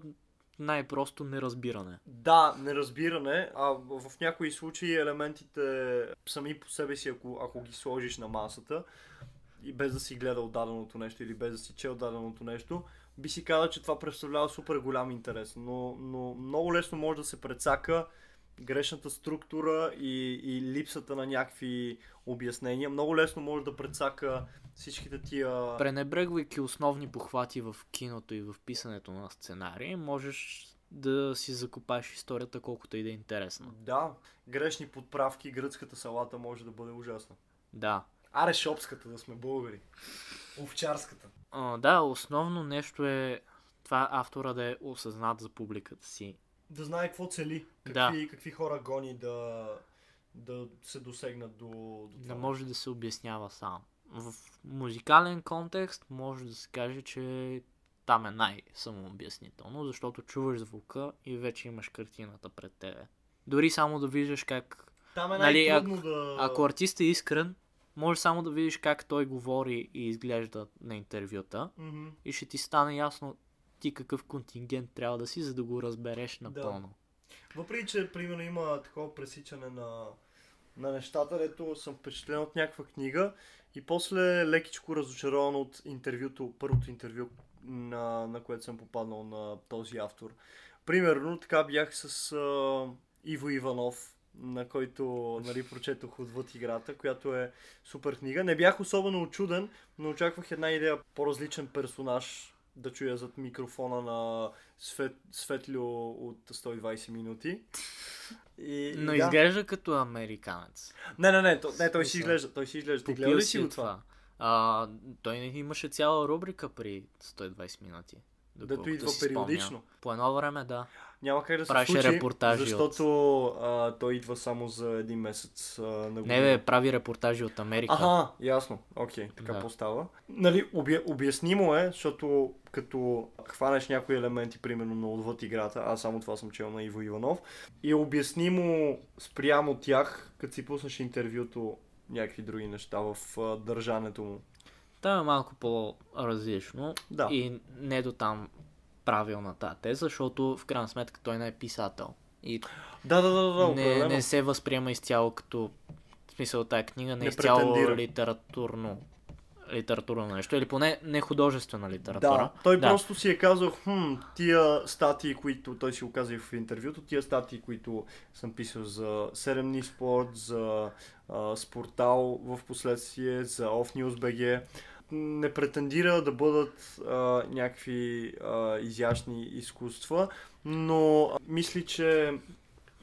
най-просто неразбиране. Да, неразбиране, а в някои случаи елементите сами по себе си, ако, ако ги сложиш на масата и без да си гледал даденото нещо или без да си чел даденото нещо, би си казал, че това представлява супер голям интерес. Но, но много лесно може да се прецака грешната структура и, и липсата на някакви обяснения. Много лесно може да прецака всичките тия... Пренебрегвайки основни похвати в киното и в писането на сценарии, можеш да си закопаеш историята колкото и да е интересна. Да, грешни подправки, гръцката салата може да бъде ужасна. Да. Аре шопската да сме българи. Овчарската. А, да, основно нещо е това автора да е осъзнат за публиката си. Да знае какво цели. Да. Какви, какви хора гони да, да се досегнат до, до това. Да може да се обяснява сам. В музикален контекст може да се каже, че там е най-самообяснително, защото чуваш звука и вече имаш картината пред тебе. Дори само да виждаш как... Там е Нали, най-трудно да... Ако артистът е искрен, може само да видиш как той говори и изглежда на интервюта Мгм. и ще ти стане ясно ти какъв контингент трябва да си, за да го разбереш напълно. Въпреки, че примерно има такова пресичане на, на нещата, дето съм впечатлен от някаква книга и после лекичко разочарован от интервюто, първото интервю, на, на което съм попаднал на този автор. Примерно, така бях с а, Иво Иванов на който нали, прочетох отвъд играта, която е супер книга. Не бях особено очуден, но очаквах една идея по-различен персонаж да чуя зад микрофона на Свет, Светлио от 120 минути. И, но да. изглежда като американец. Не, не, не, то, не той си изглежда, той си изглежда. Ти гледа ли си от това? това? А, той имаше цяла рубрика при 120 минути. Дето идва периодично. По едно време, да. Няма как да се случи, репортажи защото от... а, той идва само за един месец а, на година. Не бе, прави репортажи от Америка. Ага, ясно. Окей, okay, така да. постава. Нали, обя... обяснимо е, защото като хванеш някои елементи, примерно на отвъд играта, аз само това съм чел на Иво Иванов, и е обяснимо спрямо тях, като си пуснеш интервюто някакви други неща в а, държането му. Там е малко по-различно да. и не до там правилната теза, защото в крайна сметка той не е писател. И да, да, да, да, не, не се възприема изцяло като в смисъл тази книга не, не изцяло литературно литературно нещо, или поне не художествена литература. Да, той да. просто си е казал, хм, тия статии, които той си оказа в интервюто, тия статии, които съм писал за 7 спорт, за а, Спортал в последствие, за Off News BG, не претендира да бъдат а, някакви а, изящни изкуства, но мисли, че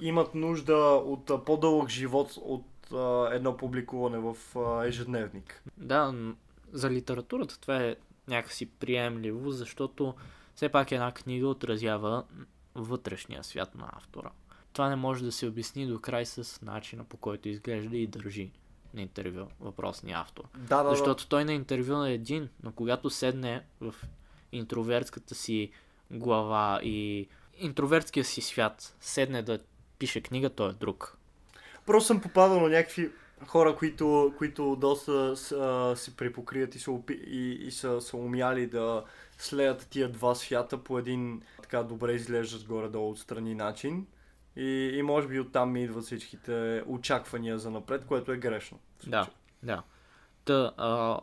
имат нужда от а, по-дълъг живот от а, едно публикуване в а, ежедневник. Да, за литературата това е някакси приемливо, защото все пак една книга отразява вътрешния свят на автора. Това не може да се обясни до край с начина по който изглежда и държи на интервю въпросния автор. Да, да, Защото той на интервю на един, но когато седне в интровертската си глава и интровертския си свят седне да пише книга, той е друг. Просто съм попадал на някакви хора, които, които доста са, се припокрият и са, и, и са, са умяли да слеят тия два свята по един така добре изглеждащ горе-долу отстрани начин. И, и може би оттам ми идват всичките очаквания за напред, което е грешно. Да, да. Та, а,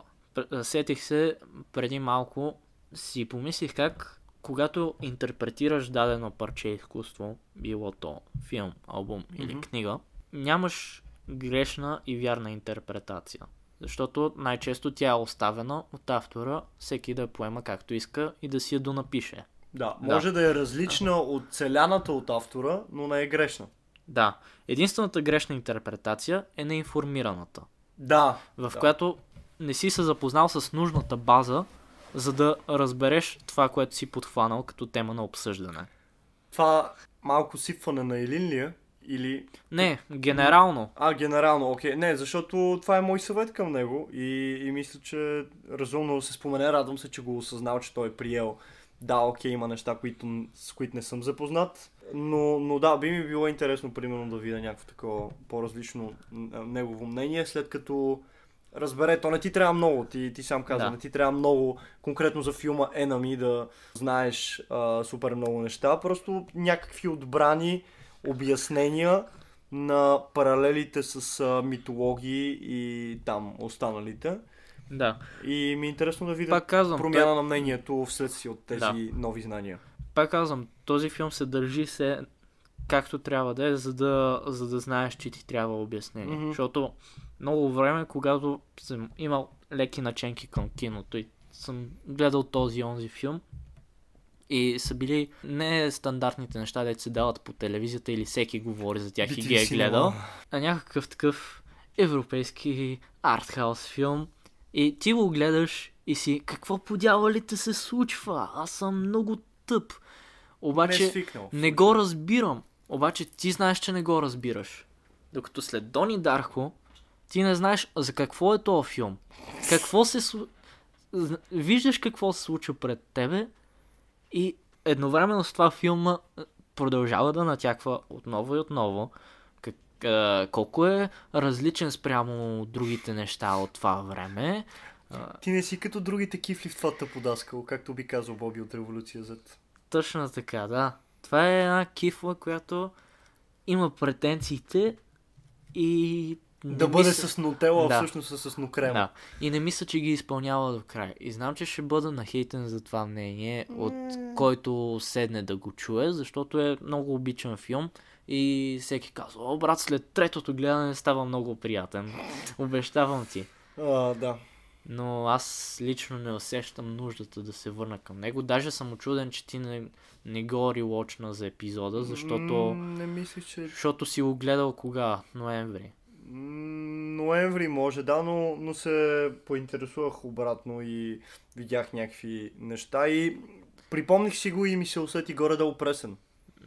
сетих се преди малко, си помислих как когато интерпретираш дадено парче изкуство, било то филм, албум mm-hmm. или книга, нямаш грешна и вярна интерпретация. Защото най-често тя е оставена от автора всеки да я поема както иска и да си я донапише. Да, може да, да е различна от целяната от автора, но не е грешна. Да. Единствената грешна интерпретация е неинформираната. Да. В да. която не си се запознал с нужната база, за да разбереш това, което си подхванал като тема на обсъждане. Това малко сипване на Елин ли е? Или... Не, генерално. А, генерално, окей. Не, защото това е мой съвет към него и, и мисля, че разумно се спомене. Радвам се, че го осъзнал, че той е приел да, окей, има неща, които, с които не съм запознат, но, но да, би ми било интересно, примерно, да видя някакво такова по-различно негово мнение, след като разбере, то не ти трябва много, ти, ти сам каза, да. не ти трябва много, конкретно за филма Enemy да знаеш а, супер много неща, просто някакви отбрани обяснения на паралелите с а, митологии и там останалите. Да. И ми е интересно да видя Пак казвам, промяна той... на мнението вследствие от тези да. нови знания. Пак казвам, този филм се държи се както трябва да е, за да, за да знаеш, че ти трябва обяснение. Mm-hmm. Защото много време, когато съм имал леки наченки към киното и съм гледал този онзи филм, и са били не стандартните неща, да се дават по телевизията или всеки говори за тях и ги е гледал, а някакъв такъв европейски артхаус филм, и ти го гледаш и си, какво по дяволите се случва? Аз съм много тъп. Обаче не, свикнал, не го разбирам. Обаче ти знаеш, че не го разбираш. Докато след Дони Дарко, ти не знаеш за какво е този филм. Какво се Виждаш какво се случва пред тебе и едновременно с това филма продължава да натяква отново и отново колко е различен спрямо другите неща от това време. Ти не си като другите кифли в това тъподаскало, както би казал Боби от Революция Z. Точно така, да. Това е една кифла, която има претенциите и... Да бъде мисля... с нотела, да. а всъщност е с нокрема. Да. И не мисля, че ги изпълнява до края. И знам, че ще бъда нахейтен за това мнение, от който седне да го чуе, защото е много обичан филм И всеки казва, о брат, след третото гледане става много приятен. Обещавам ти. А, да. Но аз лично не усещам нуждата да се върна към него. Даже съм очуден, че ти не, не го релочна за епизода, защото, Не мисля, че... защото си го гледал кога? Ноември. Ноември може, да, но, но се поинтересувах обратно и видях някакви неща и припомних си го и ми се усети горе-долу пресен.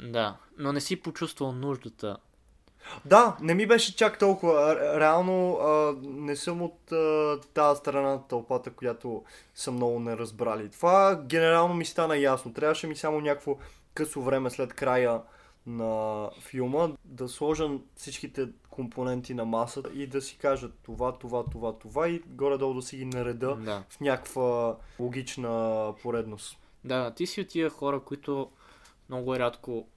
Да, но не си почувствал нуждата. Да, не ми беше чак толкова. Ре- Реално а, не съм от а, тази страна на тълпата, която са много неразбрали. Това генерално ми стана ясно. Трябваше ми само някакво късо време след края на филма да сложа всичките компоненти на масата и да си кажа това, това, това, това и горе-долу да си ги нареда Да. в някаква логична поредност. Да, ти си от тия хора, които много рядко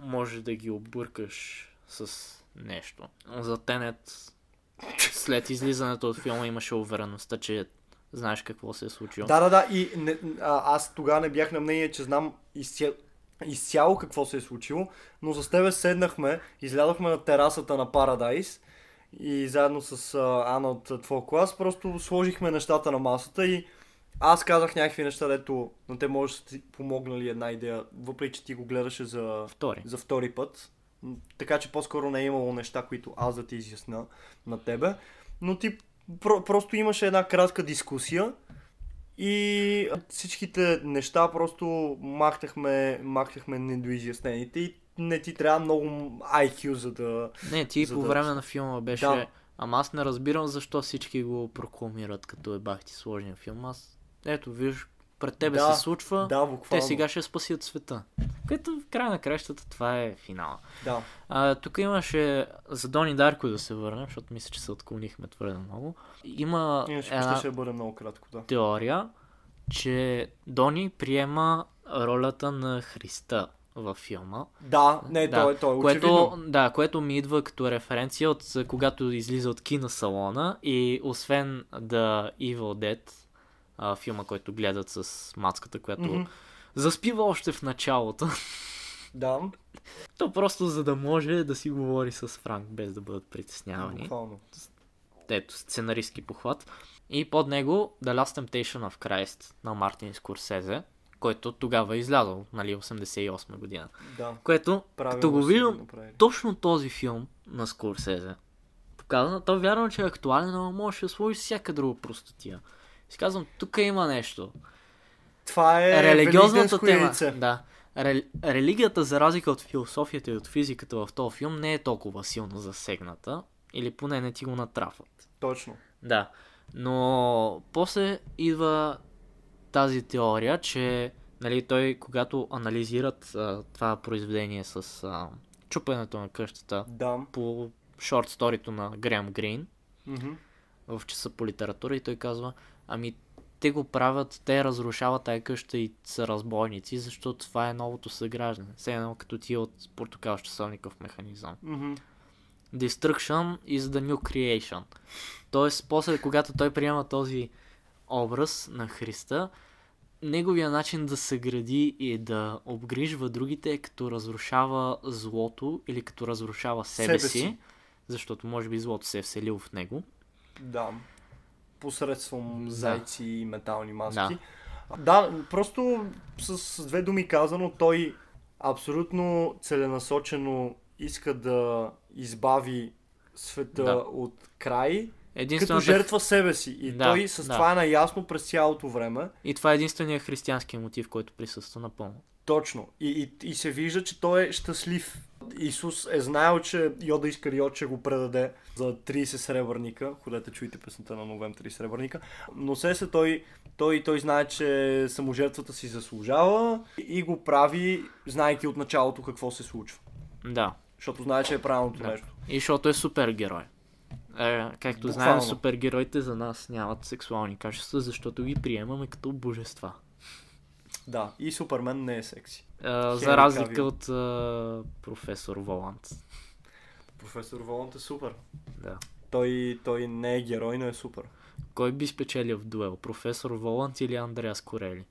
може да ги объркаш с нещо. За Тенет след излизането от филма имаше увереността, че знаеш какво се е случило. Да, да, да. И не, а, аз тогава не бях на мнение, че знам изця... изцяло какво се е случило, но с тебе седнахме, излядохме на терасата на Парадайс и заедно с а, Ана от твоя клас просто сложихме нещата на масата и аз казах някакви неща, дето на те може да ти помогнали една идея, въпреки че ти го гледаше за, Втори. за втори път. Така че по-скоро не е имало неща, които аз да ти изясна на тебе. Но ти про- просто имаше една кратка дискусия и всичките неща просто махнахме, махнахме недоизяснените и не ти трябва много IQ, за да... Не, ти по да- време на филма беше... Да. Ама аз не разбирам защо всички го прокламират като е бах ти сложен филм. Аз... Ето, виж, пред тебе Да, се случва, Да, те сега ще спасят света. Което в края на кращата това е финала. Да. А, тук имаше за Дони Дарко да се върнем, защото мисля, че се отклонихме твърде много. Има Иначе една ще бъде много кратко, да. теория, че Дони приема ролята на Христа във филма. Да, не, Да, той, той е което, очевидно. да, което ми идва като референция от когато излиза от киносалона и освен The Evil Dead, а, филма, който гледат с мацката, която Мгм. заспива още в началото. Да, То просто за да може да си говори с Франк, без да бъдат притеснявани. буквално. Ето, сценаристски похват. И под него The Last Temptation of Christ на Мартин Скорсезе, който тогава е излязъл, нали, 88 година. Да, Което, правилно като го видим, направили. точно този филм на Скорсезе, показва, то вярвам, че е актуален, но може да сложи всяка друга простотия. Си казвам, тук има нещо. Това е Религиозната тема. яйце. Да. Ре, религията, за разлика от философията и от физиката в този филм, не е толкова силно засегната. Или поне не ти го натрафват. Точно. Да. Но после идва тази теория, че нали, той, когато анализират а, това произведение с а, чупенето на къщата Да. по шорт сторито на Грем Грин Мгм. в часа по литература и той казва, ами те го правят, те разрушават тази къща и са разбойници, защото това е новото съграждане. Все едно като ти от портокал часовников механизъм. Мгм. Destruction is the new creation. Тоест, после, когато той приема този образ на Христа, неговия начин да се гради и да обгрижва другите е като разрушава злото или като разрушава себе, Себе си, си. защото може би злото се е вселило в него. Да. Посредством зайци и метални маски. Да, просто с, две думи казано, той абсолютно целенасочено иска да избави света Да. от край, като Единствената... жертва себе си. И Да, той с да. това е наясно през цялото време. И това е единствения християнски мотив, който присъства напълно. Точно. И, и, и се вижда, че той е щастлив. Исус е знаел, че Йода Искариот ще го предаде за 30 сребърника. Ходете, чуйте песента на Новем 30 сребърника. Но се се той, той, той знае, че саможертвата си заслужава и го прави, знаеки от началото какво се случва. Да. Защото знае, че е правилното Да. нещо. И защото е супергерой. Е, както Буквално. знаем, супергероите за нас нямат сексуални качества, защото ги приемаме като божества. Да. И Супермен не е секси. Е, за разлика Кавил. от е, професор Воланд. Професор Волант е супер. Да. Той, той не е герой, но е супер. Кой би спечелил в дуел? Професор Воланд или Андреас Корели?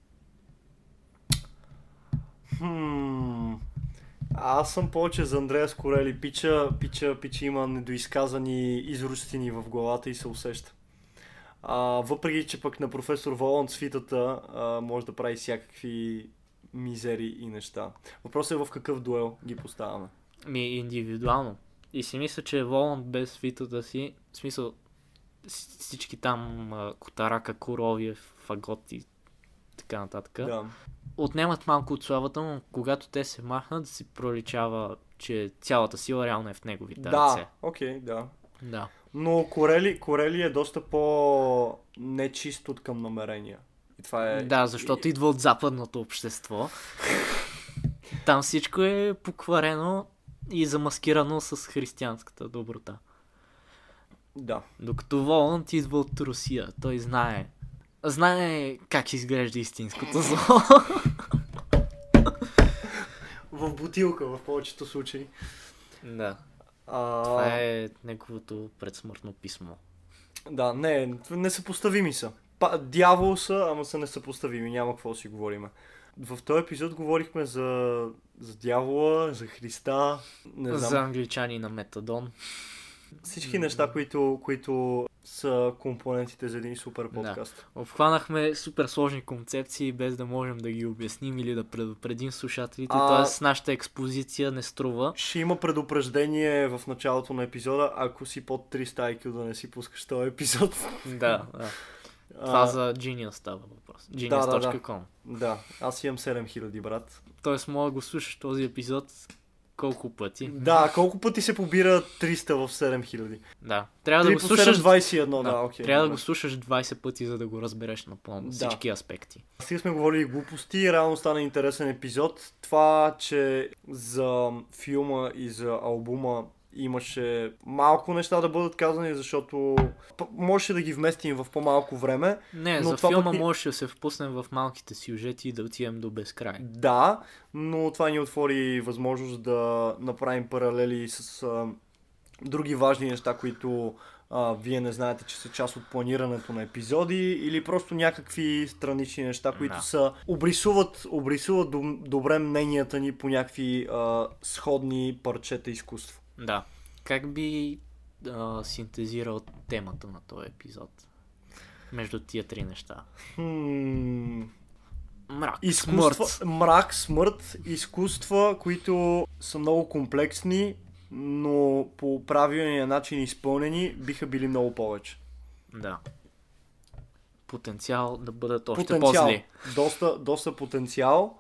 Хм. Аз съм повече за Андрея Скорели. Пича, пича, пича има недоизказани изрустини в главата и се усеща. А, въпреки, че пък на професор Волан свитата а, може да прави всякакви мизери и неща. Въпросът е в какъв дуел ги поставяме. Ми индивидуално. И си мисля, че Воланд без свитата си, в смисъл всички там Котарака, Коровиев, Фагот и така нататък, Да. отнемат малко от славата му, когато те се махнат, си проличава, че цялата сила реално е в неговите Да, ръце. окей, да. Да. Но Корели, Корели е доста по нечист от към намерения. И това е... Да, защото идва от западното общество. Там всичко е покварено и замаскирано с християнската доброта. Да. Докато Воланд идва от Русия. Той знае. Знае как изглежда истинското зло. В бутилка в повечето случаи. да. А, Това е неговото предсмъртно писмо. Да, не, несъпоставими са. Па, дявол са, ама са несъпоставими, няма какво да си говорим. В този епизод говорихме за, за дявола, за Христа, не знам, За англичани на Метадон. всички неща, които, които са компонентите за един супер подкаст. Обхванахме супер сложни концепции, без да можем да ги обясним или да предупредим слушателите. А- Тоест, нашата експозиция не струва. Ще има предупреждение в началото на епизода, ако си под 300 IQ да не си пускаш този епизод. Да, да. А, Това за Genius става въпрос. Genius.com. Да, аз имам 7000, брат. Тоест, мога да го слушаш този епизод колко пъти. Да, колко пъти се побира 300 в 7000? Да. Трябва да 3 го слушаш. 7, 21, да, Да, окей. трябва да добре. го слушаш 20 пъти, за да го разбереш напълно. Да. Всички аспекти. Сега сме говорили глупости, реално стана интересен епизод. Това, че за филма и за албума имаше малко неща да бъдат казани, защото можеше да ги вместим в по-малко време. Не, Но за това филма пък можеше да се впуснем в малките сюжети и да отидем до безкрай. Да, но това ни отвори възможност да направим паралели с а, други важни неща, които а, вие не знаете, че са част от планирането на епизоди или просто някакви странични неща, които Да. са обрисуват, обрисуват добре мненията ни по някакви а, сходни парчета изкуство. Да. Как би а, синтезирал темата на този епизод? Между тия три неща. Хм... Мрак, Изкуства, смърт. мрак, смърт, изкуства, които са много комплексни, но по правилния начин изпълнени, биха били много повече. Да. Потенциал да бъдат още потенциал. по-зли. Доста, доста потенциал,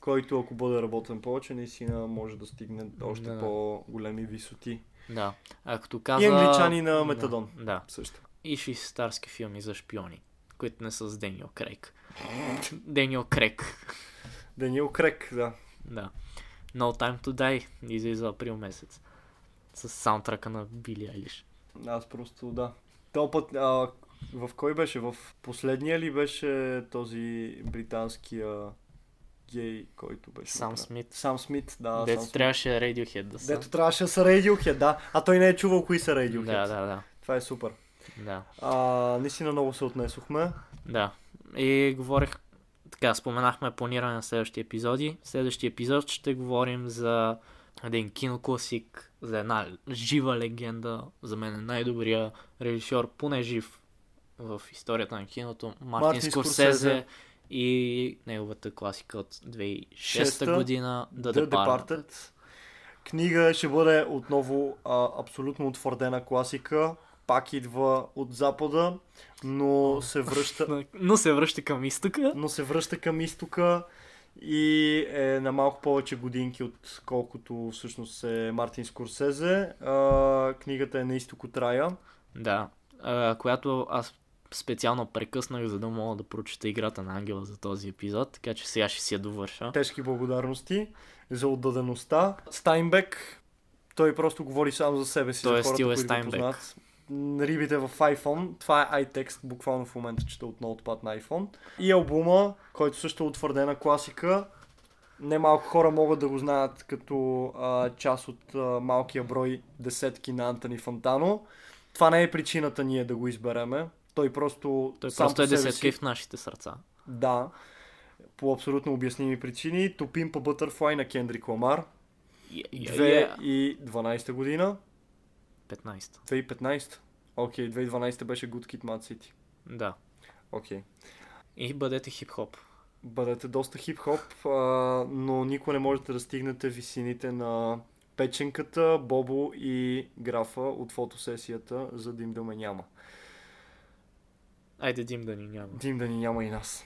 който ако бъде работен повече, наистина може да стигне още Да. по-големи висоти. Да. А като каза... И англичани на Метадон. Да. да. Също. И швейцарски филми за шпиони, които не са с Дениел Крейг. Дениел Крейг. Даниел Крек, да. Да. No Time to Die излиза април месец. С саундтрака на Били Айлиш. Аз просто, да. То път, а, в кой беше? В последния ли беше този британския гей, който беше? Сам направен? Смит. Сам Смит, да. Сам Дето Смит. трябваше Radiohead да са. Дето трябваше да са Radiohead, да. А той не е чувал кои са Radiohead. Да, да, да. Това е супер. Да. А, наистина много се отнесохме. Да. И говорих, така, споменахме планиране на следващи епизоди. Следващия епизод ще говорим за един кинокласик, за една жива легенда, за мен е най-добрия режисьор, поне жив в историята на киното, Мартин, Мартин Скорсезе, Скорсезе. И неговата класика от 2006 Шеста, година, The, The Departed. Departed. Книга ще бъде отново а, абсолютно утвърдена класика. Пак идва от запада, но се връща, Но се връща към изтока. но се връща към изтока и е на малко повече годинки, отколкото всъщност е Мартин Скорсезе. А, книгата е на изток от рая. Да, а, която аз специално прекъснах, за да мога да прочета играта на Ангела за този епизод, така че сега ще си я довърша. Тежки благодарности за отдадеността. Стайнбек, той просто говори сам за себе си, Той е за хората, стил е които Стайнбек. познат. Рибите в iPhone, това е iText, буквално в момента чета от ноутпад на iPhone. И албума, който също е утвърдена класика. Немалко хора могат да го знаят като а, част от а, малкия брой десетки на Антони Фонтано. Това не е причината ние да го избереме. Той просто Той сам просто е десетка и в нашите сърца. да, по абсолютно обясними причини. Топим по Butterfly на Кендрик Ламар. Yeah, yeah, 2012 година. 15. 2015. Окей, 2012 беше Good Kid Mad City. Да. Окей. И бъдете хип-хоп. Бъдете доста хип-хоп, а, но никога не можете да стигнете висините на печенката, Бобо и графа от фотосесията, за Дим да ме няма. Айде Дим да ни няма. Дим да ни няма и нас.